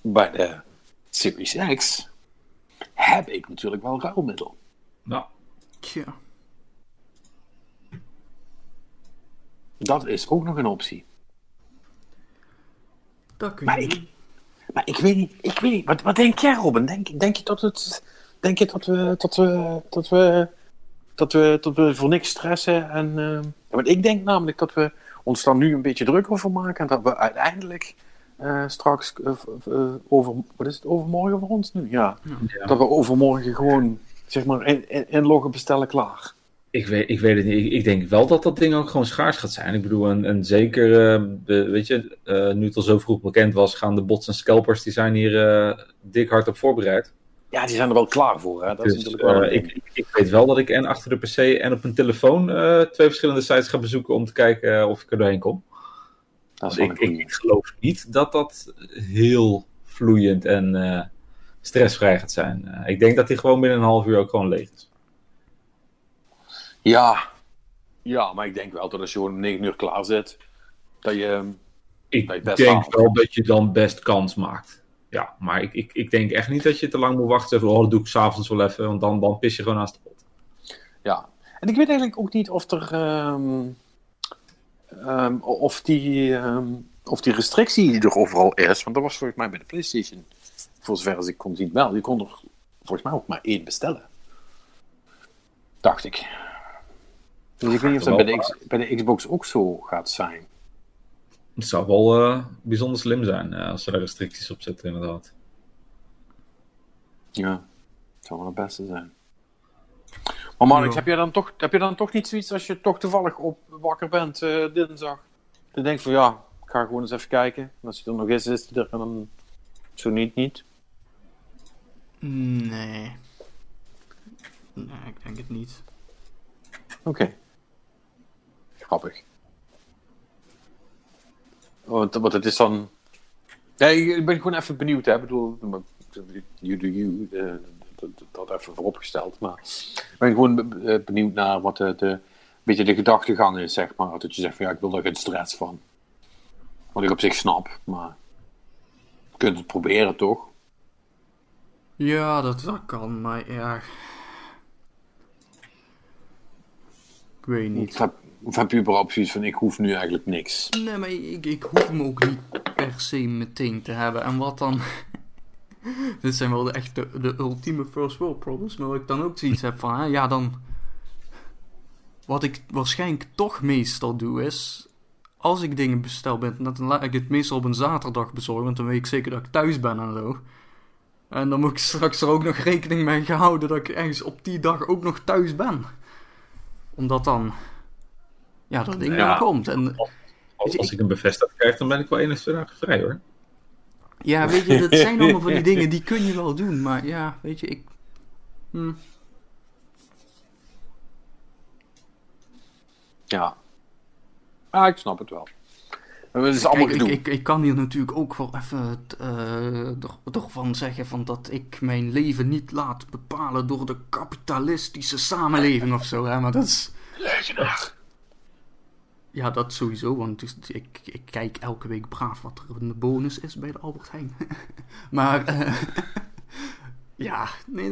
bij de Series X heb ik natuurlijk wel ruilmiddel.
Nou,
tja,
Dat is ook nog een optie.
dat kun
Maar
je
ik-. Maar ik weet niet, ik weet niet. Wat, wat denk jij, Robin? Denk, denk je dat het. Denk je dat we. Dat we. Dat we. Dat we, dat we voor niks stressen en. eh, ja, want ik denk namelijk dat we ons daar nu een beetje druk over maken. En dat we uiteindelijk eh, straks. eh, over. Wat is het? Overmorgen voor ons nu? Ja.
Ja.
Dat we overmorgen gewoon. Zeg maar in, in, inloggen, bestellen, klaar.
ik weet, ik weet het niet. Ik, ik denk wel dat dat ding ook gewoon schaars gaat zijn. Ik bedoel, en, en zeker, eh, weet je, eh, nu het al zo vroeg bekend was, gaan de bots en scalpers, die zijn hier eh, dik hard op voorbereid.
Ja, die zijn er wel klaar voor. Hè? Dat is
Dus
natuurlijk wel
eh, ik, ik, ik weet wel dat ik en achter de PC en op een telefoon eh, twee verschillende sites ga bezoeken om te kijken of ik er doorheen kom.
Dat is
Want
wel
ik, ik, geloof niet dat dat heel vloeiend en eh, stressvrij gaat zijn. Eh, ik denk dat die gewoon binnen een half uur ook gewoon leeg is.
Ja. ja, maar ik denk wel dat als je gewoon om 9 uur klaar zit, dat je. ehm,
Ik
Dat je best
denk
haalt.
wel dat je dan best kans maakt. Ja, maar ik, ik, ik denk echt niet dat je te lang moet wachten. Van, oh, dat doe ik s'avonds wel even, want dan, dan pis je gewoon naast de pot.
Ja, en ik weet eigenlijk ook niet of er. ehm, ehm, of, die, ehm, of die restrictie die er overal is, want dat was volgens mij bij de PlayStation, voor zover als ik kon zien, wel. Je kon er volgens mij ook maar één bestellen. Dacht ik. Dus ik weet niet of dat bij de, X- bij de Xbox ook zo gaat zijn.
Het zou wel eh, bijzonder slim zijn eh, als ze daar restricties op zetten, inderdaad.
Ja, het zou wel het beste zijn. Maar Mark,
Ja.
heb, je dan toch, heb je dan toch niet zoiets als je toch toevallig op wakker bent eh, dinsdag? Dan denk je van ja, ik ga gewoon eens even kijken. En als hij er nog is, is hij er en dan zo niet, niet.
Nee. Nee, ik denk het niet.
Oké. Grappig. Want, want het is dan... Nee, ik ben gewoon even benieuwd, hè. Ik bedoel, you do you. eh, dat, even vooropgesteld. Maar ik ben gewoon benieuwd naar wat de, de, beetje de gedachtegang is, zeg maar. Dat je zegt van, ja, ik wil er geen stress van. Wat ik op zich snap, maar... Je kunt het proberen, toch?
Ja, dat, dat kan, maar ja. Ik weet
Of
niet.
heb, of heb je überhaupt zoiets van, ik hoef nu eigenlijk niks?
Nee, maar ik, ik hoef hem ook niet per se meteen te hebben. En wat dan. Dit zijn wel de, echt de, de ultieme first world problems. Maar wat ik dan ook zoiets heb van, hè, ja, dan. wat ik waarschijnlijk toch meestal doe is, als ik dingen bestel ben, dan laat ik het meestal op een zaterdag bezorgen, want dan weet ik zeker dat ik thuis ben en zo. En dan moet ik straks er ook nog rekening mee gehouden dat ik ergens op die dag ook nog thuis ben. Omdat dan, ja, dat ding
Ja.
dan komt. En
Als, als ik een bevestigd krijg, dan ben ik wel dagen vrij hoor.
Ja, weet je, dat zijn allemaal van die dingen die kun je wel doen, maar ja, weet je, ik... hm.
Ja. Ah, ik snap het wel. Het is allemaal
Kijk, ik, ik, ik kan hier natuurlijk ook wel even eh, er, toch van zeggen van dat ik mijn leven niet laat bepalen door de kapitalistische samenleving of zo. Hè? Maar dat is,
Leugenaar.
Ja, dat sowieso, want dus ik, ik kijk elke week braaf wat er de bonus is bij de Albert Heijn. maar eh, ja, nee,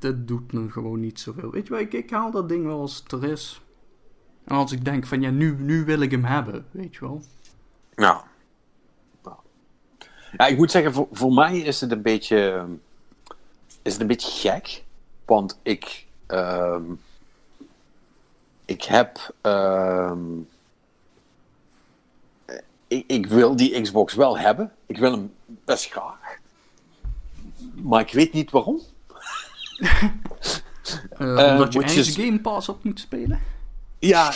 het doet me gewoon niet zoveel. Weet je wel, ik, ik haal dat ding wel als het er is. En als ik denk van ja, nu, nu wil ik hem hebben, weet je wel.
Ja. Ja. Ik moet zeggen, voor, voor mij is het een beetje, is het een beetje gek. Want ik, ehm, ik heb, ehm, ik, ik wil die Xbox wel hebben. Ik wil hem best graag. Maar ik weet niet waarom.
Eh, omdat je
moet je
eigen
s-
Game Pass op moet spelen.
Ja,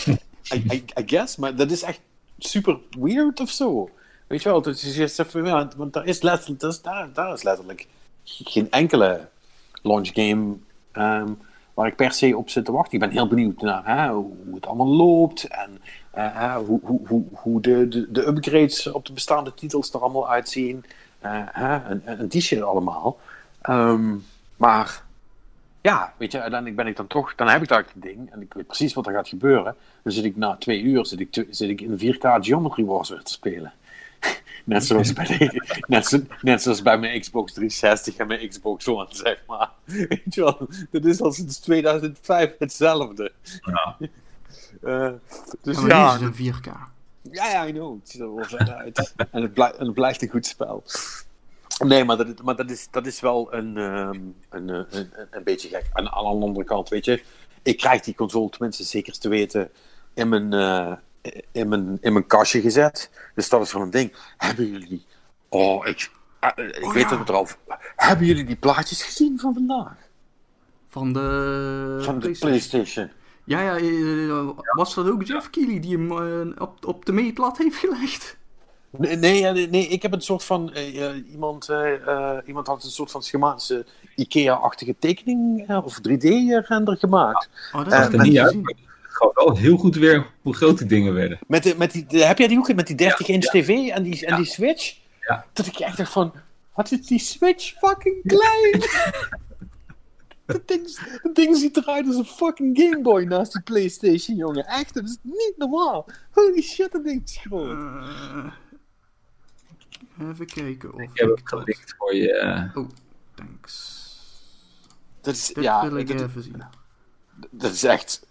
I, I, I guess, maar dat is echt super weird of zo. Weet je wel, dat is just even, ja, want daar is letterlijk, daar, daar is letterlijk geen enkele launch game ehm, waar ik per se op zit te wachten. Ik ben heel benieuwd naar hè, hoe het allemaal loopt en eh, hoe, hoe, hoe, de, de, de upgrades op de bestaande titels er allemaal uitzien. eh, hè, en, en die allemaal. Ehm, maar ja, weet je, uiteindelijk ben ik dan toch, dan heb ik daar het ding en ik weet precies wat er gaat gebeuren. Dan zit ik na twee uur zit ik, zit ik in 4K Geometry Wars weer te spelen. Net zoals, bij de, net, zo, net zoals bij mijn Xbox 360 en mijn Xbox One, zeg maar. Weet je wel, dat is al sinds 2005 hetzelfde.
Ja.
Eh, dus
Ja, maar
ja,
is in 4K.
ja, ja, I know. Het ziet er wel vet uit. en, het blijft, en het blijft een goed spel. Nee, maar dat, maar dat, is, dat is wel een, ehm, een, eh, een, een, een beetje gek. En aan de andere kant, weet je, ik krijg die console tenminste zeker te weten in mijn, eh, in mijn, in mijn kastje gezet. Dus dat is wel een ding. Hebben jullie. Oh, ik, ah, ik
Oh,
weet
ja.
het er al. Hebben jullie die plaatjes gezien van vandaag?
Van de,
Van de
PlayStation.
PlayStation.
Ja, ja, eh, was dat ook Jeff Keighley die hem eh, op, op de meetlat heeft gelegd?
Nee, nee, nee, ik heb een soort van. eh, eh, iemand, eh, eh, iemand had een soort van schematische IKEA-achtige tekening eh, of 3D-render gemaakt.
Oh, dat
Eh,
niet
niet uit, gaat wel heel goed weer hoe groot die dingen werden.
Met de, met die, de- heb jij die ook met die 30 inch
Ja.
tv en die, en die Switch?
Ja.
Dat ik echt dacht van. Wat is die Switch fucking klein? dat, ding, dat ding ziet eruit als een fucking Game Boy naast die PlayStation, jongen. Echt, dat is niet normaal. Holy shit, dat ding is groot.
Eh, even kijken of
Ik heb
ik
het
dat...
gelinkt voor je. eh,
Oh, thanks.
Dat is, ja,
wil ik
dat,
even zien.
dat is echt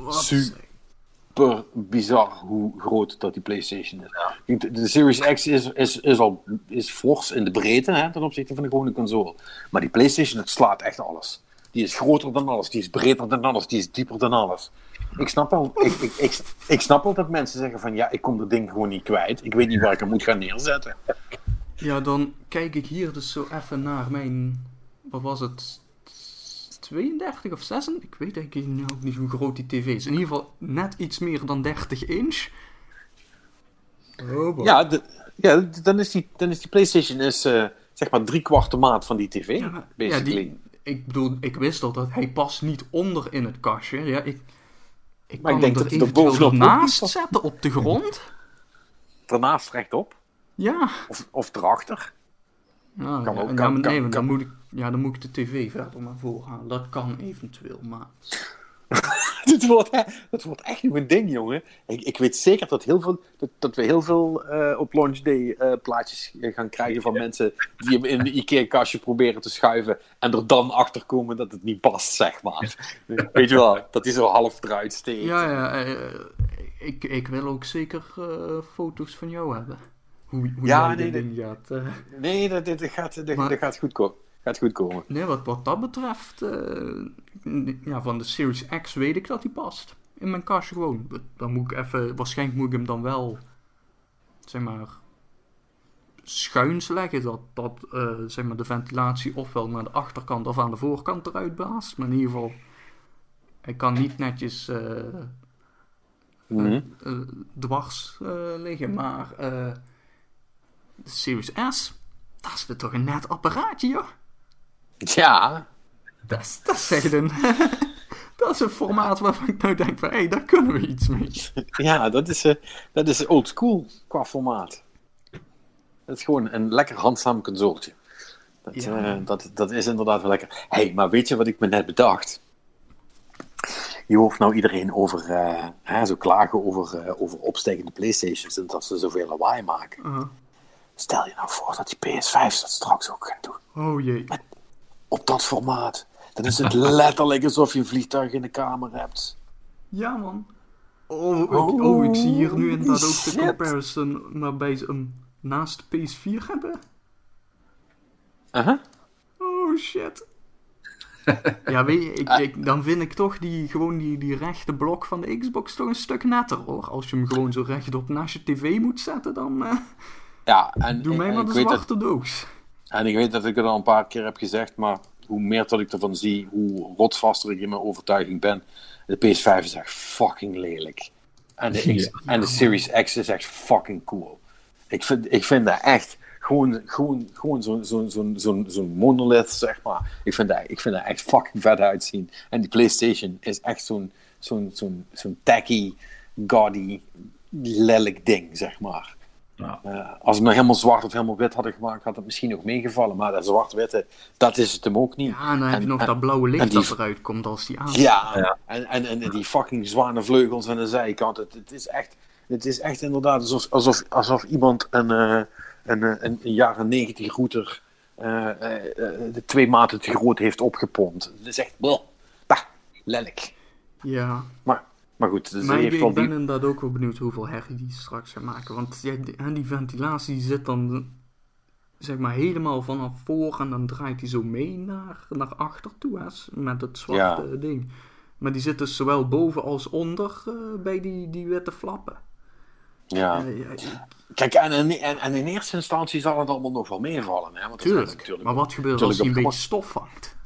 Wat
super bizar hoe groot dat die PlayStation is. De, de Series X is, is, is al is fors in de breedte hè, ten opzichte van de gewone console. Maar die PlayStation, het slaat echt alles. Die is groter dan alles, die is breder dan alles, die is dieper dan alles. Ik snap wel, ik, ik, ik, ik snap wel dat mensen zeggen van ja, ik kom dat ding gewoon niet kwijt. Ik weet niet waar ik hem moet gaan neerzetten.
Ja, dan kijk ik hier dus zo even naar mijn... Wat was het? 32 of 36? Ik weet eigenlijk nu ook niet hoe groot die tv is. In ieder geval net iets meer dan 30 inch. Oh.
Ja, de- ja dan, is die, dan is die PlayStation is, eh, zeg maar drie kwart de maat van die tv.
Ja, maar- ja,
basically.
die, ik bedoel, ik wist al dat hij past niet onder in het kastje. Ja, ik, ik
Maar
kan
ik denk
hem
dat hij er bovenop
naast zetten op de grond.
Daarnaast rechtop
Ja.
of, of erachter.
Ja,
Kan
ja,
ook,
ja,
kan- kan-
nee, want dan
kan.
moet, ik, ja, dan moet ik de tv verder maar voorhalen. Dat kan eventueel, maar...
Dit wordt, dat wordt echt nog een ding, jongen. Ik, ik weet zeker dat, heel veel, dat, dat we heel veel eh, op launch day eh, plaatjes eh, gaan krijgen van mensen die hem in een IKEA-kastje proberen te schuiven en er dan achter komen dat het niet past, zeg maar. Weet je wel, dat hij zo half eruit steekt.
Ja, ja, ik, ik wil ook zeker foto's van jou hebben. Hoe, hoe
Ja, nee,
dit
dat-
ding gaat...
Nee, dat, dat, dat gaat, dat,
Maar-
dat gaat goed komen. Gaat goed komen.
Nee, wat, wat dat betreft, eh, ja, van de Series X weet ik dat die past. In mijn kastje gewoon. Dan moet ik even, waarschijnlijk moet ik hem dan wel, zeg maar, schuins leggen. Dat, dat eh, zeg maar, de ventilatie ofwel naar de achterkant of aan de voorkant eruit blaast. Maar in ieder geval, hij kan niet netjes eh,
Mhm.
dwars liggen. Maar de Series S, dat is weer toch een net apparaatje, joh.
Ja,
Dat is, dat is echt een... dat is een formaat waarvan ik nou denk van... Hé, hey, daar kunnen we iets mee.
ja dat, is, eh, dat is old school qua formaat. Het is gewoon een lekker handzaam. Dat,
Ja.
eh, dat, dat is inderdaad wel lekker. hey, maar weet je wat ik me net bedacht? Je hoort nou iedereen over, eh, hè, zo klagen over, eh, over opstijgende Playstations en dat ze zoveel lawaai maken.
Uh-huh.
Stel je nou voor dat die PS5 dat straks ook gaat doen.
Oh jee.
Op dat formaat. Dan is het letterlijk alsof je een vliegtuig in de kamer hebt.
Ja, man. Oh ik, oh, ik zie hier nu inderdaad ook de comparison waarbij ze hem naast de PS4 hebben.
Uh-huh.
Oh shit. ja, weet je, ik, ik- dan vind ik toch die, gewoon die, die rechte blok van de Xbox toch een stuk netter hoor. Als je hem gewoon zo rechtop naast je tv moet zetten, dan eh,
Ja, en,
doe mij maar de
weet dat,
zwarte doos.
En ik weet dat ik het al een paar keer heb gezegd, maar hoe meer dat ik ervan zie, hoe rotsvaster ik in mijn overtuiging ben. De PS5 is echt fucking lelijk. En de, en de Series X is echt fucking cool. Ik vind, ik vind dat echt gewoon, gewoon, gewoon zo'n zo, zo, zo, zo'n monolith, zeg maar. Ik vind, dat, ik vind dat echt fucking vet uitzien. En die PlayStation is echt zo'n zo'n zo'n zo'n tacky, gaudy, lelijk ding, zeg maar.
Nou,
Eh, als ze me helemaal zwart of helemaal wit hadden gemaakt, had het misschien ook meegevallen. Maar dat zwart-witte, dat is het hem ook niet.
Ja, en dan heb je nog
en-
dat blauwe licht
die-
dat eruit komt als die aan.
Ja,
Ja.
En, en, en die fucking zware vleugels aan de zijkant. Het, het, is, echt, het is echt inderdaad alsof, alsof, alsof iemand een, eh, een, eh, een, een jaren 90 router eh, eh, eh, de twee maten te groot heeft opgepompt. Het is echt, bah, lelijk.
Ja.
Maar, maar goed, dus
Maar ik, ik ben
die...
inderdaad ook wel benieuwd hoeveel herrie die straks gaan maken. Want ja, die, en die ventilatie zit dan zeg maar helemaal vanaf voor en dan draait hij zo mee naar, naar achter toe hè, met het zwarte ding. Maar die zit dus zowel boven als onder eh, bij die, die witte flappen.
Ja.
Eh, ja, ik-
Kijk, en, en, en, en in eerste instantie zal het allemaal nog wel meevallen. Hè? Want
tuurlijk.
natuurlijk
Maar wat gebeurt als hij een beetje stof vangt?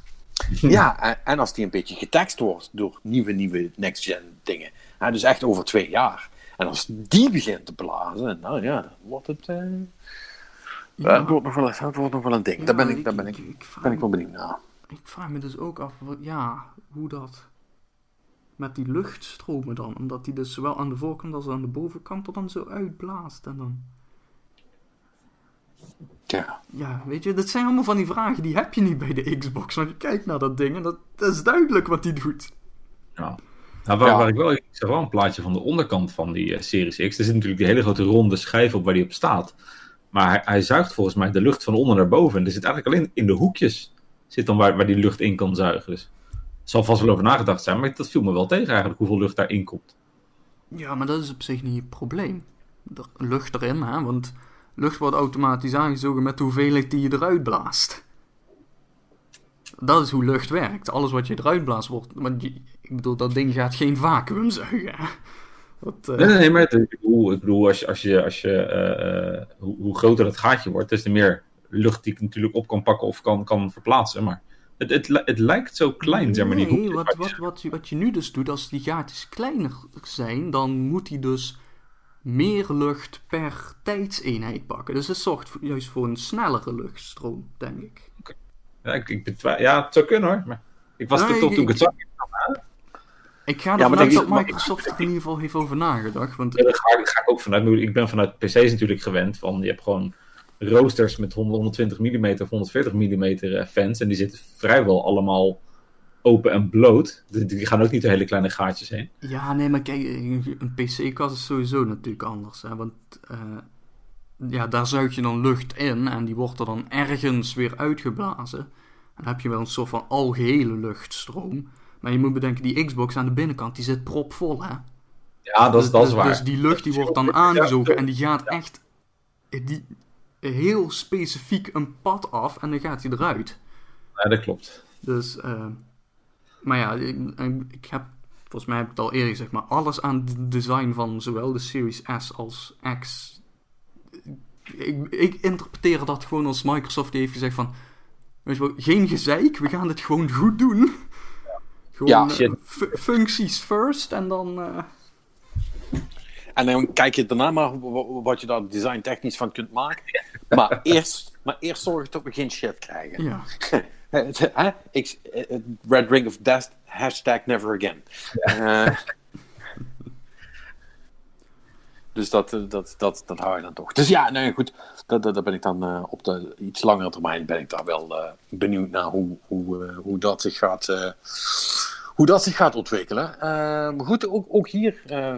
Ja, en, en als die een beetje getekst wordt door nieuwe, nieuwe next-gen dingen. Hè, dus echt over twee jaar. En als die begint te blazen, nou ja, dan wordt het, eh,
Ja.
het, wordt nog wel, het wordt nog wel een ding. daar ben ik, daar ben ik, ben ik wel benieuwd naar.
Ik vraag me dus ook af, ja, hoe dat met die luchtstromen dan. Omdat die dus zowel aan de voorkant als aan de bovenkant er dan zo uitblaast. En dan,
Ja.
ja, weet je, dat zijn allemaal van die vragen die heb je niet bij de Xbox. Want je kijkt naar dat ding en dat, dat is duidelijk wat die doet.
ja. Nou, waar,
Ja.
waar ik wel, ik zag wel een plaatje van de onderkant van die eh, Series X. Er zit natuurlijk die hele grote ronde schijf op waar die op staat. Maar hij, hij zuigt volgens mij de lucht van onder naar boven. En er zit eigenlijk alleen in de hoekjes zit dan waar, waar die lucht in kan zuigen. Dus er zal vast wel over nagedacht zijn, maar dat viel me wel tegen eigenlijk hoeveel lucht daarin komt.
Ja, maar dat is op zich niet het probleem. Er, lucht erin, hè, want lucht wordt automatisch aangezogen met de hoeveelheid die je eruit blaast. Dat is hoe lucht werkt. Alles wat je eruit blaast wordt. Want je, ik bedoel, dat ding gaat geen vacuüm zuigen. Dat, eh,
Nee, nee, maar het- ik bedoel, ik bedoel als je, als je, als je eh, eh, hoe, hoe groter het gaatje wordt, des te meer lucht die ik natuurlijk op kan pakken of kan, kan verplaatsen. Maar het, het, het lijkt zo klein, zeg maar, die
nee,
hoekjes.
wat, wat, wat, je- wat je nu dus doet, als die gaatjes kleiner zijn, dan moet hij dus meer lucht per tijdseenheid pakken. Dus dat zorgt voor- juist voor een snellere luchtstroom, denk ik.
Ja, ik, ik ja, het zou kunnen hoor. Maar ik was er toch
ik-
toen ik het zag.
Ik ga
Ja,
ervan
maar
uit
denk
dat Microsoft er in ieder geval heeft over nagedacht. Want
Ja, Daar ga, ik- ga ik ook vanuit. Ik ben vanuit PC's natuurlijk gewend. Van, je hebt gewoon roosters met 100, 120 mm of 140 mm fans. En die zitten vrijwel allemaal open en bloot. Die, gaan ook niet de hele kleine gaatjes heen.
Ja, nee, maar kijk, een PC-kast is sowieso natuurlijk anders. Hè? Want eh, ja, daar zuig je dan lucht in en die wordt er dan ergens weer uitgeblazen. En dan heb je wel een soort van algehele luchtstroom. Maar je moet bedenken, die Xbox aan de binnenkant, die zit propvol, hè?
Ja, dat is, dat is
dus,
waar.
Dus die lucht die wordt dan aangezogen en die gaat echt die, heel specifiek een pad af en dan gaat hij eruit.
Ja, dat klopt.
Dus, eh, maar ja, ik, ik heb, volgens mij heb ik het al eerder gezegd, maar alles aan het design van zowel de Series S als X. Ik, ik interpreteer dat gewoon als Microsoft die heeft gezegd van, weet je wel, geen gezeik, we gaan het gewoon goed doen. Gewoon
Ja,
eh, functies first en dan... eh,
En dan kijk je daarna maar wa- wat je daar design technisch van kunt maken. Maar eerst, maar eerst zorgen dat we geen shit krijgen.
ja.
Hè? Ik, eh, Red Ring of Death, hashtag never again. Eh, dus dat, eh, dat, dat, dat hou je dan toch. Dus ja, nee, goed. Dat, dat, dat ben ik dan eh, op de iets langere termijn ben ik daar wel eh, benieuwd naar hoe, hoe, eh, hoe, dat zich gaat, eh, hoe dat zich gaat ontwikkelen. Eh, maar goed, ook, ook hier. eh,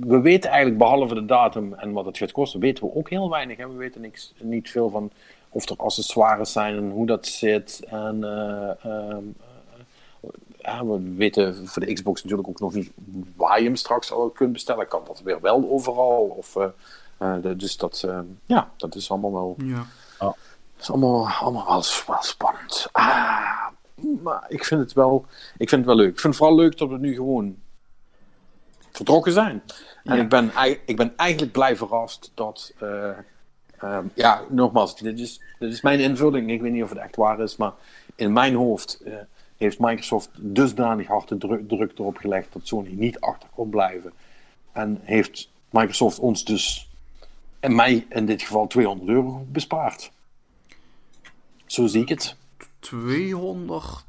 we weten eigenlijk, behalve de datum en wat het gaat kosten, weten we ook heel weinig. Hè? We weten niks, niet veel van of er accessoires zijn en hoe dat zit. En eh, ehm, eh, ja, we weten voor de Xbox natuurlijk ook nog niet waar je hem straks al kunt bestellen. Kan dat weer wel overal? Of, eh, eh, de- dus dat, eh, ja, dat is allemaal wel,
ja.
dat is allemaal, allemaal wel, wel spannend. Ah, maar ik vind, het wel, ik vind het wel leuk. Ik vind het vooral leuk dat we nu gewoon vertrokken zijn. En
Ja.
ik, ben, ik ben eigenlijk blij verrast dat. eh, ehm, ja, nogmaals, dit is, dit is mijn invulling. Ik weet niet of het echt waar is, maar in mijn hoofd eh, heeft Microsoft dusdanig hard de druk, druk erop gelegd dat Sony niet achter kon blijven. En heeft Microsoft ons dus, en mij in dit geval, 200 euro bespaard. Zo zie ik het.
200...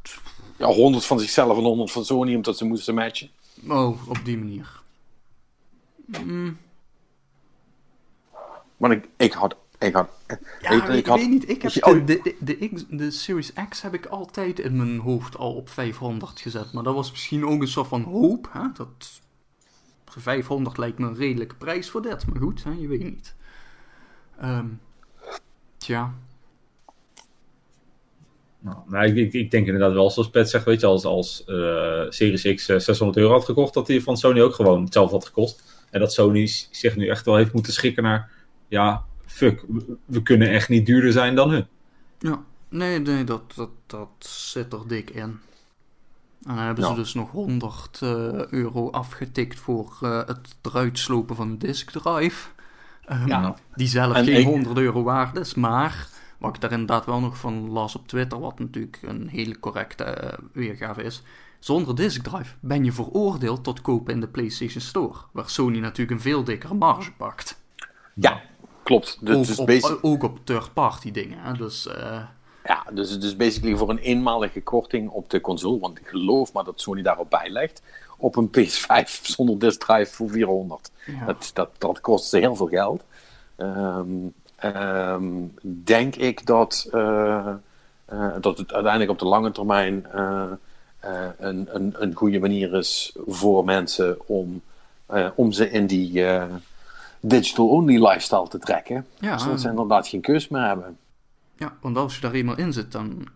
Ja, 100 van zichzelf en 100 van Sony, omdat ze moesten matchen.
Oh, op die manier.
Maar ik, ik had. Ik had
Ja,
ik,
ik,
ik had
weet niet. Ik heb
Oh,
de, de, de, X- de Series X heb ik altijd in mijn hoofd al op 500 gezet. Maar dat was misschien ook een soort van hoop. Hè? Dat 500 lijkt me een redelijke prijs voor dit. Maar goed, hè? je weet niet. Ehm tja.
Nou, nou, ik, ik, ik denk inderdaad wel, zoals Pet zegt, weet je, als, als eh, Series X eh, 600 euro had gekocht, dat die van Sony ook gewoon hetzelfde had gekost. En dat Sony zich nu echt wel heeft moeten schikken naar, ja, fuck, we, we kunnen echt niet duurder zijn dan hun.
Ja, nee, nee dat, dat, dat zit er dik in. En dan hebben ze
Ja.
dus nog 100 eh, euro afgetikt voor eh, het eruit slopen van de disk drive. Ehm,
Ja.
Die zelf
En
geen
ik-
100 euro waard is, maar wat ik daar inderdaad wel nog van las op Twitter, wat natuurlijk een hele correcte eh, weergave is. Zonder disk drive ben je veroordeeld tot kopen in de PlayStation Store, waar Sony natuurlijk een veel dikkere marge pakt.
Ja, klopt. Dus,
ook, op,
basic-
ook op third-party dingen. Hè? Dus eh,
ja, dus, dus basically voor een eenmalige korting op de console, want ik geloof maar dat Sony daarop bijlegt, op een PS5 zonder disk drive voor 400.
Ja.
Dat, dat, dat kost ze heel veel geld. Ehm, ehm, denk ik dat, eh, eh, dat het uiteindelijk op de lange termijn een, een, een goede manier is voor mensen om, om ze in die digital-only lifestyle te trekken.
Ja.
Zodat ze inderdaad geen keus meer hebben.
Ja, want als je daar eenmaal in zit, dan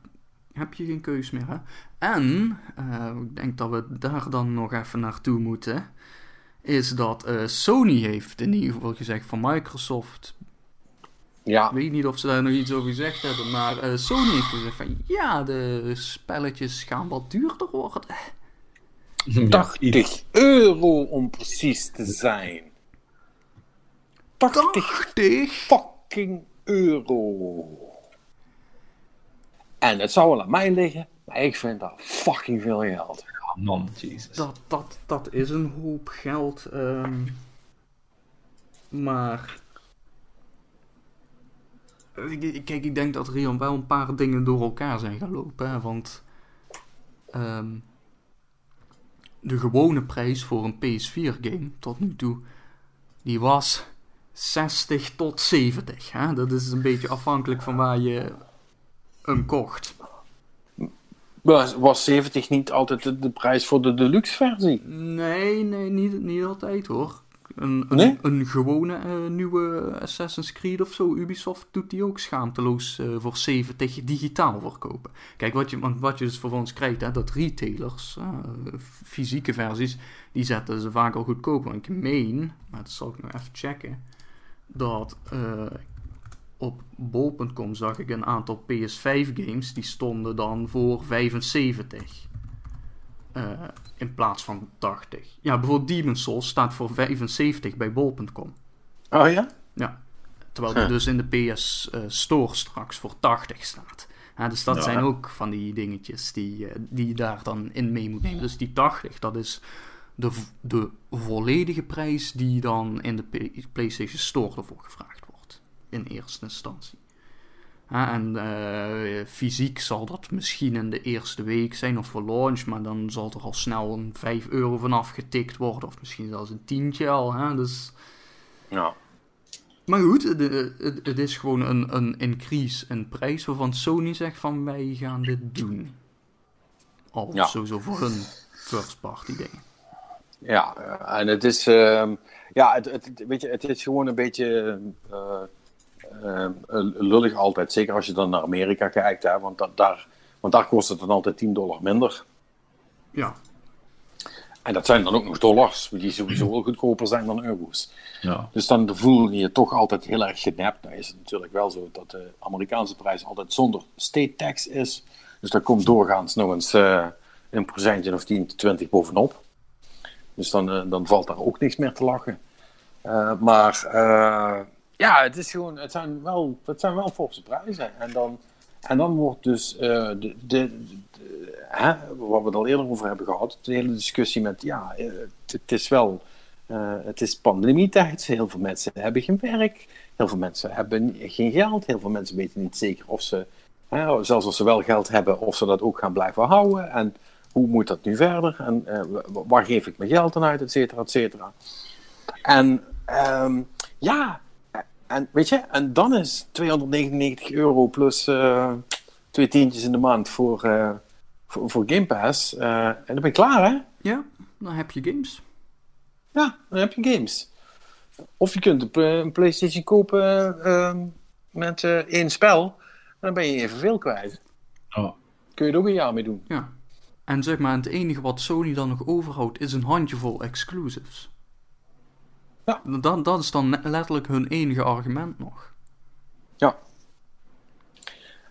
heb je geen keus meer. Hè? En, eh, ik denk dat we daar dan nog even naartoe moeten, is dat eh, Sony heeft in ieder geval gezegd van Microsoft.
Ja,
Ik weet niet of ze daar nog iets over gezegd hebben, maar eh, Sony heeft gezegd van ja, de spelletjes gaan wat duurder worden.
Ja,
80 euro om precies te zijn. 80
80?
fucking euro. En het zou wel aan mij liggen, maar ik vind dat fucking veel geld.
man, Jesus.
Dat, dat, dat is een hoop geld. ehm. maar. Ik- ik- Kijk, ik denk dat er hier wel een paar dingen door elkaar zijn gelopen. Hè? Want. ehm, de gewone prijs voor een PS4-game tot nu toe. die was 60 tot 70. Hè? Dat is een beetje afhankelijk van waar je hem kocht.
Was, was 70 niet altijd de, de prijs voor de deluxe versie?
Nee, nee, niet, niet altijd hoor. Een, een,
Nee?
een gewone eh, nieuwe Assassin's Creed of zo, Ubisoft doet die ook schaamteloos eh, voor 70 digitaal verkopen. Kijk, wat je, wat je dus vervolgens krijgt, hè, dat retailers, eh, fysieke versies, die zetten ze vaak al goedkoper. Want ik meen, maar dat zal ik nog even checken, dat eh, op bol.com zag ik een aantal PS5 games die stonden dan voor 75. Eh, in plaats van 80. Ja, bijvoorbeeld Demon's Souls staat voor 75 bij bol.com.
Oh ja?
Ja. Terwijl het
Huh.
dus in de PS eh, Store straks voor 80 staat. Ja, dus dat
Ja.
zijn ook van die dingetjes die, eh, die je daar dan in mee moet nemen. Dus die 80, dat is de, de volledige prijs die dan in de PlayStation Store ervoor gevraagd wordt. In eerste instantie. En eh, fysiek zal dat misschien in de eerste week zijn of voor launch, maar dan zal er al snel een 5 euro vanaf getikt worden, of misschien zelfs een tientje al. Hè? Dus
Ja.
maar goed, het, is gewoon een, een increase in prijs waarvan Sony zegt van wij gaan dit doen. Al
Ja.
sowieso voor hun first party dingen.
Ja, eh, en het is, ehm, ja, het, het, weet je, het is gewoon een beetje eh, eh, lullig altijd. Zeker als je dan naar Amerika kijkt, hè, want, dat, daar, want daar kost het dan altijd 10 dollar minder.
Ja,
En dat zijn dan ook nog dollars, die sowieso wel goedkoper zijn dan euro's.
Ja.
Dus dan voel je je toch altijd heel erg genept. Nou is het natuurlijk wel zo dat de Amerikaanse prijs altijd zonder state tax is. Dus daar komt doorgaans nog eens eh, een procentje of 10, 20 bovenop. Dus dan, eh, dan valt daar ook niks meer te lachen. Eh, maar eh, ja, het, is gewoon, het, zijn wel, het zijn wel forse prijzen. En dan, en dan wordt dus de, de, de- hè, wat we het al eerder over hebben gehad, de hele discussie met ja, het, is wel eh, het is pandemietijd. Heel veel mensen hebben geen werk. Heel veel mensen hebben geen geld. Heel veel mensen weten niet zeker of ze, hè, zelfs als ze wel geld hebben, of ze dat ook gaan blijven houden. En hoe moet dat nu verder? En eh, wa- waar geef ik mijn geld aan uit, et cetera, et cetera. En ehm, ja, en weet je, en dan is 299 euro plus eh, twee tientjes in de maand voor, eh, voor, voor Game Pass. eh, en dan ben je klaar, hè?
ja dan heb je games.
Ja, dan heb je games. Of je kunt een, pla- een PlayStation kopen eh, met eh, één spel. En dan ben je evenveel kwijt.
Oh.
Kun je er ook een jaar mee doen.
Ja. En zeg maar, het enige wat Sony dan nog overhoudt is een handjevol exclusives.
Ja.
Dat, dat is dan letterlijk hun enige argument nog.
Ja.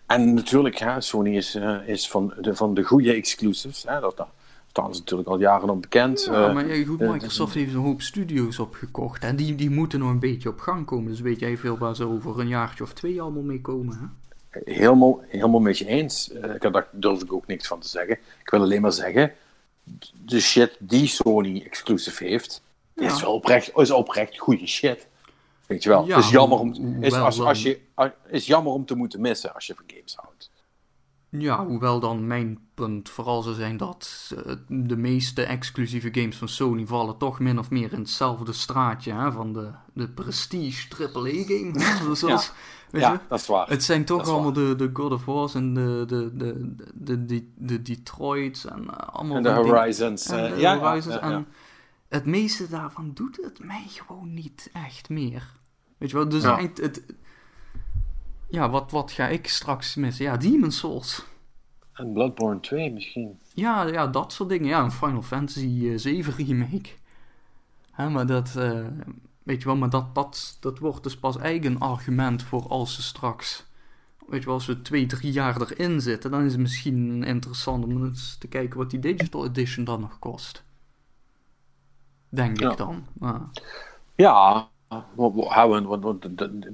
En natuurlijk, hè, Sony is, eh, is van, de, van de goede exclusives. Hè, dat, daar staan ze natuurlijk al jaren op bekend.
Ja,
Eh,
maar ja, goed,
eh,
Microsoft heeft een hoop studio's opgekocht. En die, die moeten nog een beetje op gang komen. Dus weet jij veel waar ze over een jaartje of twee allemaal mee komen. Hè?
Helemaal, helemaal met je eens. Eh, daar durf ik ook niks van te zeggen. Ik wil alleen maar zeggen, de shit die Sony exclusive heeft,
Ja.
is wel oprecht, is oprecht goede shit. Weet je wel.
Ja,
is, jammer om, is, als, als je, is jammer om te moeten missen als je van games houdt.
Ja, hoewel dan mijn punt vooral zou zijn dat eh, de meeste exclusieve games van Sony vallen toch min of meer in hetzelfde straatje hè, van de, de prestige AAA-game. hè. Je?
Ja, dat is waar.
Het zijn toch allemaal de, de God of War's en de, de, de, de, de, de Detroits en eh, allemaal
En de Horizons.
en
eh,
de
ja,
Horizons.
ja, ja,
En het meeste daarvan doet het mij gewoon niet echt meer. Weet je wel, dus
Ja.
eind- het, ja, wat, wat ga ik straks missen? Ja, Demon's Souls.
En Bloodborne 2 misschien.
Ja, ja, dat soort dingen. Ja, een Final Fantasy eh, 7 remake. Hè, maar dat, eh, weet je wel, maar dat, dat, dat wordt dus pas eigen argument voor als ze straks, weet je wel, als we twee, drie jaar erin zitten, dan is het misschien interessant om eens te kijken wat die Digital Edition dan nog kost. Denk
Ja.
ik dan. Maar,
Ja, houden, want,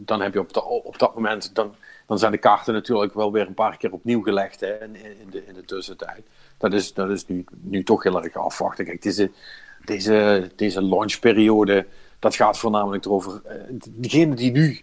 dan heb je op, dat- op dat moment, dan, dan zijn de kaarten natuurlijk wel weer een paar keer opnieuw gelegd hè, in, in, de, in de tussentijd. Dat is, dat is nu, nu toch heel erg afwachten. Kijk, deze, deze, deze launchperiode, dat gaat voornamelijk erover, eh, degene die nu,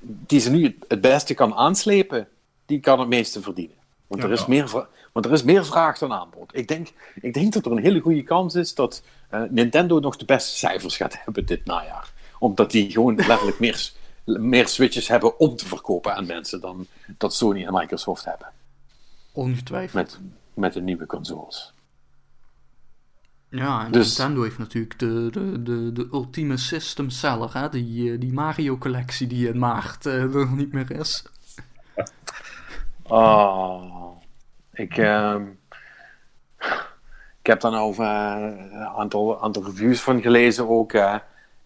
die ze nu het- beste kan aanslepen, die kan het meeste verdienen. Want,
Ja.
er, is meer, want er is meer vraag dan aanbod. Ik denk, ik denk dat er een hele goede kans is dat eh, Nintendo nog de beste cijfers gaat hebben dit najaar. Omdat die gewoon letterlijk meer, meer switches hebben om te verkopen aan mensen dan dat Sony en Microsoft hebben.
ongetwijfeld.
Met, met de nieuwe consoles.
Ja, en
Dus-
Nintendo heeft natuurlijk de, de, de, de ultieme system seller, hè? Die, eh, die Mario collectie die in maart eh, er niet meer is.
Oh, ik, ehm, ik heb daar nou over eh, een aantal, aantal reviews van gelezen ook. eh.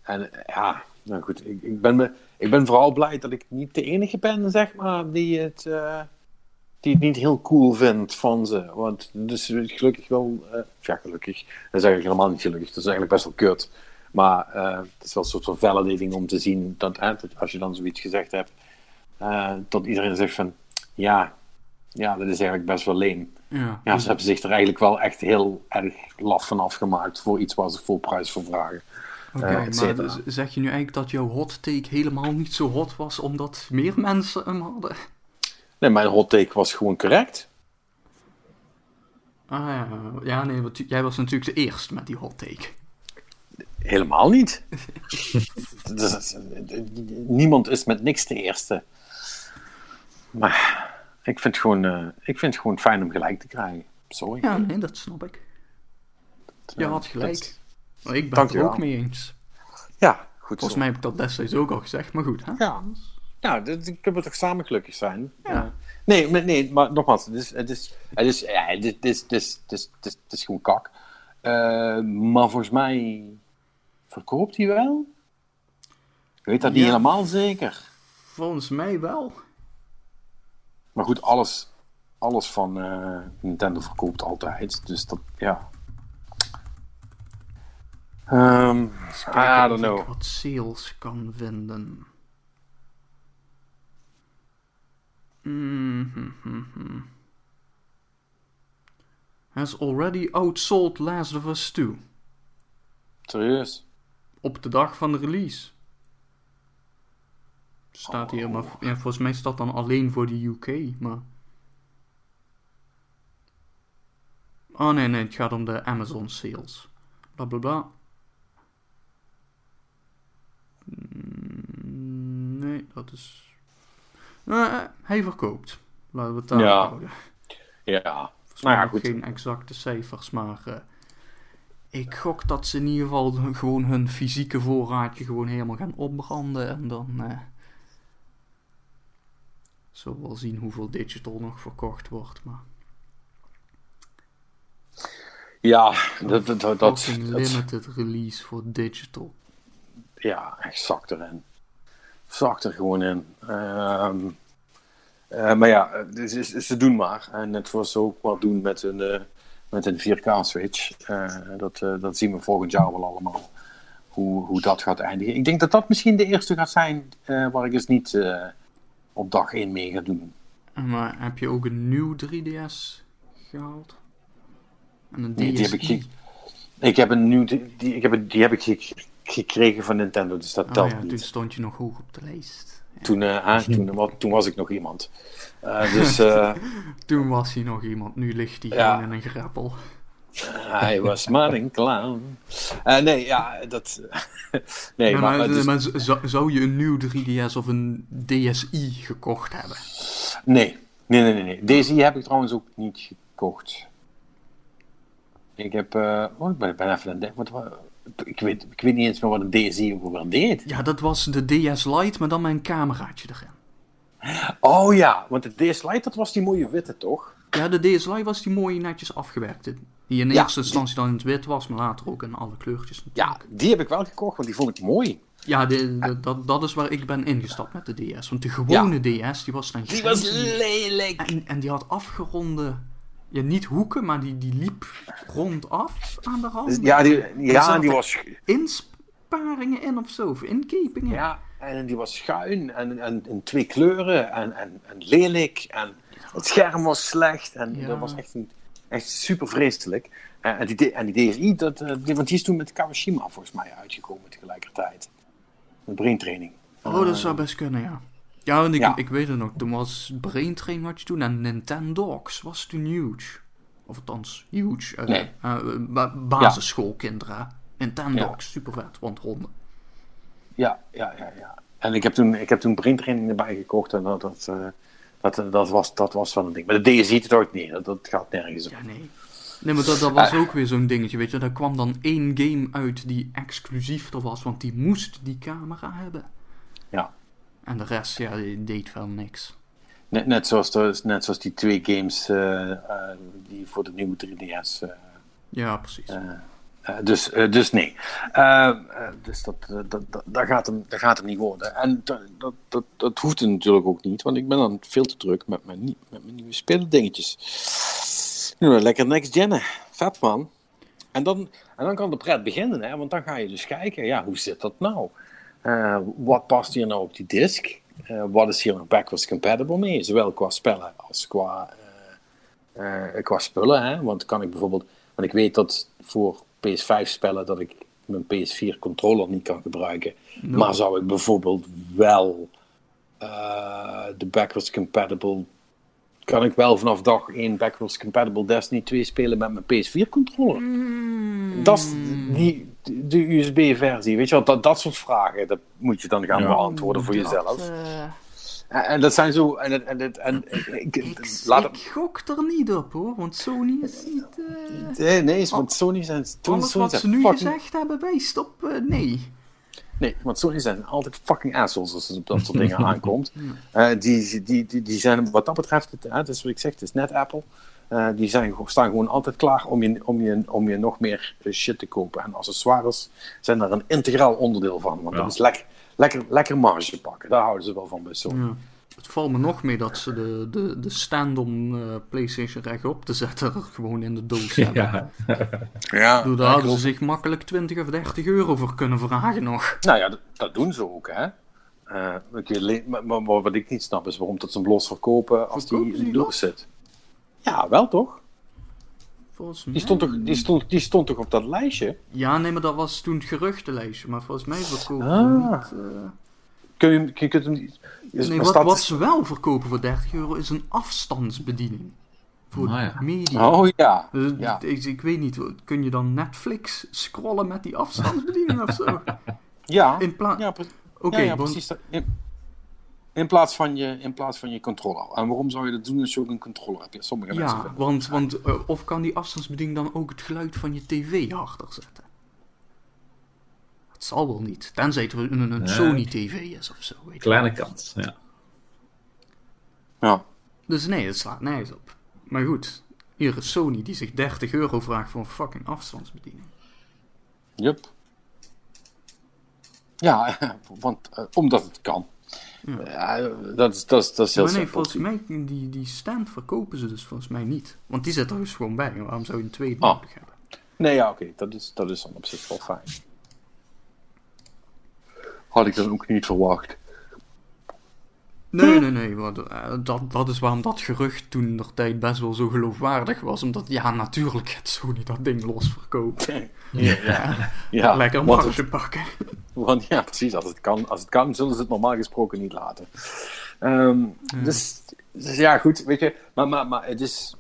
en eh, ja, Nou goed, ik, ik, ben me, ik ben vooral blij dat ik niet de enige ben, zeg maar, die het, eh, die het niet heel cool vindt van ze. Want dus gelukkig wel, eh, ja gelukkig, dat is eigenlijk helemaal niet gelukkig, dat is eigenlijk best wel kut. Maar eh, het is wel een soort van validating om te zien dat, hè, dat als je dan zoiets gezegd hebt, eh, dat iedereen zegt van, ja, ja, dat is eigenlijk best wel leem.
Ja,
Ja, ze hebben zich er eigenlijk wel echt heel erg laf van afgemaakt voor iets waar ze vol prijs voor vragen.
Oké,
eh, et
maar zeg je nu eigenlijk dat jouw hot take helemaal niet zo hot was omdat meer mensen hem hadden?
Nee, mijn hot take was gewoon correct.
Ah ja, ja nee, want jij was natuurlijk de eerste met die hot take.
Helemaal niet. Dus, niemand is met niks de eerste. Maar ik vind, het gewoon, eh, ik vind het gewoon fijn om gelijk te krijgen. Sorry.
Ja, nee, dat snap ik. Je had gelijk.
dat-
Maar ik ben het er ook mee eens.
ja, goed
Volgens
zo.
mij heb ik dat destijds ook al gezegd, maar goed. Hè?
Ja, nou, dit- ik kunnen we toch samen gelukkig zijn.
Ja.
Nee, maar- nee, maar nogmaals, het is, het is, het is, ja, het is, het is, het is, het is, het is, het is gewoon kak. Eh, maar volgens mij verkoopt hij wel. Ik weet dat niet helemaal zeker.
Volgens mij wel.
Maar goed, alles, alles van eh, Nintendo verkoopt altijd. Dus dat, ja. Ehm I don't know.
ik wat sales kan vinden. Mhm. Has already outsold Last of Us 2.
Serieus.
Op de dag van de release. Staat hier,
Oh.
maar ja, volgens mij staat dan alleen voor de UK, maar... Oh nee, nee, het gaat om de Amazon sales. Bla bla bla. Mm, Nee, dat is... Eh, hij verkoopt. Laten we het daar
Ja.
houden.
Ja. Nou ja, goed.
geen exacte cijfers, maar eh, ik gok dat ze in ieder geval gewoon hun fysieke voorraadje gewoon helemaal gaan opbranden en dan eh zullen we wel zien hoeveel digital nog verkocht wordt. Maar
Ja, dat, dat, dat, dat,
fucking
dat-
limited release voor digital.
ja, zakt erin. Zakt er gewoon in. Ehm, eh, maar ja, dus, ze doen maar. En net zoals ze ook wat doen met een, eh, met een 4K-switch. dat, eh, dat zien we volgend jaar wel allemaal. Hoe, hoe dat gaat eindigen. Ik denk dat dat misschien de eerste gaat zijn waar ik dus niet op dag 1 mee ga doen.
En Maar heb je ook een nieuw 3DS gehaald? En een
Nee, die heb ik Ik heb een nieuw, die, ik heb, die heb ik gekregen van Nintendo, dus dat
Oh ja,
niet.
toen stond je nog hoog op de lijst. Ja.
Toen, eh, hè, toen, toen was ik nog iemand. Eh, dus eh,
Toen was hij nog iemand, nu ligt hij
Ja.
gewoon in een greppel.
hij was maar een clown. Nee, ja, dat... nee, maar...
maar,
maar dus-
maar zou, zou je een nieuw 3DS of een DSi gekocht hebben?
nee, nee, nee, nee, nee. Deze heb ik trouwens ook niet gekocht. Ik heb... eh, oh, ik ben, even aan het denken. Wat, ik, weet, ik weet niet eens meer wat een DSi wel deed.
Ja, dat was de DS Lite, maar dan met een cameraatje erin.
Oh ja, want de DS Lite, dat was die mooie witte, toch?
Ja, de DS Lite was die mooi netjes afgewerkte. Die in
Ja,
eerste instantie dan in het wit was, maar later ook in alle kleurtjes
Ja, die heb ik wel gekocht, want die vond ik mooi.
Ja, de, de- dat, dat is waar ik ben ingestapt met de DS. Want de gewone DS, die was dan
Die was lelijk.
en, en die had afgeronde... Ja, niet hoeken, maar die, die liep rondaf aan de rand.
Ja, die, ja, die was...
Insparingen in of zo, of inkepingen.
Ja, en die was schuin en, en in twee kleuren en, en, en lelijk. En het scherm was slecht en
Ja.
dat was echt, een, echt super vreselijk. En, en, die, en die DSi, dat, eh, die, want die is toen met Kawashima volgens mij uitgekomen tegelijkertijd. Met braintraining.
Oh, dat zou best kunnen, ja. Ja, want ik,
Ja.
ik weet het nog. Toen was Brain Train wat je toen en Nintendogs was toen huge. Of althans, huge. eh,
Nee.
eh, ba- basisschoolkinderen. Nintendogs,
Ja.
super vet, want honden.
Ja, ja, ja, ja. En ik heb toen, ik heb toen braintraining erbij gekocht en dat, dat, eh, dat, dat, was, dat was van een ding. Maar de DSi, dat nee, dat, dat gaat nergens op.
Ja, nee. Nee, maar dat, dat was
Ah.
ook weer zo'n dingetje, weet je. Daar kwam dan één game uit die exclusief er was, want die moest die camera hebben. En de rest, ja, die deed wel niks.
Net, net, zoals, de, net zoals die twee games eh, eh, die voor de nieuwe 3DS. eh,
Ja, precies.
dus, dus nee. Eh, dus dat, dat, dat, dat, gaat hem, dat gaat hem niet worden. En dat, dat, dat, dat hoeft natuurlijk ook niet, want ik ben dan veel te druk met mijn, met mijn nieuwe spelendingetjes. Nou, lekker next gen, vet man. En dan, en dan kan de pret beginnen, hè? want dan ga je dus kijken, ja, hoe zit dat nou? Eh, wat past hier nou op die disk? Eh, wat is hier nog backwards compatible mee? Zowel qua spellen als qua, eh, qua spullen. Hè? Want kan ik bijvoorbeeld, want ik weet dat voor PS5 spellen dat ik mijn PS4 controller niet kan gebruiken. Maar zou ik bijvoorbeeld wel de backwards compatible. Kan ik wel vanaf dag 1 backwards compatible Destiny 2 spelen met mijn PS4 controller? Dat is die, de USB-versie. Weet je wel, dat, dat soort vragen, dat moet je dan gaan
Ja.
beantwoorden voor
Dat,
jezelf.
eh,
En, en dat zijn zo. En, en, en, en, ik,
ik,
laat
ik
het.
gok er niet op hoor, want Sony is niet. eh,
Nee, nee, want Sony zijn.
Alles
Sony
wat
zijn
ze nu
fucking-
gezegd hebben wijst op eh, nee.
Nee, want Sony zijn altijd fucking assholes als het op dat soort dingen aankomt. Eh, die, die, die, die zijn wat dat betreft, het, hè, dat is wat ik zeg, het is net Apple. Eh, die zijn, staan gewoon altijd klaar om je, om je, om je nog meer eh, shit te kopen. En accessoires zijn daar een integraal onderdeel van. Want
Ja.
dat is lekker, lekker, lekker marge pakken. Daar houden ze wel van bij Sony.
Ja. Het valt me nog mee dat ze de, de, de stand om eh, PlayStation rechtop te zetten er gewoon in de doos hebben.
Ja,
Ja,
Daar hadden ze zich makkelijk 20 of 30 euro voor kunnen vragen nog.
Nou ja, dat, dat doen ze ook, hè. Eh, ik weet alleen- maar, wat ik niet snap is waarom dat ze hem los verkopen als
Verkopen
die in de doos zit. Ja, wel toch?
Volgens mij...
Die stond toch, die stond, die stond toch op dat lijstje?
Ja, nee, maar dat was toen het geruchtenlijstje. Maar volgens mij verkopen ze
Ah.
niet... eh,
Kun je, je kunt hem niet... is-
Nee,
maar
wat, ze wel verkopen voor 30 euro is een afstandsbediening. Voor
Ah, ja.
media.
Oh ja.
Dus
ja.
ik, ik weet niet, kun je dan Netflix scrollen met die afstandsbediening of zo?
Ja,
In plaats...
ja, pre-
Oké,
ja, ja,
want-
precies. dat- In, in, plaats van je, in plaats van je controller. En waarom zou je dat doen als je ook een controller hebt? Ja, sommige mensen
Ja, want, want eh, of kan die afstandsbediening dan ook het geluid van je tv harder zetten? Het zal wel niet. Tenzij het een, een, een
Nee.
Sony TV is of zo. Weet je.
kleine kans. Ja.
Ja.
Dus nee, het slaat nergens op. Maar goed, hier is Sony die zich 30 euro vraagt voor een fucking afstandsbediening.
Yup. Ja, want, eh, omdat het kan. Ja, dat, is, dat, is, dat is heel
maar nee,
simpel.
volgens mij, die, die stand verkopen ze dus volgens mij niet. Want die zit er dus gewoon bij. Waarom zou je een tweede
Ah.
nodig hebben?
Nee, ja, oké. Dat, is, dat is dan op zich wel fijn. Had ik dan ook niet verwacht.
Nee, nee, nee. Want, eh, dat, dat is waarom dat gerucht toen de tijd best wel zo geloofwaardig was. Omdat, ja, natuurlijk gaat Sony dat ding losverkopen.
Ja, ja. ja
Lekker marge pakken.
want ja, precies. Als het, kan, als het kan, zullen ze het normaal gesproken niet laten. Ehm, dus, dus ja, goed. Weet je, maar, maar, maar het is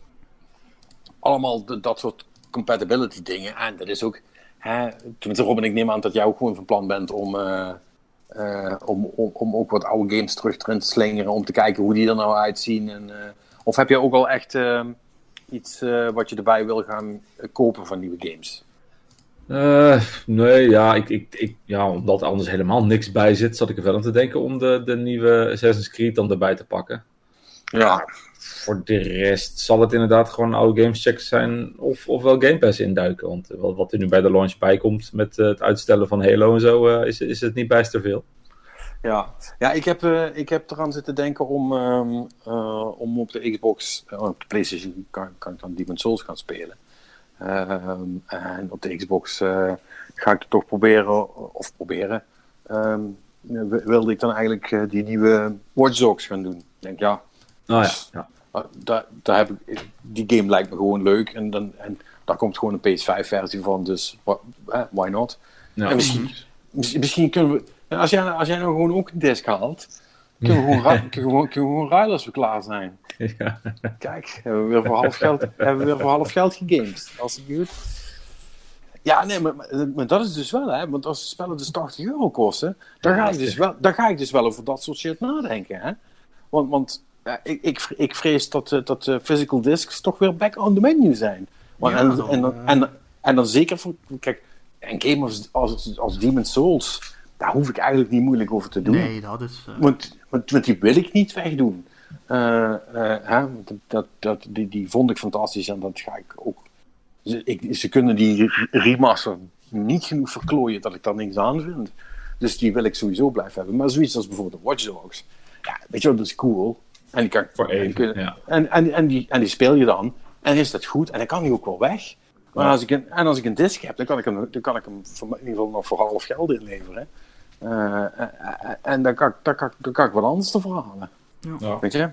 allemaal de- dat soort compatibility dingen. En dat is ook. Hè, tenminste, Robin, ik neem aan dat jij ook gewoon van plan bent om. eh, eh, om, om, om ook wat oude games terug te slingeren. Om te kijken hoe die er nou uitzien. En, eh, of heb je ook al echt ehm, iets eh, wat je erbij wil gaan eh, kopen van nieuwe games?
Eh, nee, ja, ik, ik, ik, ja, omdat er anders helemaal niks bij zit, zat ik er wel aan te denken om de, de nieuwe Assassin's Creed dan erbij te pakken.
Ja,
Voor de rest zal het inderdaad gewoon oude games checken zijn of, of wel Game Pass induiken. Want eh, wat, er nu bij de launch bij komt met eh, het uitstellen van Halo en zo, eh, is, is het niet bijster veel.
Ja, ja ik, heb, ik heb eraan zitten denken om, ehm, eh, om op de Xbox, op de PlayStation kan, kan ik dan Demon's Souls gaan spelen. Ehm, en op de Xbox ga ik het toch proberen, of proberen, w- wilde ik dan eigenlijk die nieuwe Watch Dogs gaan doen. Ik denk, ja,
Nou ja, ja.
uh, daar, daar heb ik, die game lijkt me gewoon leuk en, dan, en daar komt gewoon een PS5-versie van, dus why not?
ja.
En misschien, mis- misschien kunnen we. Als jij, als jij nou gewoon ook een disc haalt, kunnen we gewoon, kunnen we gewoon, kunnen we gewoon ruilen als we klaar zijn.
Ja.
Kijk, hebben we weer voor half geld, hebben we weer voor half geld gegamed. Alsjeblieft. Ja, nee, maar, maar, maar dat is dus wel, hè? Want als de spellen dus 80 euro kosten, dan ga ik dus wel, dan ga ik dus wel over dat soort shit nadenken, hè? Want, want ja, ik, ik, ik vrees dat, eh, dat physical discs toch weer back on the menu zijn. Maar,
Ja,
en,
dan,
en, dan,
eh,
en, en dan zeker voor, kijk, een game als, als, als Demon's Souls, daar hoef ik eigenlijk niet moeilijk over te doen.
Nee, dat is... eh,
Want, want, want die wil ik niet wegdoen. Eh, hè? Dat, dat, die, die vond ik fantastisch en dat ga ik ook Ze, ik, ze kunnen die remaster niet genoeg verklooien dat ik daar niks aan vind. Dus die wil ik sowieso blijven hebben. Maar zoiets als bijvoorbeeld Watch Dogs. Ja, weet je wat, dat is cool. En die, kan,
Voor even,
kun-
ja.
en, en, en, die, en die speel je dan. En is dat goed. En dan kan die ook wel weg. Maar
Ja.
als ik een, en als ik een disc heb, dan kan ik hem, dan kan ik hem voor, in ieder geval nog voor half geld inleveren. Eh, en dan kan, ik- dan, kan, ik- dan kan ik wat anders ervoor halen.
Ja.
Weet je?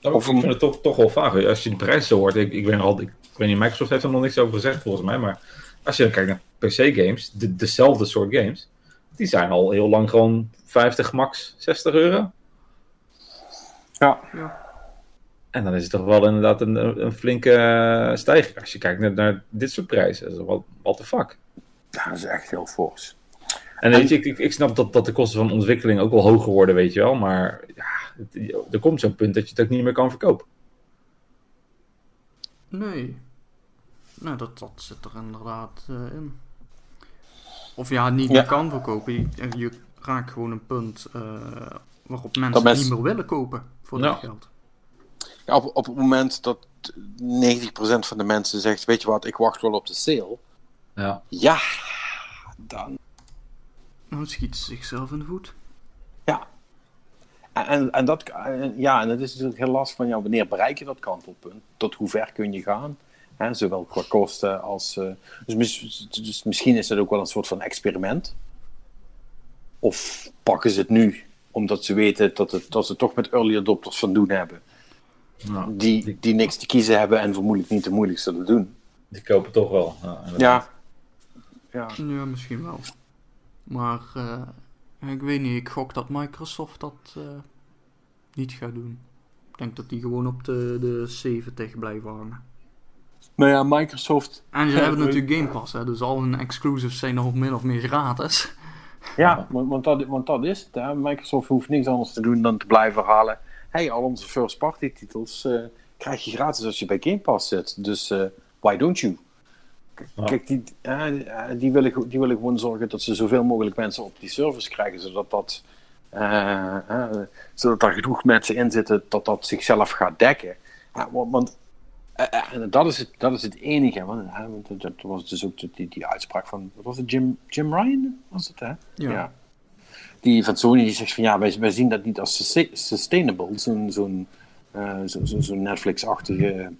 Nou,
Of
ik vind het toch, toch wel vaag. Als je de prijs zo hoort, ik, ik, weet nog al, ik, ik weet niet, Microsoft heeft er nog niks over gezegd volgens mij, maar als je dan kijkt naar PC-games, de, dezelfde soort games, die zijn al heel lang gewoon 50 max 60 euro.
Ja.
En dan is het toch wel inderdaad een, een, flinke eh, stijging. Als je kijkt naar, naar dit soort prijzen, dat is wat what the fuck.
Ja, dat is echt heel fors.
En weet je, ik, ik, ik snap dat, dat de kosten van ontwikkeling ook wel hoger worden, weet je wel, maar ja, het- er komt zo'n punt dat je het ook niet meer kan verkopen.
Nee. Nee, dat, dat zit er inderdaad eh, in. Of ja, niet
Ja.
meer kan verkopen. Je, je raakt gewoon een punt eh, waarop mensen
mensen-
niet meer willen kopen voor
Ja.
dat geld.
Ja, op, op het moment dat 90% van de mensen zegt, weet je wat, ik wacht wel op de sale.
Ja.
Ja, dan
Nou, schiet ze zichzelf in de voet.
Ja. En, en, en dat, en- ja, en het is natuurlijk heel lastig van, ja, wanneer bereik je dat kantelpunt? Tot hoe ver kun je gaan? Hè, zowel qua kosten als... eh, dus, mis- dus misschien is het ook wel een soort van experiment. Of pakken ze het nu, omdat ze weten dat, het, dat ze toch met early adopters van doen hebben.
Ja.
Die, die niks te kiezen hebben en vermoedelijk niet de moeilijkste te doen.
Die kopen toch wel. Ja.
Ja. Ja.
Ja, misschien wel. Maar eh, ik weet niet, ik gok dat Microsoft dat eh, niet gaat doen. Ik denk dat die gewoon op de, de 70 blijven hangen.
Maar ja, Microsoft...
En ze hebben
we-
natuurlijk Game Pass, hè, dus al hun exclusives zijn nog min of meer gratis.
Ja, want, dat, want dat is het. Hè. Microsoft hoeft niks anders te doen dan te blijven halen. hey, al onze first-party titels eh, krijg je gratis als je bij Game Pass zit. Dus eh, why don't you? K-. Kijk, die, eh, die, willen, die willen gewoon zorgen dat ze zoveel mogelijk mensen op die service krijgen, zodat dat... zodat er genoeg mensen in zitten dat dat zichzelf gaat dekken. Want, want en dat is het, dat is het enige. Want, eh, dat, was dus ook die, die uitspraak van, wat was het, Jim, Jim Ryan? Was het, hè?
Ja.
Die van Sony die zegt van ja, wij, wij zien dat niet als sus- sustainable. Zo'n zo'n eh, zo, zo, zo'n Netflix-achtige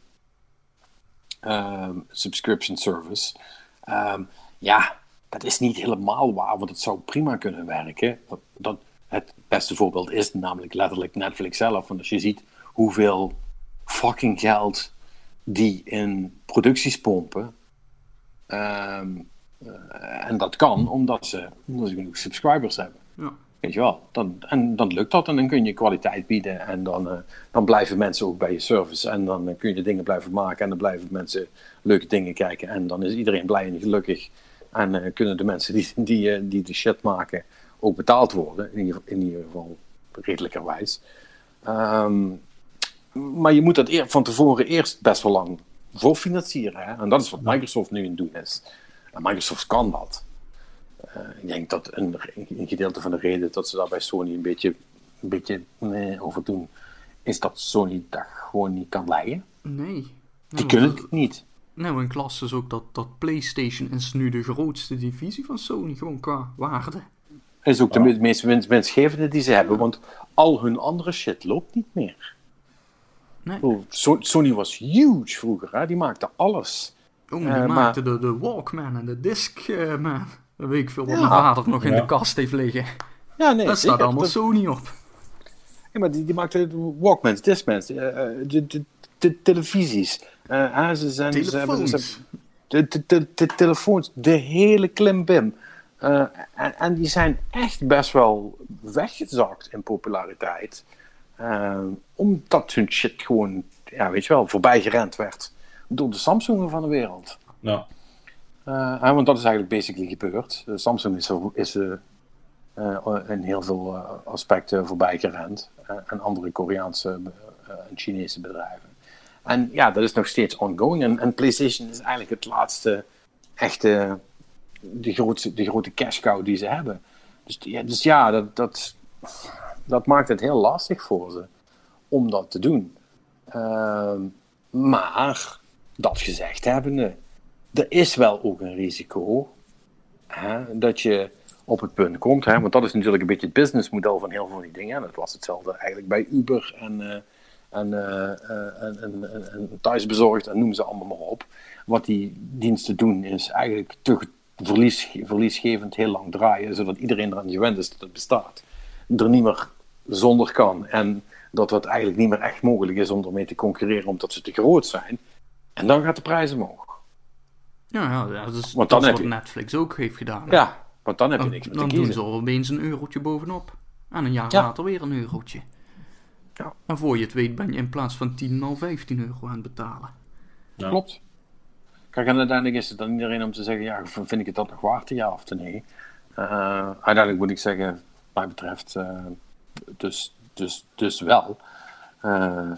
ehm, subscription service. Ehm, ja, dat is niet helemaal waar, want het zou prima kunnen werken. Dat, dat, het beste voorbeeld is namelijk letterlijk Netflix zelf. Want als je ziet hoeveel fucking geld die in producties pompen. ehm, eh, en dat kan omdat ze, omdat ze genoeg subscribers hebben.
Ja.
Weet je wel, dan, en dan lukt dat en dan kun je kwaliteit bieden en dan, eh, dan blijven mensen ook bij je service en dan eh, kun je de dingen blijven maken en dan blijven mensen leuke dingen kijken en dan is iedereen blij en gelukkig en kunnen de mensen die, die, die de shit maken ook betaald worden, in ieder, in ieder geval redelijkerwijs. Ehm, maar je moet dat eer, van tevoren eerst best wel lang voor financieren hè? en dat is wat Microsoft nu aan het doen is. En Microsoft kan dat. Eh, ik denk dat een, een gedeelte van de reden dat ze daar bij Sony een beetje, een beetje eh, over doen, is dat Sony dat gewoon niet kan leiden.
Nee.
Die
Nee,
kunnen het niet.
Nou, in klas is ook dat, dat PlayStation is nu de grootste divisie van Sony, gewoon qua waarde.
Is ook de me- meest winst- winstgevende die ze hebben, want al hun andere shit loopt niet meer.
Nee.
Sony was huge vroeger, hè? die maakte alles.
Oh, die
Eh, maar-
maakte de, de Walkman en de Discman. Dat weet ik veel wat
Ja.
mijn vader nog in de kast heeft liggen.
Ja, nee,
Daar staat allemaal
Dat-
Sony op.
Ja, maar die, die maakte de Walkmans, Discmans, eh, eh, de, de, de televisies. eh, hè, ze zijn, ze hebben, ze
Telefoons.
De, de, de, telefoons, de hele klimbim. Eh, en, en die zijn echt best wel weggezakt in populariteit. Eh, omdat hun shit gewoon, ja, weet je wel, voorbij gerend werd door de Samsungen van de wereld.
Nou,
Eh, want dat is eigenlijk basically gebeurd. Samsung is, is eh, in heel veel aspecten voorbij gerend. en andere Koreaanse en Chinese bedrijven. En ja, dat is nog steeds ongoing. En, en PlayStation is eigenlijk het laatste echte, de, grootste, de grote cash cow die ze hebben. Dus ja, dus ja dat, dat, dat maakt het heel lastig voor ze om dat te doen. Ehm, maar dat gezegd hebbende, er is wel ook een risico hè, dat je op het punt komt, hè, want dat is natuurlijk een beetje het businessmodel van heel veel van die dingen. En dat was hetzelfde eigenlijk bij Uber en, uh, en, en, en, en, thuisbezorgd en noem ze allemaal maar op. Wat die diensten doen is eigenlijk te verlies, verliesgevend heel lang draaien, zodat iedereen eraan gewend is dat het bestaat. Er niet meer zonder kan en dat het eigenlijk niet meer echt mogelijk is om ermee te concurreren omdat ze te groot zijn. En dan gaat de prijs omhoog.
Ja, ja dat is, Want dan dat is wat Netflix ook heeft gedaan.
Ja, want dan heb je niks meer
Dan
doen
ze opeens een eurotje bovenop. En een jaar later weer een eurotje. Ja. En voor je het weet ben je in plaats van 10 al 15 euro aan het betalen.
Ja. Klopt. Kijk, en uiteindelijk is het dan iedereen om te zeggen, ja, vind ik het dat nog waard, ja of nee. Uh, uiteindelijk moet ik zeggen, mij betreft, uh, dus, dus, dus wel. Uh,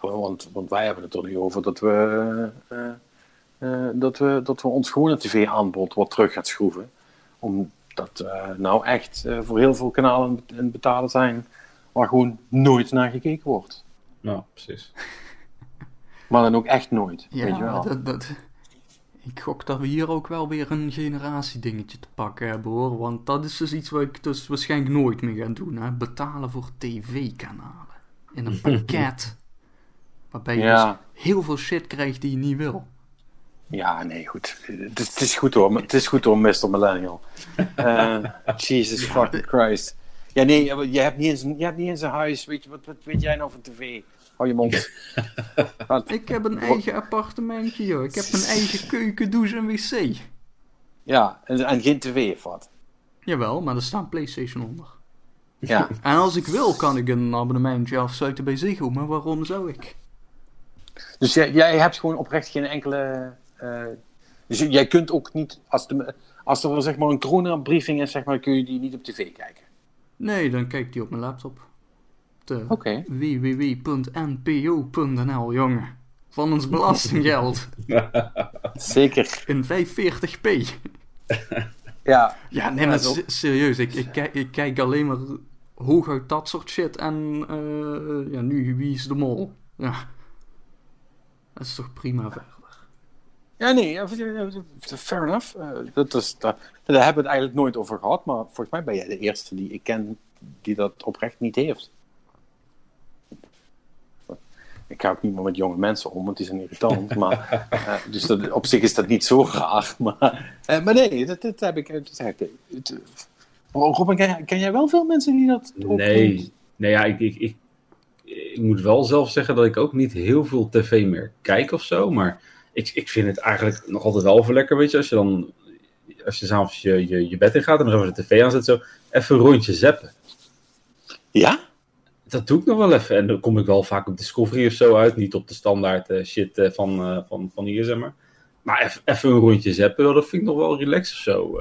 want, want wij hebben het er nu over dat we, dat we, dat we ons gewone tv-aanbod wat terug gaan schroeven omdat uh, nou echt uh, voor heel veel kanalen in betalen zijn waar gewoon nooit naar gekeken wordt.
Nou, precies.
maar dan ook echt nooit,
ja,
weet je wel.
Dat, dat, ik gok dat we hier ook wel weer een generatiedingetje te pakken hebben hoor. Want dat is dus iets wat ik dus waarschijnlijk nooit meer ga doen. Hè? Betalen voor tv-kanalen. In een pakket. waarbij je dus heel veel shit krijgt die je niet wil.
Ja, nee, goed. Het, het, is goed hoor. Het is goed hoor, Mr. Millennial. Uh, Jesus fucking Christ. Ja, nee, je hebt niet eens een, je hebt niet eens een huis. Weet je, wat, wat weet jij nou van tv? Hou je mond.
ik heb een eigen appartementje, joh. Ik heb een eigen keuken, douche en wc.
Ja, en, en geen tv of wat?
Jawel, maar er staat PlayStation onder.
Ja.
En als ik wil, kan ik een abonnementje afsluiten bij Ziggo, maar waarom zou ik?
Dus jij, jij hebt gewoon oprecht geen enkele uh, dus jij kunt ook niet, als, de, als er zeg maar een coronabriefing is, zeg maar, kun je die niet op tv kijken?
Nee, dan kijk ik die op mijn laptop.
Okay.
www.npo.nl, jongen. Van ons belastinggeld.
Zeker.
In 540p.
ja.
Ja, nee, maar serieus. Ik, ik, kijk, ik kijk alleen maar hooguit dat soort shit. En uh, ja, nu, wie is de mol? Ja. Dat is toch prima verder.
Ja, nee, fair enough. Uh, dat is, daar, daar hebben we het eigenlijk nooit over gehad, maar volgens mij ben jij de eerste die ik ken die dat oprecht niet heeft. Ik ga ook niet meer met jonge mensen om, want die zijn irritant. maar, uh, dus dat, op zich is dat niet zo raar. Maar, uh, maar nee, dat, dat heb ik. Dat heb ik het, Robin, ken, ken, jij wel veel mensen die dat
ook Nee, nee ja, ik, ik, ik, ik moet wel zelf zeggen dat ik ook niet heel veel tv meer kijk of zo. Maar ik, ik vind het eigenlijk nog altijd wel even lekker, weet je, als je dan, als je s'avonds je, je, je bed in gaat en dan even de tv aanzet, zo even een rondje zappen.
Ja?
Dat doe ik nog wel even. En dan kom ik wel vaak op Discovery of zo uit, niet op de standaard uh, shit uh, van, uh, van, van hier, zeg maar. Maar even een rondje zappen, dat vind ik nog wel relaxed of zo.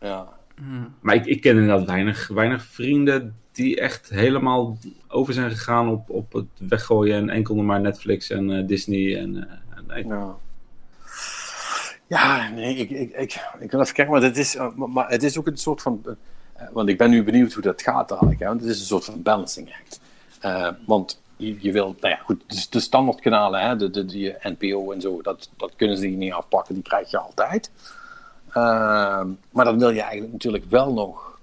Ja.
Hmm. Maar ik, ik ken inderdaad weinig, weinig vrienden die echt helemaal over zijn gegaan op, op het weggooien en enkel nog maar Netflix en Disney en
nee. Ja. Ja, nee, ik, ik, ik, ik wil even kijken, maar het is, maar het is ook een soort van. Uh, want ik ben nu benieuwd hoe dat gaat eigenlijk. Hè, want het is een soort van balancing act. Uh, want je, wil, nou ja, goed, dus de standaardkanalen, hè, de, de, de NPO en zo, dat, dat kunnen ze niet afpakken, die krijg je altijd. maar dan wil je eigenlijk natuurlijk wel nog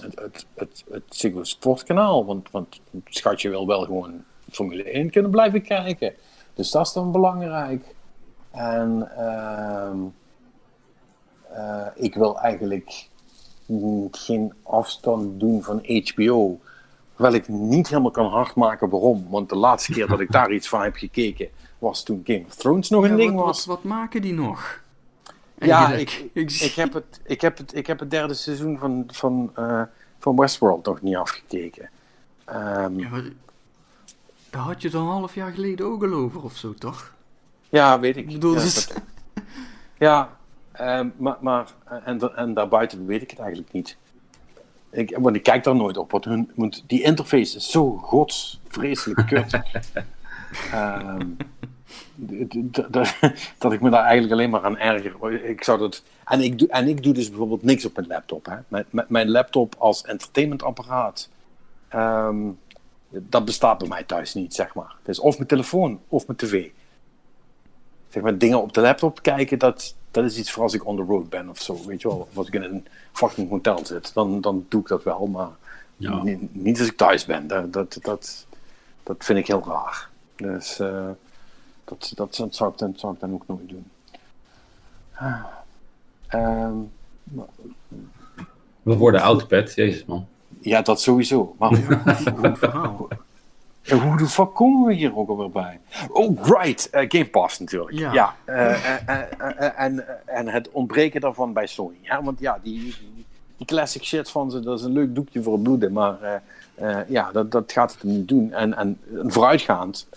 het, het, het, het Sportkanaal. Want, want schatje wil wel gewoon Formule 1 kunnen blijven kijken. Dus dat is dan belangrijk. En uh, ik wil eigenlijk geen afstand doen van HBO. Terwijl ik niet helemaal kan hardmaken waarom. Want de laatste keer dat ik daar iets van heb gekeken was toen Game of Thrones nog een ding
wat,
was.
Wat, wat, maken die nog?
Ja, ik, ik, ik, heb het, ik, heb het, ik heb het derde seizoen van, van, uh, van Westworld nog niet afgekeken. Um,
ja, maar daar had je het een half jaar geleden ook al over of zo, toch?
Ja, weet ik.
ik bedoel,
ja,
dus...
dat, ja uh, maar, maar en, en daarbuiten weet ik het eigenlijk niet. Ik, want ik kijk daar nooit op. Wat hun, want die interface is zo godsvreselijk kut. um, dat ik me daar eigenlijk alleen maar aan erger. Ik zou dat, en, ik doe, en ik doe dus bijvoorbeeld niks op mijn laptop. Hè. Mijn, mijn laptop als entertainmentapparaat. Um, dat bestaat bij mij thuis niet, zeg maar. Het is of mijn telefoon of mijn tv. zeg maar, dingen op de laptop kijken, dat, dat is iets voor als ik on the road ben of zo, weet je wel. Of als ik in een fucking hotel zit, dan, dan doe ik dat wel, maar
Ja.
niet, niet als ik thuis ben. Dat, dat, dat, dat vind ik heel raar. Dus eh, dat, dat, dat, zou ik dan, zou ik dan ook nooit doen. Ah. Ehm,
We worden oud, Pet. Jezus, man.
ja, dat sowieso. Maar
Goed verhaal.
hoe de fuck komen we hier ook alweer bij? Oh, right. eh, Game Pass natuurlijk.
Ja.
Ja. eh, eh, en, en het ontbreken daarvan bij Sony. Ja, want ja, die, die, die classic shit van ze, dat is een leuk doekje voor het bloeden. Maar ja, dat, dat gaat het niet doen. En, en vooruitgaand,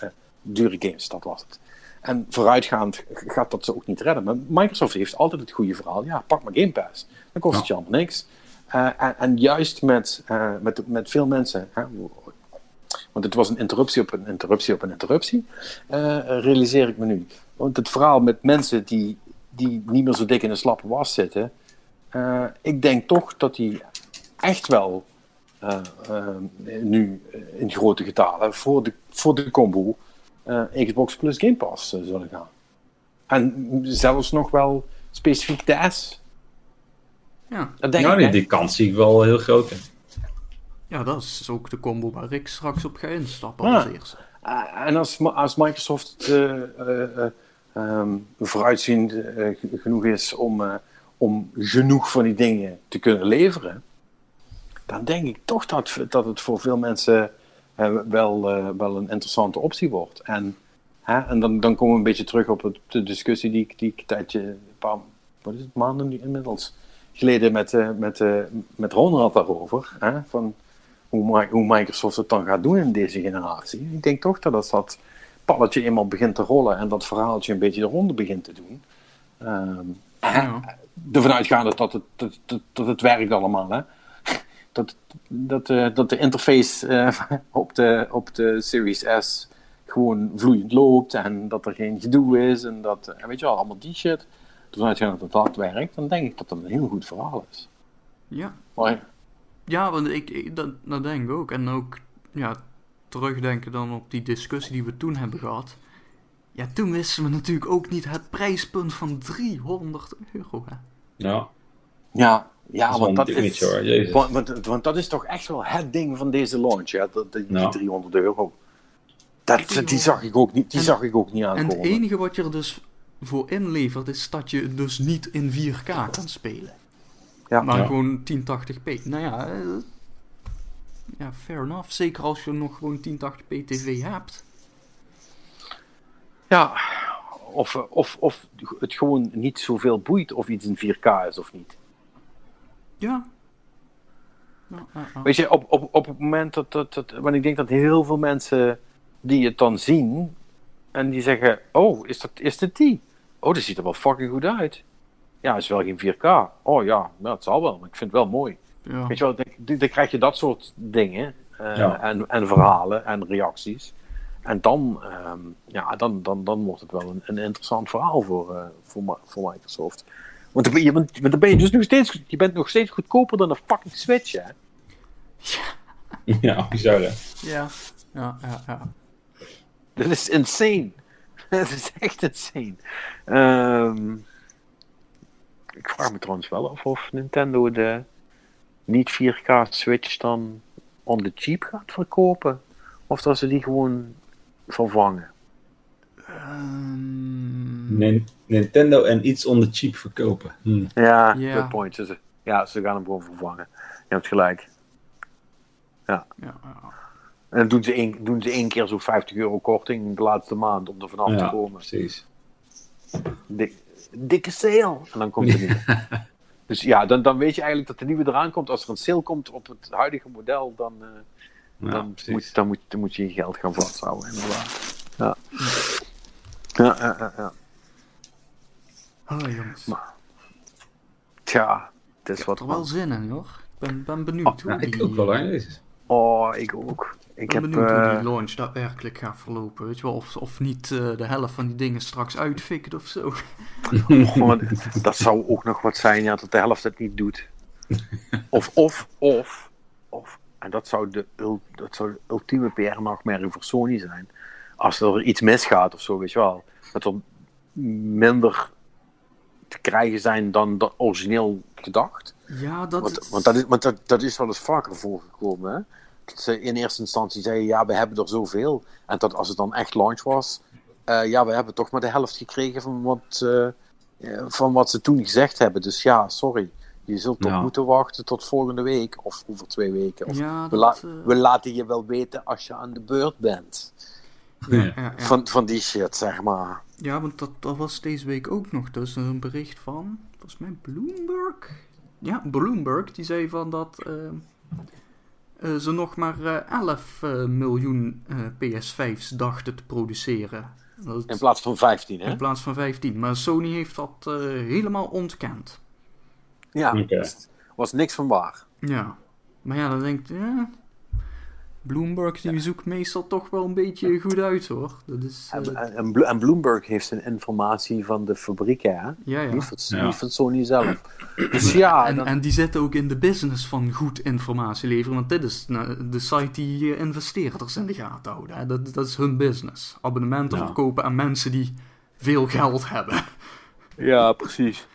dure games, dat was het. En vooruitgaand gaat dat ze ook niet redden. Maar Microsoft heeft altijd het goede verhaal. Ja, pak maar Game Pass. Dan kost het je allemaal niks. En, en juist met, met, met veel mensen, hè, want het was een interruptie op een interruptie op een interruptie, eh, realiseer ik me nu. Want het verhaal met mensen die, die niet meer zo dik in de slappe was zitten, eh, ik denk toch dat die echt wel eh, nu in grote getalen voor de, voor de combo eh, Xbox plus Game Pass zullen gaan. En zelfs nog wel specifiek de S.
Ja.
Dat denk
Ja,
ik.
die,
hè.
die kans zie ik wel heel groot in.
Ja, dat is ook de combo waar ik straks op ga instappen
Ja.
als eerste.
Uh, en als, als Microsoft eh, eh, eh, ehm, vooruitziend eh, genoeg is om, eh, om genoeg van die dingen te kunnen leveren, dan denk ik toch dat, dat het voor veel mensen eh, wel, eh, wel een interessante optie wordt. En, hè, en dan, dan komen we een beetje terug op het, de discussie die ik, die ik een tijdje, een paar wat is het, maanden nu inmiddels, geleden met, eh, met, eh, met Ron had daarover. Hè, van, hoe, Mi- hoe Microsoft het dan gaat doen in deze generatie. Ik denk toch dat als dat palletje eenmaal begint te rollen en dat verhaaltje een beetje de ronde begint te doen. ehm
Ja.
ervan uitgaande dat het, dat, dat, dat het werkt allemaal. Hè? Dat, dat, eh, dat de interface eh, op, de, op de Series S gewoon vloeiend loopt en dat er geen gedoe is en dat, eh, weet je wel, allemaal die shit. Ervan uitgaande dat dat werkt, dan denk ik dat dat een heel goed verhaal is.
Ja.
Maar
Ja, want ik, ik dat, dat denk ik ook. En ook, ja, terugdenken dan op die discussie die we toen hebben gehad. Ja, toen wisten we natuurlijk ook niet het prijspunt van 300 euro. Hè?
Ja,
ja, ja
dat
want dat is...
hoor.
Want, want, want dat is toch echt wel het ding van deze launch, ja? Dat, die, die
Ja.
300 euro. Dat, die,
300.
zag ik ook niet, die
En-
zag ik ook niet
En het
aankomen.
enige wat je er dus voor inlevert, is dat je het dus niet in 4K kan spelen.
Ja.
Maar
Ja.
gewoon 1080p. Nou ja, eh, ja, fair enough. Zeker als je nog gewoon 1080p tv hebt.
Ja, of, of, of het gewoon niet zoveel boeit of iets in 4K is of niet.
Ja. Ja, ja, ja.
Weet je, op, op, op het moment dat, dat, dat... Want ik denk dat heel veel mensen die het dan zien... En die zeggen, oh, is, dat, is dit die? Oh, dat ziet er wel fucking goed uit. Ja, is wel geen 4K. Oh ja, nou, het zal wel, maar ik vind het wel mooi.
Ja.
Weet je wel, dan, dan krijg je dat soort dingen. eh,
Ja.
en, en verhalen en reacties. En dan, ehm, ja, dan, dan, dan wordt het wel een, een interessant verhaal voor, eh, voor, voor Microsoft. Want dan ben je, want dan ben je dus nog steeds, je bent nog steeds goedkoper dan een fucking Switch, hè?
Ja, bizar hè.
Ja, ja, ja, ja.
Dat is insane. Dat is echt insane. Ehm, ik vraag me trouwens wel af of Nintendo de niet 4K Switch dan on the cheap gaat verkopen. Of dat ze die gewoon vervangen.
Ehm,
Nin- Nintendo en iets on the cheap verkopen. Hm.
Ja,
Ja.
good point. Ze, ja, ze gaan hem gewoon vervangen. Je hebt gelijk.
ja, ja.
En dan doen ze één, doen ze één keer zo'n 50 euro korting de laatste maand om er vanaf te
Ja,
komen.
precies.
Dik- dikke sale. En dan komt er niet. dus ja, dan, dan weet je eigenlijk dat de nieuwe eraan komt. Als er een sale komt op het huidige model, dan, eh,
Ja,
dan, moet, dan, moet, dan moet je je geld gaan vasthouden. Inderdaad. Ja. Ja, ja, ja, ja.
Oh, jongens.
Maar- Tja, het is
Ik
wat
heb er wel zin in, hoor. Ik ben, ben benieuwd hoe
Ja,
die...
ik ook wel. Jezus.
Oh, ik ook. Ik
ben
heb.
benieuwd hoe
eh,
die launch daadwerkelijk gaat verlopen. Weet je wel, of, of niet eh, de helft van die dingen straks uitfikt of zo.
oh, dat zou ook nog wat zijn, ja, dat de helft het niet doet. Of, of, of, of. En dat zou de, dat zou de ultieme PR-nachtmerrie voor Sony zijn. Als er iets misgaat of zo, weet je wel. Dat er minder te krijgen zijn dan de origineel gedacht.
Ja, dat...
Want, want, dat, is, want dat, dat is wel eens vaker voorgekomen. Hè? Ze in eerste instantie zeiden, ja, we hebben er zoveel. En dat als het dan echt launch was, eh, ja, we hebben toch maar de helft gekregen van wat, eh, eh, van wat ze toen gezegd hebben. Dus ja, sorry. Je zult toch
Ja.
moeten wachten tot volgende week of over twee weken. Of
Ja,
we,
dat,
la- we laten je wel weten als je aan de beurt bent.
ja,
Ja.
ja, ja.
Van, van die shit, zeg maar.
Ja, want dat, dat was deze week ook nog. Dus een bericht van, volgens mij Bloomberg. Ja, Bloomberg, die zei van dat eh, eh, ze nog maar eh, 11 eh, miljoen eh, PS5's dachten te produceren. Dat,
In plaats van 15, hè?
in plaats van 15. Maar Sony heeft dat eh, helemaal ontkend.
Ja, dus was niks van waar.
Ja. Maar ja, dan denkt ja, Bloomberg die zoekt meestal toch wel een beetje goed uit hoor. Dat is, eh,
En, en, en Blo- en Bloomberg heeft zijn informatie van de fabriek, hè?
ja, ja.
Niet, van,
Ja.
niet van Sony zelf. Dus ja,
en,
dan-
en die zitten ook in de business van goed informatie leveren. Want dit is nou, de site die eh, investeerders in de gaten houden. Hè. Dat, dat is hun business. Abonnementen
Ja.
verkopen aan mensen die veel geld hebben.
ja, precies.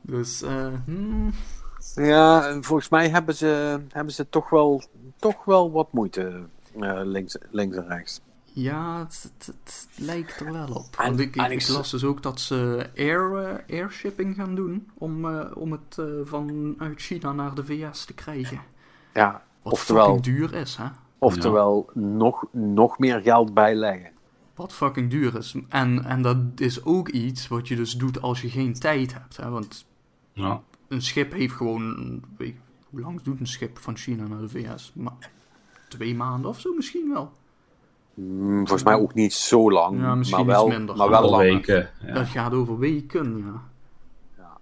Dus, eh, hmm,
Ja, en volgens mij hebben ze, hebben ze toch, wel, toch wel wat moeite eh, links, links en rechts.
ja, het, het- het lijkt er wel op.
En-
Want ik,
en
ik, las dus ook dat ze air, eh, airshipping gaan doen. Om, eh, om het eh, vanuit China naar de VS te krijgen.
Ja,
Wat
Oftewel-
fucking duur is, hè?
oftewel nog, nog meer geld bijleggen.
Wat fucking duur is. En, en dat is ook iets wat je dus doet als je geen tijd hebt. Hè? Want
Ja.
een schip heeft gewoon. Hoe lang doet een schip van China naar de VS? Maar twee maanden of zo misschien wel.
Hmm, volgens mij ook niet zo lang,
Ja, misschien
maar wel,
iets minder.
maar wel
weken. Ja.
Dat gaat over weken, ja.
Ja.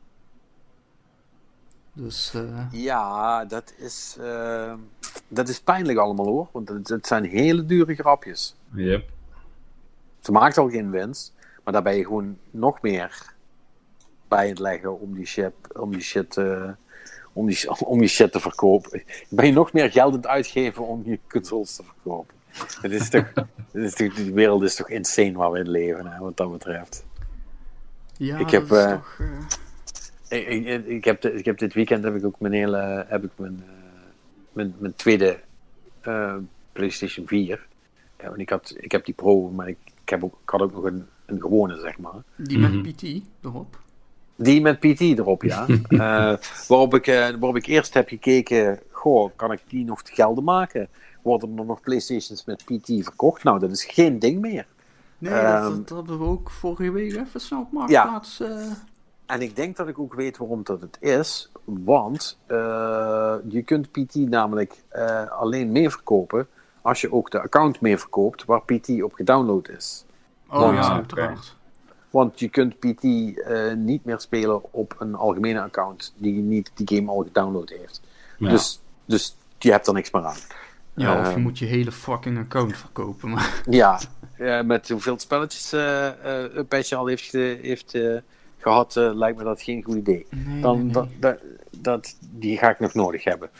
Dus eh,
Ja, dat is, eh, dat is pijnlijk allemaal hoor, want het, het zijn hele dure grapjes.
Yep.
Ze maakt al geen winst, maar daar ben je gewoon nog meer bij het leggen om die shit, om die shit, eh, om die, om die shit te verkopen. Ben je nog meer geld aan het uitgeven om je consoles te verkopen. Het is toch, het is toch, die wereld is toch insane waar we in leven, hè, wat dat betreft.
ja,
Ik heb,
dat is
eh,
toch. eh,
Ik, ik, ik, heb, de- ik heb dit weekend heb ik ook mijn hele, heb ik mijn, eh, mijn, mijn tweede eh, PlayStation 4. Ja, want ik, had, ik heb die Pro, maar ik, ik, heb ook, ik had ook nog een, een gewone, zeg maar.
die met PT erop.
Die met PT erop, ja. Eh, waarop, ik, eh, waarop ik eerst heb gekeken, goh, kan ik die nog te gelden maken? Worden er nog PlayStations met PT verkocht? Nou, dat is geen ding meer.
Nee,
Ehm,
dat, dat hebben we ook vorige week even snel op Marktplaats. eh,
En ik denk dat ik ook weet waarom dat het is. Want eh, je kunt PT namelijk eh, alleen meer verkopen als je ook de account meer verkoopt waar PT op gedownload is.
oh
want-
ja, uiteraard.
Want je kunt PT eh, niet meer spelen op een algemene account die niet die game al gedownload heeft.
Ja.
Dus, dus je hebt er niks meer aan.
Ja, of je
Eh,
moet je hele fucking account verkopen. Maar
Ja, eh, met hoeveel spelletjes eh eh Upatch al heeft, heeft eh, gehad, eh, lijkt me dat geen goed idee.
nee,
dan,
nee, nee.
Dat, dat, dat, die ga ik nog nodig hebben.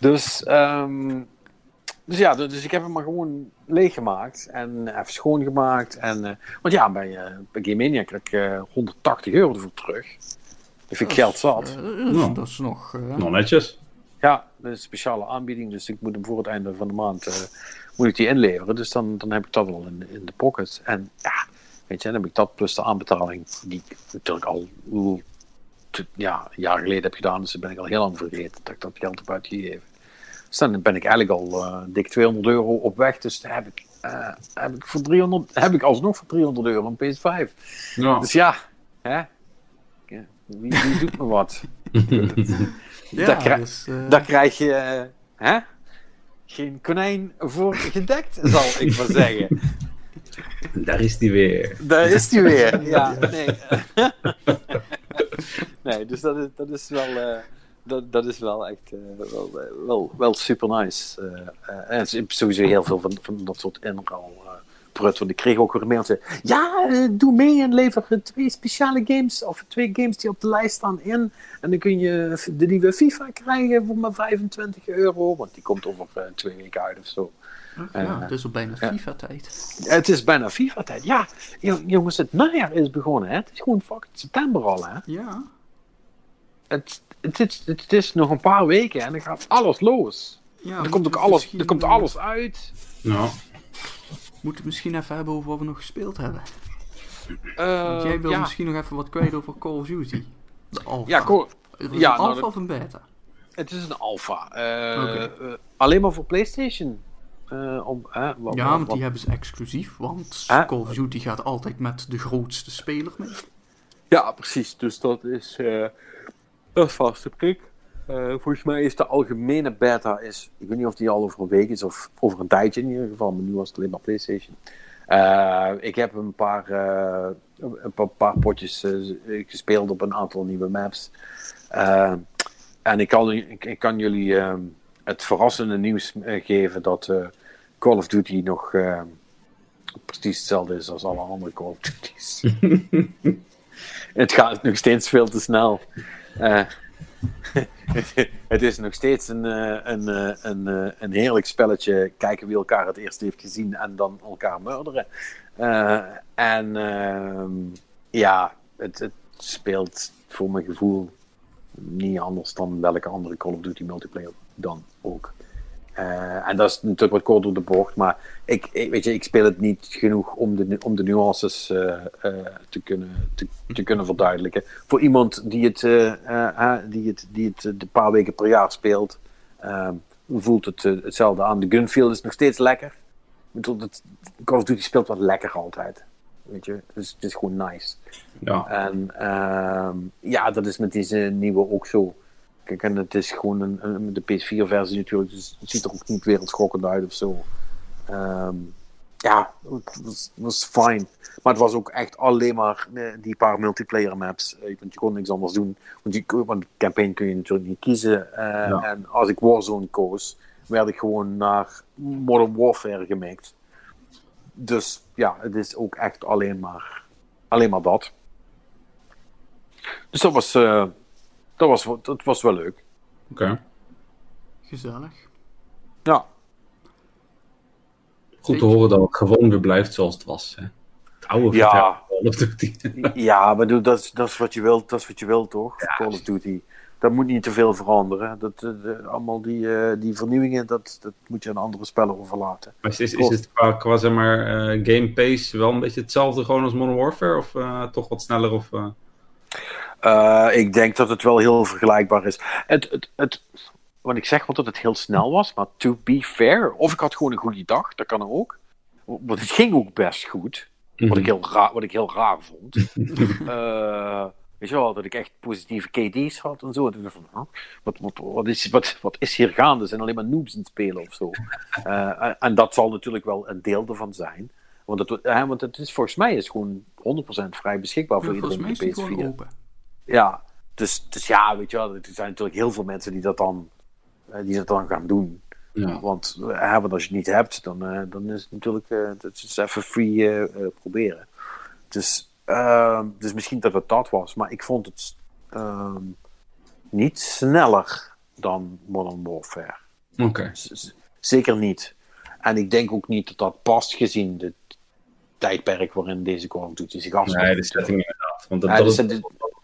Dus, ehm, dus ja, dus ik heb hem maar gewoon leeggemaakt en even schoongemaakt. En, eh, want ja, bij, eh bij Game Mania krijg ik eh, 180 euro ervoor terug. Dat vind ik geld zat.
Eh, dat is-
Ja.
dat is nog... eh,
Nog netjes.
Ja, dat is een speciale aanbieding, dus ik moet hem voor het einde van de maand eh, moet ik die inleveren. Dus dan, dan heb ik dat al in, in de pocket. En ja, weet je, dan heb ik dat plus de aanbetaling, die ik natuurlijk al ja, een jaar geleden heb gedaan. Dus dan ben ik al heel lang vergeten dat ik dat geld heb uitgegeven. Dus dan ben ik eigenlijk al eh, dik 200 euro op weg. Dus dan heb ik, eh, heb ik, voor 300, heb ik alsnog voor 300 euro een PS5.
Ja.
Dus ja, hè? Wie, wie doet me wat?
ja,
dat krijg-
dus, eh,
Dan krijg je hè? geen konijn voor gedekt, zal ik maar zeggen.
Daar is die weer.
Daar is hij weer. Ja, nee. nee, dus dat is, dat is wel. Dat, dat is wel echt eh, wel, wel, wel super nice. Eh, en sowieso heel veel van, van dat soort inruil eh prut. Want ik kreeg ook weer een mailtje. Ja, doe mee en lever twee speciale games. Of twee games die op de lijst staan in. En dan kun je de nieuwe FIFA krijgen voor maar 25 euro. Want die komt over twee weken uit of zo.
Ja, het is al bijna FIFA-tijd.
Het is bijna FIFA-tijd. Ja, jo- jongens, het najaar is begonnen. Hè? Het is gewoon fucking september al. Hè?
Ja.
Het, het, is, het is nog een paar weken en dan gaat alles los.
ja
er komt ook alles, er komt
eh,
alles uit.
Ja.
Moeten we het misschien even hebben over wat we nog gespeeld hebben.
Eh,
Want jij wil
ja.
misschien nog even wat kwijt over Call of Duty. De alpha.
Ja,
was
ja,
een
nou,
alpha of een beta?
het is een alpha. Eh, alleen maar voor PlayStation. Eh, om, eh, wat-
Ja, want
wat-
die hebben ze exclusief. Want. Call of Duty gaat altijd met de grootste speler mee.
Ja, precies. Dus dat is, eh dat is vaste prik. Eh, volgens mij is de algemene beta, is, ik weet niet of die al over een week is of over een tijdje in ieder geval, maar nu was het alleen maar PlayStation. Eh, ik heb een paar, eh, een paar, paar potjes gespeeld op een aantal nieuwe maps. En ik kan, ik, ik kan jullie het verrassende nieuws geven dat Call of Duty nog precies hetzelfde is als alle andere Call of Duty's. Het gaat nog steeds veel te snel. Eh, het is nog steeds een, eh, een, eh, een, een heerlijk spelletje. Kijken wie elkaar het eerst heeft gezien en dan elkaar murderen. En ehm, ja, het, het speelt voor mijn gevoel niet anders dan welke andere Call of Duty multiplayer dan ook. Eh, en dat is natuurlijk wat kort door de bocht, maar ik, ik, weet je, ik speel het niet genoeg om de, om de nuances eh, eh, te, kunnen, te, te kunnen verduidelijken. Voor iemand die het, die het, die het een paar weken per jaar speelt, voelt het hetzelfde aan. De gunfeel is nog steeds lekker. Ik bedoel, het, Call of Duty speelt wat lekker altijd. Weet je, dus het is gewoon nice.
Ja.
En ehm, ja, dat is met deze nieuwe ook zo. Kijk, en het is gewoon een, een- de PS4-versie natuurlijk, dus het ziet er ook niet wereldschokkend uit of zo. Ehm, ja, het was, was fijn. Maar het was ook echt alleen maar eh, die paar multiplayer maps. Eh, Want je kon niks anders doen. Want, je, want campaign kun je natuurlijk niet kiezen. Eh,
Ja.
En als ik Warzone koos, werd ik gewoon naar Modern Warfare gemikt. Dus ja, het is ook echt alleen maar, alleen maar dat. Dus dat was, dat was, wel- dat was wel leuk.
Oké.
Gezellig.
Ja,
Goed te horen dat het gewoon weer blijft zoals het was. Hè. Het oude
Ja.
Call of Duty.
ja maar dat, is, dat is wat je wilt, dat is wat je wilt toch? Call of Duty. Dat moet niet te veel veranderen. Dat, eh, de- allemaal die, eh, die vernieuwingen, dat, dat moet je aan andere spellen overlaten.
Maar is, is, is het qua, qua zeg maar, eh, game pace wel een beetje hetzelfde gewoon als Modern Warfare? Of eh, toch wat sneller? Of, eh?
Ik denk dat het wel heel vergelijkbaar is. Het, het, het, want ik zeg wel dat het heel snel was, maar to be fair, of ik had gewoon een goede dag, dat kan ook. Want het ging ook best goed, wat, ik heel raar, wat ik heel raar vond. Eh, weet je wel, dat ik echt positieve KD's had en zo. En toen dacht ik van, huh? wat, wat, wat, is, wat, wat is hier gaande? Er zijn alleen maar noobs in het spelen of zo. Eh, en- en dat zal natuurlijk wel een deel ervan zijn. Want het, hè, want het is volgens mij is gewoon 100% vrij beschikbaar voor
Ja, volgens mij
iedereen
is
op
die
de
gewoon
PS4. Ja, dus, dus ja, weet je wel, er zijn natuurlijk heel veel mensen die dat dan, eh, die dat dan gaan doen.
ja.
Want, eh, hè, want als je het niet hebt, dan, eh, dan is het natuurlijk eh, dat is even free eh, eh, proberen. Dus, ehm, dus misschien dat het dat was, maar ik vond het ehm, niet sneller dan Modern Warfare.
Oké.
Zeker niet. En ik denk ook niet dat dat past gezien het tijdperk waarin deze Call of Duty zich afspeelt.
Nee, de setting inderdaad. Want dat,
Ja,
dat is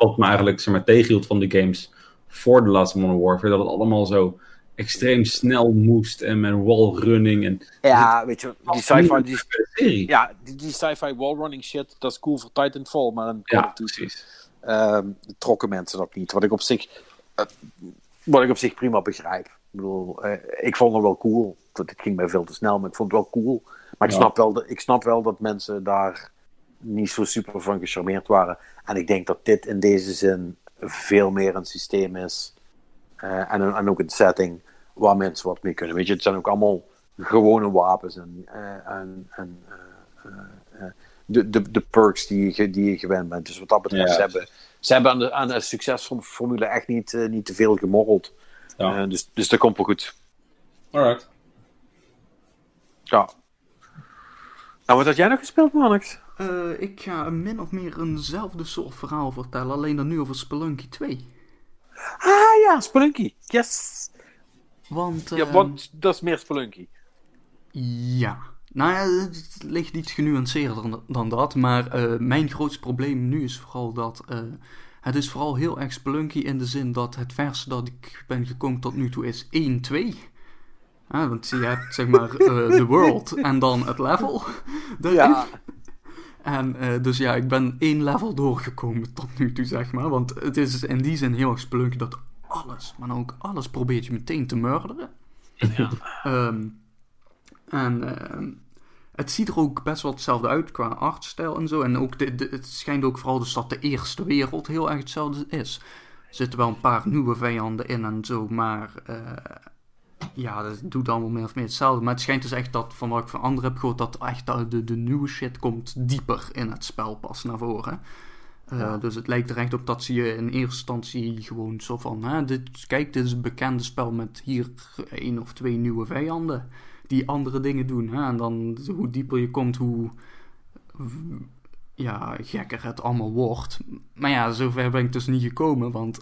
wat me eigenlijk zeg maar, tegenhield van de games voor de laatste Modern Warfare. Dat het allemaal zo extreem snel moest en met wallrunning en...
Ja, weet je, die sci-fi, die,
serie.
Ja, die, die sci-fi wallrunning shit, dat is cool voor Titanfall, maar dan
Ja, precies.
ehm, trokken mensen dat niet. Wat ik op zich, eh, wat ik op zich prima begrijp. Ik bedoel, eh, ik vond het wel cool. Het het ging mij veel te snel, maar ik vond het wel cool. Maar ik,
Ja.
snap wel dat, ik snap wel dat mensen daar niet zo super van gecharmeerd waren. En ik denk dat dit in deze zin veel meer een systeem is. eh, en, en ook een setting waar mensen wat mee kunnen. Weet je, het zijn ook allemaal gewone wapens en, eh, en, en eh, de, de, de perks die je, die je gewend bent. Dus wat dat betreft,
Ja.
ze hebben, ze hebben aan de, aan de succesformule echt niet, niet te veel gemorreld.
Ja.
Dus, dus dat komt wel goed.
Alright.
Ja. En wat had jij nog gespeeld, Mannix?
Eh, ik ga min of meer eenzelfde soort verhaal vertellen, alleen dan nu over Spelunky 2.
Ah ja, Spelunky. Yes.
Want,
Ja,
eh,
want dat is meer Spelunky.
Ja. Nou ja, het ligt iets genuanceerder dan, dan dat. Maar eh, mijn grootste probleem nu is vooral dat... eh, het is vooral heel erg spelunky in de zin dat het verste dat ik ben gekomen tot nu toe is 1-2. Ja, want je hebt zeg maar de world en dan het level. daarin.
Ja.
En eh, dus ja, ik ben één level doorgekomen tot nu toe, zeg maar. Want het is in die zin heel erg spelunky dat alles, maar dan ook alles probeert je meteen te murderen. Ehm, en ehm, het ziet er ook best wel hetzelfde uit qua artstijl en zo. En ook de, de- het schijnt ook vooral dus dat de eerste wereld heel erg hetzelfde is. Er zitten wel een paar nieuwe vijanden in en zo, maar eh, ja, dat doet allemaal meer of meer hetzelfde. Maar het schijnt dus echt dat, van wat ik van anderen heb gehoord, dat echt de, de, nieuwe shit komt dieper in het spel pas naar voren. Eh,
Ja.
Dus het lijkt er echt op dat ze je in eerste instantie gewoon zo van, hè, dit, kijk, dit is een bekende spel met hier één of twee nieuwe vijanden die andere dingen doen. Hè? En dan hoe dieper je komt, hoe ja, gekker het allemaal wordt. Maar ja, zover ben ik dus niet gekomen, want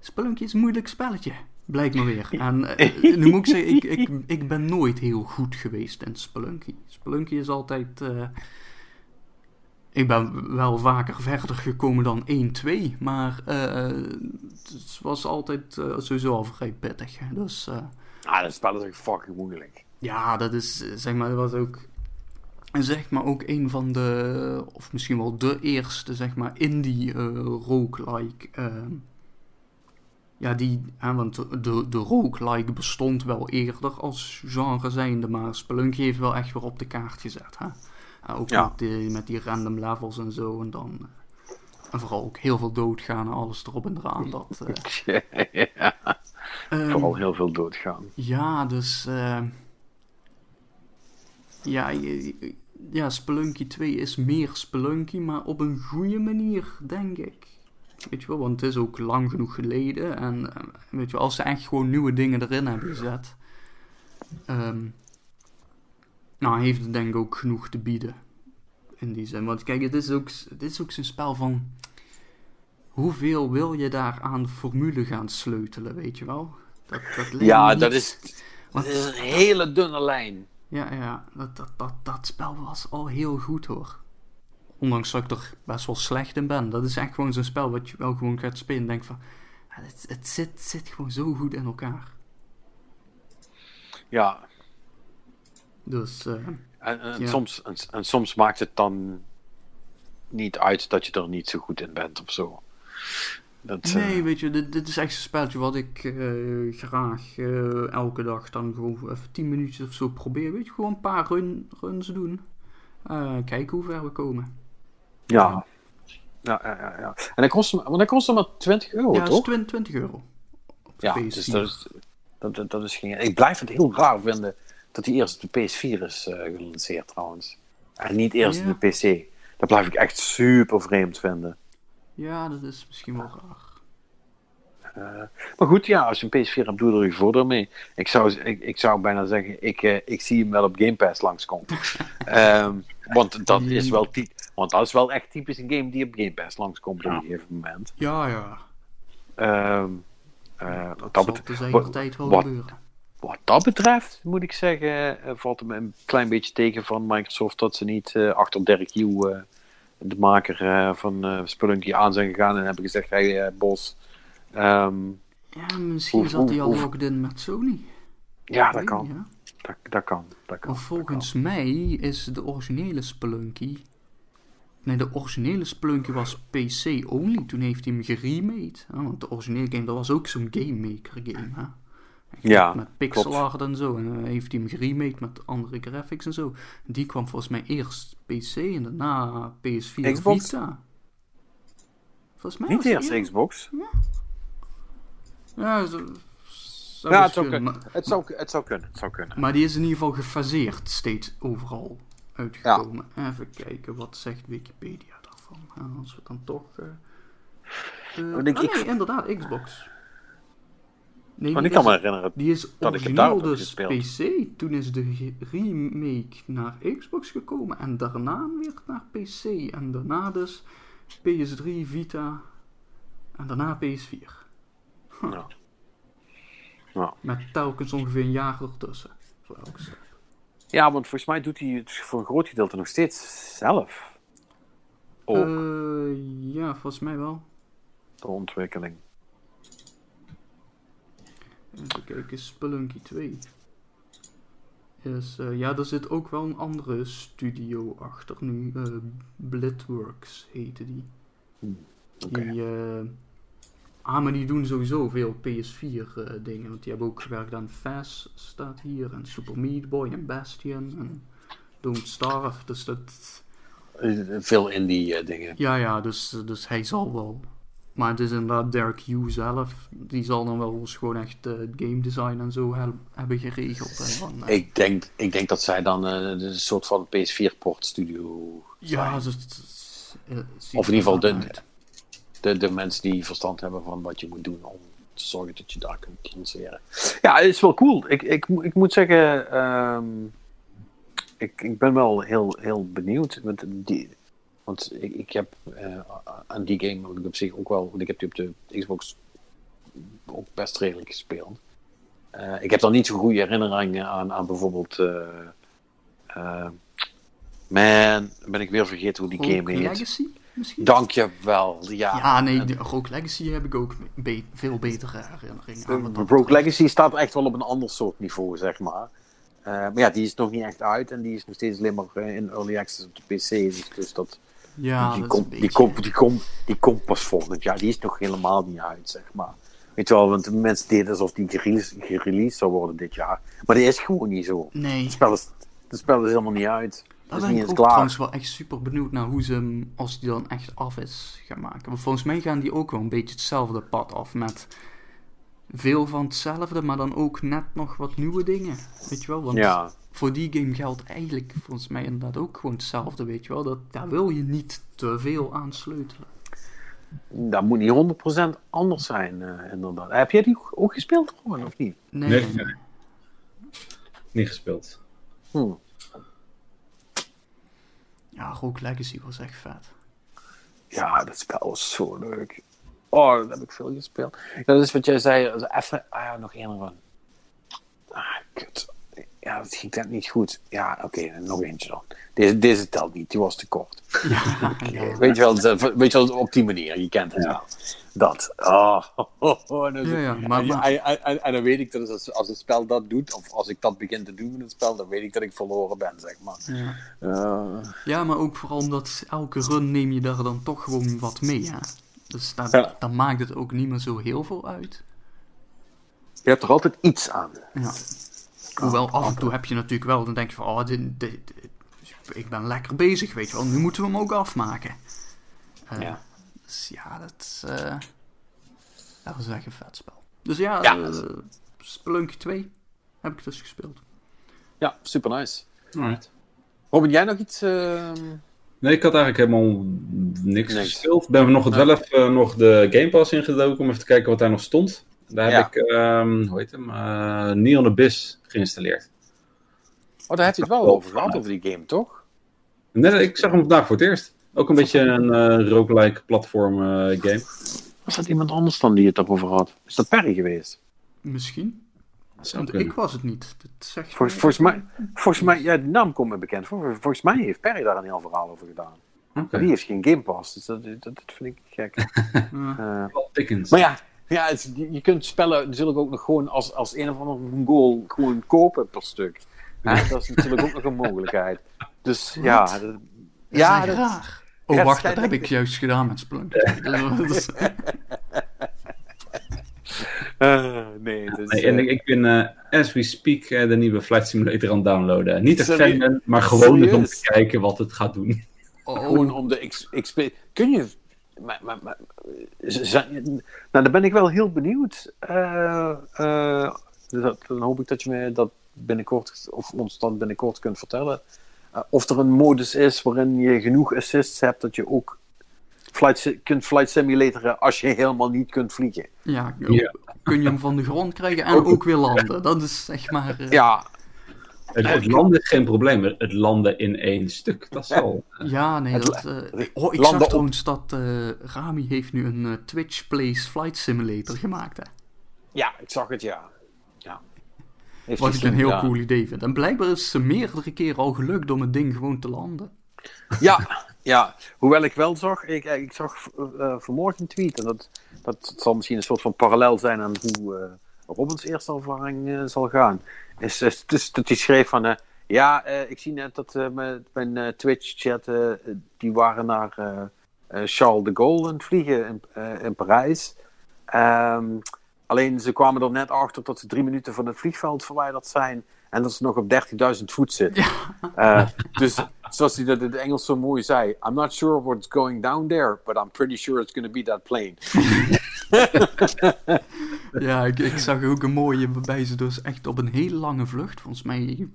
Spelunky is een moeilijk spelletje. Blijkt me weer. En eh, nu moet ik zeggen, ik, ik, ik ben nooit heel goed geweest in Spelunky. Spelunky is altijd... eh, ik ben wel vaker verder gekomen dan 1-2, maar eh, het was altijd sowieso al vrij pittig. Dus
Ah, dat spel is echt fucking moeilijk.
ja, dat is, zeg maar, dat was ook, zeg maar, ook een van de, of misschien wel de eerste, zeg maar, indie eh roguelike. ehm, ja, die, hè, want de, de roguelike bestond wel eerder als genre zijnde, maar Spelunky heeft wel echt weer op de kaart gezet. Hè? Ook
Ja.
met, die, met die random levels en zo, en dan... eh, en vooral ook heel veel doodgaan en alles erop en eraan. Dat, eh,
ja,
ehm,
vooral heel veel doodgaan.
ja, dus. eh, ja, ja, Spelunky 2 is meer Spelunky, maar op een goede manier, denk ik. Weet je wel, want het is ook lang genoeg geleden. En eh, weet je wel, als ze echt gewoon nieuwe dingen erin hebben gezet. ehm, nou, heeft het denk ik ook genoeg te bieden. In die zin. Want kijk, het is ook, het is ook zo'n spel van. Hoeveel wil je daar aan formule gaan sleutelen, weet je wel? Dat, dat
Ja, dat is,
Want-
dat is een hele dunne lijn.
Ja, ja, dat, dat, dat, dat spel was al heel goed hoor. Ondanks dat ik er best wel slecht in ben. Dat is echt gewoon zo'n spel wat je wel gewoon gaat spelen en denkt van... het, het zit, zit gewoon zo goed in elkaar.
Ja,
Dus, eh,
en, en
Ja.
soms, en, en soms maakt het dan niet uit dat je er niet zo goed in bent of zo. Dat, eh,
nee, weet je, dit, dit is echt zo'n spelletje wat ik eh, graag elke dag dan gewoon even 10 minuutjes of zo probeer. Weet je, gewoon een paar run, runs doen. Kijken hoe ver we komen.
Ja. Ja, ja, ja, ja. En dan kost kost hem maar 20 euro,
ja, dat
toch?
20, 20 euro.
Ja,
PS4.
dus dat is, dat, dat, dat is geen... Ik blijf het heel raar vinden dat hij eerst op de PS4 is eh, gelanceerd trouwens. En niet eerst
Ja.
de PC. Dat blijf ik echt super vreemd vinden.
Ja, dat is misschien wel raar.
Maar goed, ja, als je een PS4 hebt, doe er je voordeel mee. Ik zou, ik, ik zou bijna zeggen, ik, eh, ik zie hem wel op Game Pass langskomen. Ehm want, dat is wel want dat is wel echt typisch een game die op Game Pass langskomt op een gegeven moment.
Ja, ja.
Ehm, eh,
Dat
wat,
zal tijd wel
wat-
gebeuren.
wat dat betreft, moet ik zeggen, eh, valt het me een klein beetje tegen van Microsoft dat ze niet eh, achter Derek Hugh, de maker van Spelunky, aan zijn gegaan en hebben gezegd, hey eh, Bos, ehm,
Ja, misschien
Hoe-
zat hij al locked in met Sony.
ja, dat kan. Dat, dat kan. Dat kan.
Want volgens mij is de originele Spelunky... Nee, de originele Spelunky was PC-only. Toen heeft hij hem geremade. hè, want de originele game, dat was ook zo'n Game Maker game. Hè?
Ja,
Met pixel art en zo. En dan heeft hij hem geremade met andere graphics en zo. Die kwam volgens mij eerst PC en daarna PS4
Xbox?
Vita. Volgens mij
Niet eerst Xbox.
Ja, zo,
Ja,
best
het zou,
kunnen.
Het, zou, het zou kunnen. Het zou kunnen.
Maar die is in ieder geval gefaseerd steeds overal uitgekomen. Even kijken, wat zegt Wikipedia daarvan? En als we dan toch... ah,
ik-
nee, inderdaad, Xbox. Nee,
Want ik kan
is-
me herinneren.
Die is
dat ik daarop
dus. PC. Toen is de remake naar Xbox gekomen. En daarna weer naar PC. En daarna dus PS3, Vita. En daarna PS4.
Ja. Ja.
Met telkens ongeveer een jaar ertussen. step?
Ja, want volgens mij doet hij het voor een groot gedeelte nog steeds zelf. Ook,
Eh, ja, volgens mij wel.
de ontwikkeling.
Even kijken, Spelunky 2. Is, eh, ja, er zit ook wel een andere studio achter nu. eh Blitworks heette die.
Oké.
Die, eh, ah, maar die doen sowieso veel PS4 eh, dingen. Want die hebben ook gewerkt aan Fast, staat hier. En Super Meat Boy en Bastion. En Don't Starve. Dus dat...
Veel indie eh, dingen.
Ja, ja, dus, dus hij zal wel. Maar het is inderdaad Derek Hughes zelf. Die zal dan wel eens gewoon echt het game design en zo hebben geregeld. Eh,
Ik denk, ik denk dat zij dan een soort van PS4-port studio
ja, dus,
Of in ieder geval de,
uit.
De, de mensen die verstand hebben van wat je moet doen om te zorgen dat je daar kunt lanceren. Ja, het is wel cool. Ik, ik, moet- ik moet zeggen, ehm, ik, ik ben wel heel, heel benieuwd. Met die, want ik, ik heb eh, aan die game heb ik op zich ook wel, want ik heb die op de Xbox ook best redelijk gespeeld. Eh, ik heb dan niet zo'n goede herinneringen aan, aan bijvoorbeeld. eh, man, ben ik weer vergeten hoe die
Rogue
game heet.
Legacy misschien?
Dankjewel. Ja,
Ja, nee, de Rogue Legacy heb ik ook be- veel betere herinneringen aan.
Rogue
betreft.
Legacy staat echt wel op een ander soort niveau, zeg maar. Eh, maar ja, die is nog niet echt uit en die is nog steeds alleen maar eh, in early access op de PC. Dus, dus dat,
Ja,
die, komt, die, komt, die, komt, die komt pas volgend jaar. Die is nog helemaal niet uit, zeg maar. Weet je wel, want de mensen deden alsof die gereleased, gereleased zou worden dit jaar. Maar die is gewoon niet zo.
Nee,
Het spel is, het spel is helemaal niet uit.
Daar
is
ben
niet
ik ook
klaar.
trouwens wel echt super benieuwd naar hoe ze hem, als die dan echt af is, gaan maken. Want volgens mij gaan die ook wel een beetje hetzelfde pad af met veel van hetzelfde, maar dan ook net nog wat nieuwe dingen. Weet je wel? Want
Ja,
voor die game geldt eigenlijk volgens mij inderdaad ook gewoon hetzelfde, weet je wel. Dat, daar wil je niet te veel aan sleutelen.
dat moet niet 100% anders zijn, eh, inderdaad. Heb jij die ook gespeeld, Rowan, of niet?
Nee,
Nee, nee. Niet gespeeld.
Hm.
Ja, Rogue Legacy was echt vet.
Ja, dat spel was zo leuk. Oh, dat heb ik veel gespeeld. Dat is wat jij zei. Even, ah ja, nog één van. Ah, kut. Ja, dat ging net niet goed. Ja, oké, nog eentje dan. Deze, deze telt niet, die was te kort.
Ja,
Weet, je wel, dat- weet je wel, op die manier, je kent het wel. Dat. Oh, en, dan-
Ja, ja, maar-
en-
maar-
en- en- en- en dan weet ik dat als, als het spel dat doet, of als ik dat begin te doen met het spel, dan weet ik dat ik verloren ben, zeg maar.
ja.
Eh,
Ja, maar ook vooral omdat elke run neem je daar dan toch gewoon wat mee, ja. Dus
Ja.
dan maakt het ook niet meer zo heel veel uit.
je hebt er altijd iets aan.
Ja. Hoewel af en toe heb je natuurlijk wel, dan denk je van, oh, dit, dit- dit- ik ben lekker bezig, weet je wel. Nu moeten we hem ook afmaken. Eh,
Ja.
Dus ja, dat is, eh, dat is echt een vet spel. Dus ja,
Ja.
eh, Spelunky 2 heb ik dus gespeeld.
Ja, super nice.
Alright.
Robin, jij nog iets? ehm,
Nee, ik had eigenlijk helemaal niks,
Niks.
gespeeld. Ben we nog het wel even nog de Game Pass ingedoken om even te kijken wat daar nog stond. Daar heb
Ja.
ik, ehm, hoe heet hem, eh Neon Abyss geïnstalleerd.
Oh, daar heb je het wel over gehad, over die game, toch?
Nee, ik zag hem vandaag voor het eerst. Ook een beetje een eh roguelike platform eh, game.
Was dat iemand anders dan die het daarover had? Is dat Perry geweest?
Misschien. Want ik was het niet. Dat zegt
Vol- volgens mij, volgens mij, ja, de naam komt me bekend voor. Volgens mij heeft Perry daar een heel verhaal over gedaan. Die heeft geen Game Pass, dus dat, dat, dat vind ik gek. Eh,
Dickens.
maar ja, ja het- je kunt spellen natuurlijk ook nog gewoon als, als een of andere Mongool gewoon kopen per stuk. Hè, Dat is natuurlijk ook nog een mogelijkheid. Dus ja, dat-
Dat
ja, dat-
raar. Oh,
Ja,
wacht,
dat
heb ik juist gedaan met Splunk.
Eh, nee, dus,
Nee, en
eh,
ik, ik ben, eh, as we speak, de nieuwe Flight Simulator aan het downloaden. Niet een fan ben, maar gewoon dus om te kijken wat het gaat doen.
Oh,
Gewoon om de XP. Kun je. Maar, maar, nou, dan ben ik wel heel benieuwd. Eh, eh, dat, dan hoop ik dat je me dat binnenkort, of ons dat binnenkort kunt vertellen. Eh, of er een modus is waarin je genoeg assists hebt dat je ook flight, kunt flight simulatoren als je helemaal niet kunt vliegen.
ja,
Ja.
kun je hem van de grond krijgen en ook weer landen. Dat is zeg maar...
Ja,
Het, het landen is geen probleem, het landen in één stuk, dat is wel...
Ja, nee, dat... eh, oh, ik zag
op-
trouwens dat eh, Rami heeft nu een eh, Twitch Plays Flight Simulator gemaakt, hè.
ja, ik zag het ja. ja. Heeft
Wat ik een heel
gedaan.
cool idee vind. En blijkbaar is ze meerdere keren al gelukt om het ding gewoon te landen.
Ja, ja, hoewel ik wel zag, ik, ik zag eh, vanmorgen een tweet, en dat, dat zal misschien een soort van parallel zijn aan hoe Robins eerste ervaring eh, zal gaan. Is, dat hij schreef van, eh, ja, eh, ik zie net dat mijn, Twitch-chat, die waren naar Charles de Gaulle aan het vliegen in, in Parijs. Ehm, alleen ze kwamen er net achter dat ze drie minuten van het vliegveld verwijderd zijn. En dat ze nog op 30.000 voet zitten. Eh, dus zoals hij dat in het Engels zo mooi zei: I'm not sure what's going down there, but I'm pretty sure it's going to be that plane.
Ja, ik, ik zag ook een mooie waarbij ze dus echt op een hele lange vlucht, volgens mij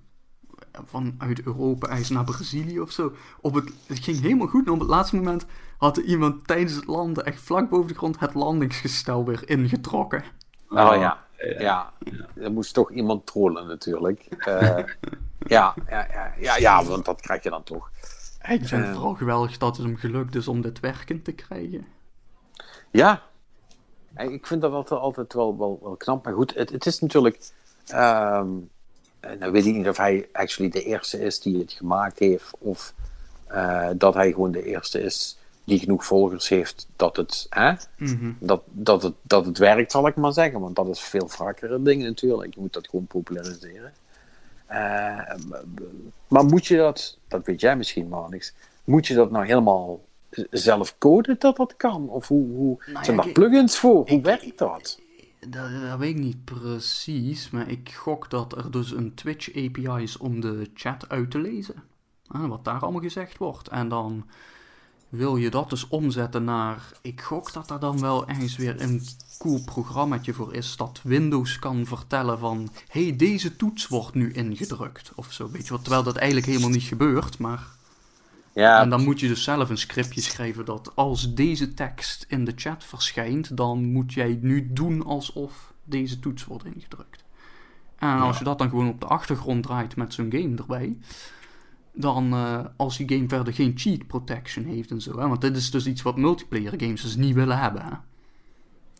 vanuit Europa ergens naar Brazilië of zo. Op het, het ging helemaal goed en op het laatste moment had iemand tijdens het landen echt vlak boven de grond het landingsgestel weer ingetrokken.
Oh ja, ja. Er moest toch iemand trollen natuurlijk. Eh, ja, ja, ja, ja, ja, want dat krijg je dan toch.
Ik vind het
Eh.
vooral geweldig dat het hem gelukt is om dit werkend te krijgen.
Ja. En Ik vind dat altijd, altijd wel, wel, wel knap. Maar goed, het, het is natuurlijk. ehm nou weet ik niet of hij actually de eerste is die het gemaakt heeft. Of eh, dat hij gewoon de eerste is die genoeg volgers heeft dat het, hè,
Mhm.
dat, dat, het, dat het werkt, zal ik maar zeggen. Want dat is veel vaker een ding natuurlijk. Je moet dat gewoon populariseren. Eh, maar moet je dat, dat weet jij misschien maar niks, moet je dat nou helemaal zelf coden dat dat kan? Of hoe, hoe
Nou
zijn
ja,
daar plugins voor? Hoe werkt dat?
Dat, dat weet ik niet precies, maar ik gok dat er dus een Twitch API is om de chat uit te lezen. Wat daar allemaal gezegd wordt. En dan wil je dat dus omzetten naar. Ik gok dat er dan wel ergens weer een cool programmaatje voor is. Dat Windows kan vertellen van. hey, deze toets wordt nu ingedrukt. Of zo, weet je wat. Terwijl dat eigenlijk helemaal niet gebeurt, maar.
Ja,
En dan moet je dus zelf een scriptje schrijven dat als deze tekst in de chat verschijnt, dan moet jij nu doen alsof deze toets wordt ingedrukt. En als je dat dan gewoon op de achtergrond draait met zo'n game erbij, dan eh, als die game verder geen cheat protection heeft en zo, hè, want dit is dus iets wat multiplayer games dus niet willen hebben. Hè.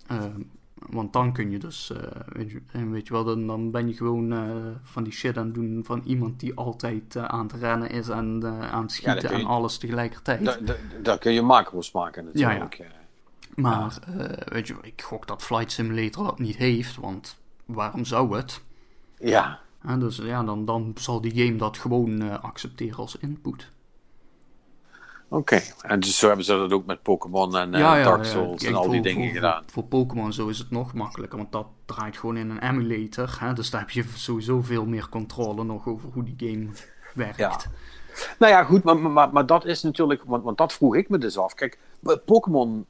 Ehm, want dan kun je dus, eh, weet, je, weet je wel, dan, dan ben je gewoon eh, van die shit aan het doen van iemand die altijd aan het rennen is en aan het schieten
je-
en alles tegelijkertijd.
da- da- daar kun je macro's maken natuurlijk. Ja,
Maar eh, weet je, ik gok dat Flight Simulator dat niet heeft, want waarom zou het?
ja.
Dus ja, dan, dan zal die game dat gewoon eh, accepteren als input.
oké. En dus zo hebben ze dat ook met Pokémon en eh, Dark Souls en al die dingen
voor,
gedaan.
Voor, voor Pokémon zo is het nog makkelijker, want dat draait gewoon in een emulator. Hè, dus daar heb je sowieso veel meer controle nog over hoe die game werkt.
Ja. Nou ja, goed, maar, maar, maar dat is natuurlijk, want, want dat vroeg ik me dus af. Kijk, Pokémon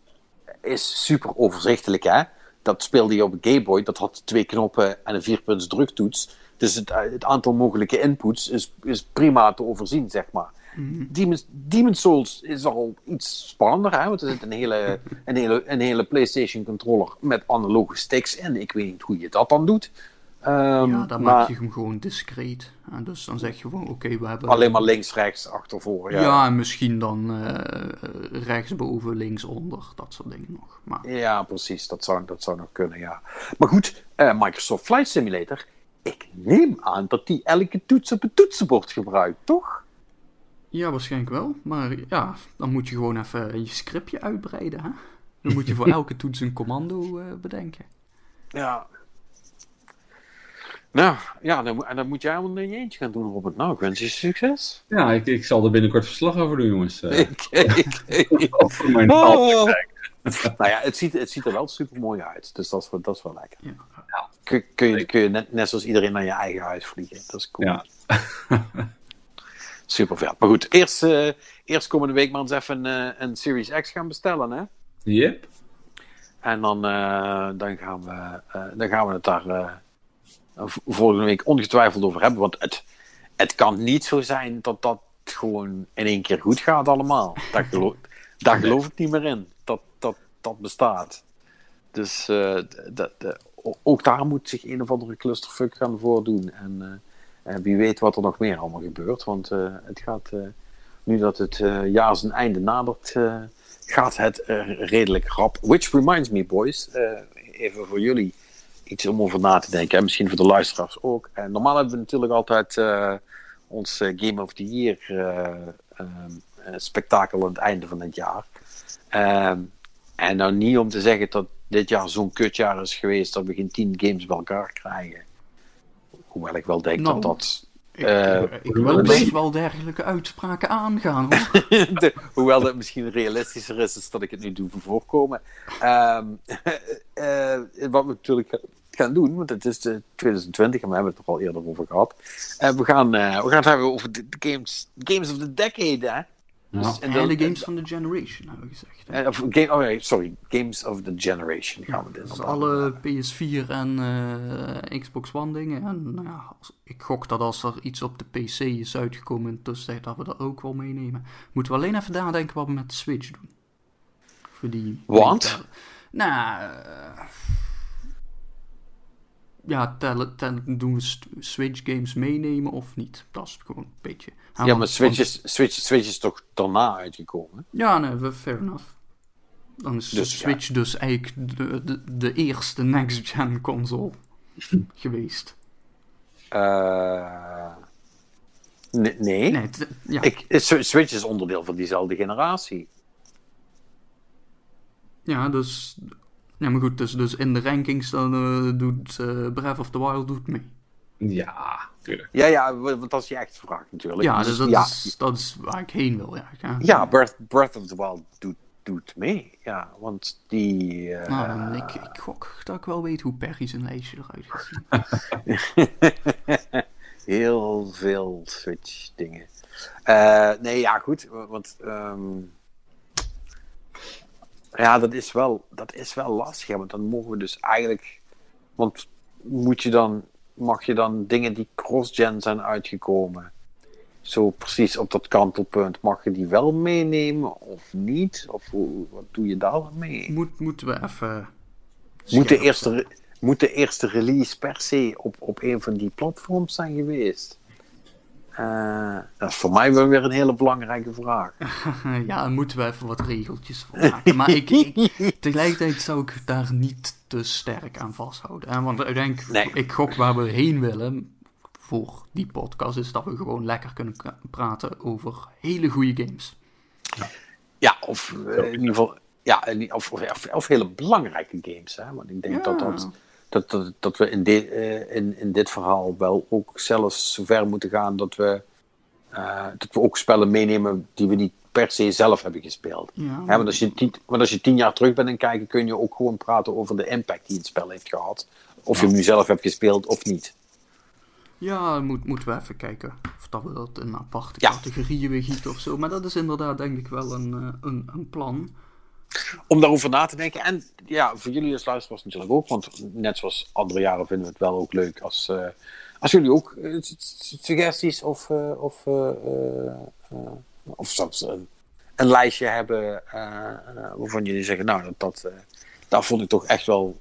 is super overzichtelijk, hè? Dat speelde je op een Game Boy, dat had twee knoppen en een vierpunts druktoets. Dus het, het aantal mogelijke inputs is, is prima te overzien, zeg maar. Demon's, Demon's Souls is al iets spannender, hè? want er zit een hele, een hele, een hele PlayStation controller met analoge sticks in. Ik weet niet hoe je dat dan doet. Ehm,
Ja, dan
maar
maak je hem gewoon discreet. En dus dan zeg je gewoon, oké, we hebben...
alleen maar links, rechts, achter, voor.
Ja,
Ja,
en misschien dan eh rechtsboven, linksonder, dat soort dingen nog. Maar
Ja, precies. Dat zou, dat zou nog kunnen, ja. Maar goed, eh, Microsoft Flight Simulator. Ik neem aan dat die elke toets op het toetsenbord gebruikt, toch?
ja, waarschijnlijk wel. Maar ja, dan moet je gewoon even je scriptje uitbreiden, hè? Dan moet je voor elke toets een commando eh, bedenken.
Ja. Nou, ja, dan, en dan moet jij allemaal in je eentje gaan doen, Robert. Nou, ik wens je succes.
Ja, ik, ik zal er binnenkort verslag over doen, jongens.
Ik- ik-
over mijn
Oh. nou ja, het ziet, het ziet er wel super mooi uit. Dus dat is, wel- dat is wel lekker.
Ja.
Kun, kun je, kun je net, net zoals iedereen naar je eigen huis vliegen. Dat is cool.
Ja.
Super vet. Maar goed, eerst, eh, eerst komende week maar eens even eh, een Series X gaan bestellen, hè?
Yep.
En dan, eh, dan, gaan, we, eh, dan gaan we het daar eh, volgende week ongetwijfeld over hebben. Want het, het kan niet zo zijn dat dat gewoon in één keer goed gaat allemaal. Daar geloof, daar geloof ik niet meer in. Dat dat, dat bestaat. Dus eh, d- d- d- o- ook daar moet zich een of andere clusterfuck gaan voordoen. En eh, eh, wie weet wat er nog meer allemaal gebeurt. Want eh, het gaat, nu dat het jaar zijn einde nadert, gaat het redelijk rap. Which reminds me, boys, even voor jullie. iets om over na te denken. En misschien voor de luisteraars ook. En normaal hebben we natuurlijk altijd ons Game of the Year spektakel aan het einde van het jaar. En nou niet om te zeggen dat dit jaar zo'n kutjaar is geweest dat we geen tien games bij elkaar krijgen. Hoewel ik wel denk dat
Nou,
dat.
Ik,
eh,
ik wil best wel dergelijke uitspraken aangaan.
de- hoewel dat misschien realistischer is, is dat ik het nu doe voor voorkomen. Ehm, eh, wat we natuurlijk gaan doen, want het is de 2020 en we hebben het er al eerder over gehad. Eh, we, gaan, eh, we gaan het hebben over de, de games, games of the decade. Hè? Dus
En de games van de generation, hebben we gezegd. hè.
Eh, of game, oh nee, sorry, Games of the Generation gaan we dit
Dus
inderdaad
alle
doen.
PS4 en eh, Xbox One dingen. En nou ja, als- ik gok dat als er iets op de PC is uitgekomen in de tussentijd, dat we dat ook wel meenemen. Moeten we alleen even nadenken wat we met de Switch doen. Voor die...
Want?
Nou... eh, ja, tellen, tellen, doen we Switch games meenemen of niet? Dat is gewoon een beetje...
Ja, maar Switch is, Switch, Switch is toch daarna uitgekomen?
Ja, nee, fair enough. Dan is de
Dus, ja.
Switch dus eigenlijk de, de, de eerste next-gen console geweest.
Eh, nee. nee.
Ja.
Ik, Switch is onderdeel van diezelfde generatie.
ja, dus... Ja, maar goed, dus, dus in de rankings dan eh, doet eh, Breath of the Wild doet mee.
Ja, tuurlijk.
Ja, ja, want dat is je echt vraag natuurlijk.
Ja,
Dus
dus dat,
ja,
Is, dat is waar ik heen wil. Ja, ja.
ja Breath, Breath of the Wild doet, doet mee. Ja, want die... eh,
Nou, dan, ik, ik gok dat ik wel weet hoe Perry zijn lijstje eruit gaat zien.
Heel veel Switch dingen. Eh, nee, ja, goed. Want ehm, ja, dat is, wel, dat is wel lastig. hè, Want dan mogen we dus eigenlijk. Want moet je dan, mag je dan dingen die cross-gen zijn uitgekomen. Zo precies op dat kantelpunt. Mag je die wel meenemen of niet? Of hoe, wat doe je daar mee?
Moet, moeten we even...
Moet de, eerste, moet de eerste release per se op, op een van die platforms zijn geweest? Eh, dat is voor mij wel weer een hele belangrijke vraag.
Ja, daar moeten we even wat regeltjes voor maken. Maar ik, ik, tegelijkertijd zou ik daar niet te sterk aan vasthouden. Hè? Want ik denk,
Nee.
ik gok waar we heen willen voor die podcast, is dat we gewoon lekker kunnen praten over hele goede games.
Ja, of eh, in ieder geval, ja, of, of, of, of hele belangrijke games. Hè? Want ik denk
Ja.
dat, dat, dat, dat, dat we in, dit eh, in, in dit verhaal wel ook zelfs zover moeten gaan dat we, eh, dat we ook spellen meenemen die we niet per se zelf hebben gespeeld.
Ja.
Hè, want, als je tien, want als je tien jaar terug bent en kijken, kun je ook gewoon praten over de impact die het spel heeft gehad. Of je hem nu zelf hebt gespeeld of niet.
Ja, moet, moeten we even kijken of dat we dat in aparte
Ja.
categorieën weer gieten of zo. Maar dat is inderdaad denk ik wel een, eh, een, een plan.
Om daarover na te denken. En ja, voor jullie als luisteraars natuurlijk ook. Want net zoals andere jaren vinden we het wel ook leuk als, eh, als jullie ook eh, suggesties of, eh, of, of zelfs een, lijstje hebben waarvan jullie zeggen, nou, dat, dat, vond ik toch echt wel,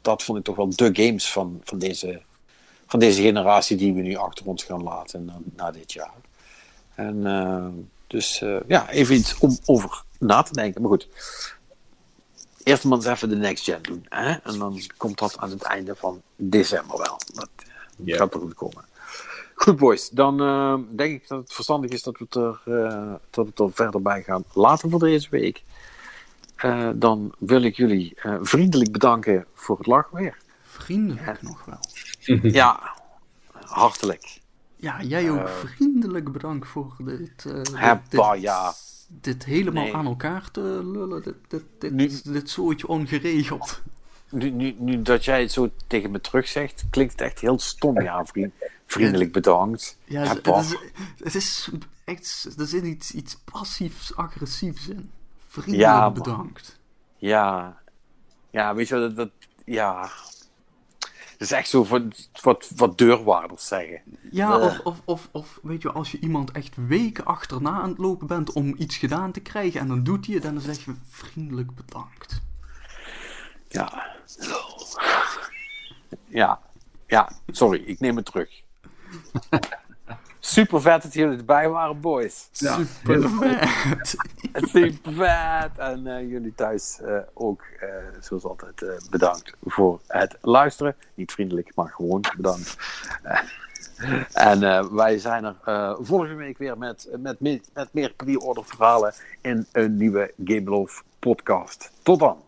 dat vond ik toch wel de games van, van, deze, van deze generatie die we nu achter ons gaan laten na, na dit jaar. En dus ja, even iets om over na te denken. Maar goed, eerst maar eens even de next gen doen. Hè? En dan komt dat aan het einde van december wel. Dat eh, gaat er goed komen. Goed boys, dan eh, denk ik dat het verstandig is dat we het er, eh, dat we het er verder bij gaan laten voor deze week. Eh, dan wil ik jullie eh, vriendelijk bedanken voor het lachweer.
Vriendelijk nog wel.
Ja, hartelijk.
Ja, jij ook vriendelijk bedankt voor dit, eh, dit,
ja.
Dit helemaal
Nee.
aan elkaar te lullen. Dit, dit, dit,
Nu-
dit soortje ongeregeld.
Nu, nu, nu dat jij het zo tegen me terug zegt, klinkt het echt heel stom. Ja, vriend, vriendelijk bedankt.
Ja, het,
Heppa.
het is, het is echt, er zit iets, iets passiefs-agressiefs in. Vriendelijk
Ja, man.
bedankt.
Ja, ja, weet je wat, dat, dat ja. Is echt zo wat, wat, wat deurwaarders zeggen.
Ja, of, of, of, of weet je, als je iemand echt weken achterna aan het lopen bent om iets gedaan te krijgen en dan doet hij het en dan zeg je vriendelijk bedankt.
Ja. Ja, ja, sorry, ik neem het terug. Super vet dat jullie erbij waren, boys.
Ja,
Super vet.
Super vet. En eh, jullie thuis eh, ook, eh, zoals altijd, eh, bedankt voor het luisteren. Niet vriendelijk, maar gewoon bedankt. En eh, wij zijn er eh, volgende week weer met, met, meer, met meer pre-order verhalen in een nieuwe Game Love podcast. Tot dan.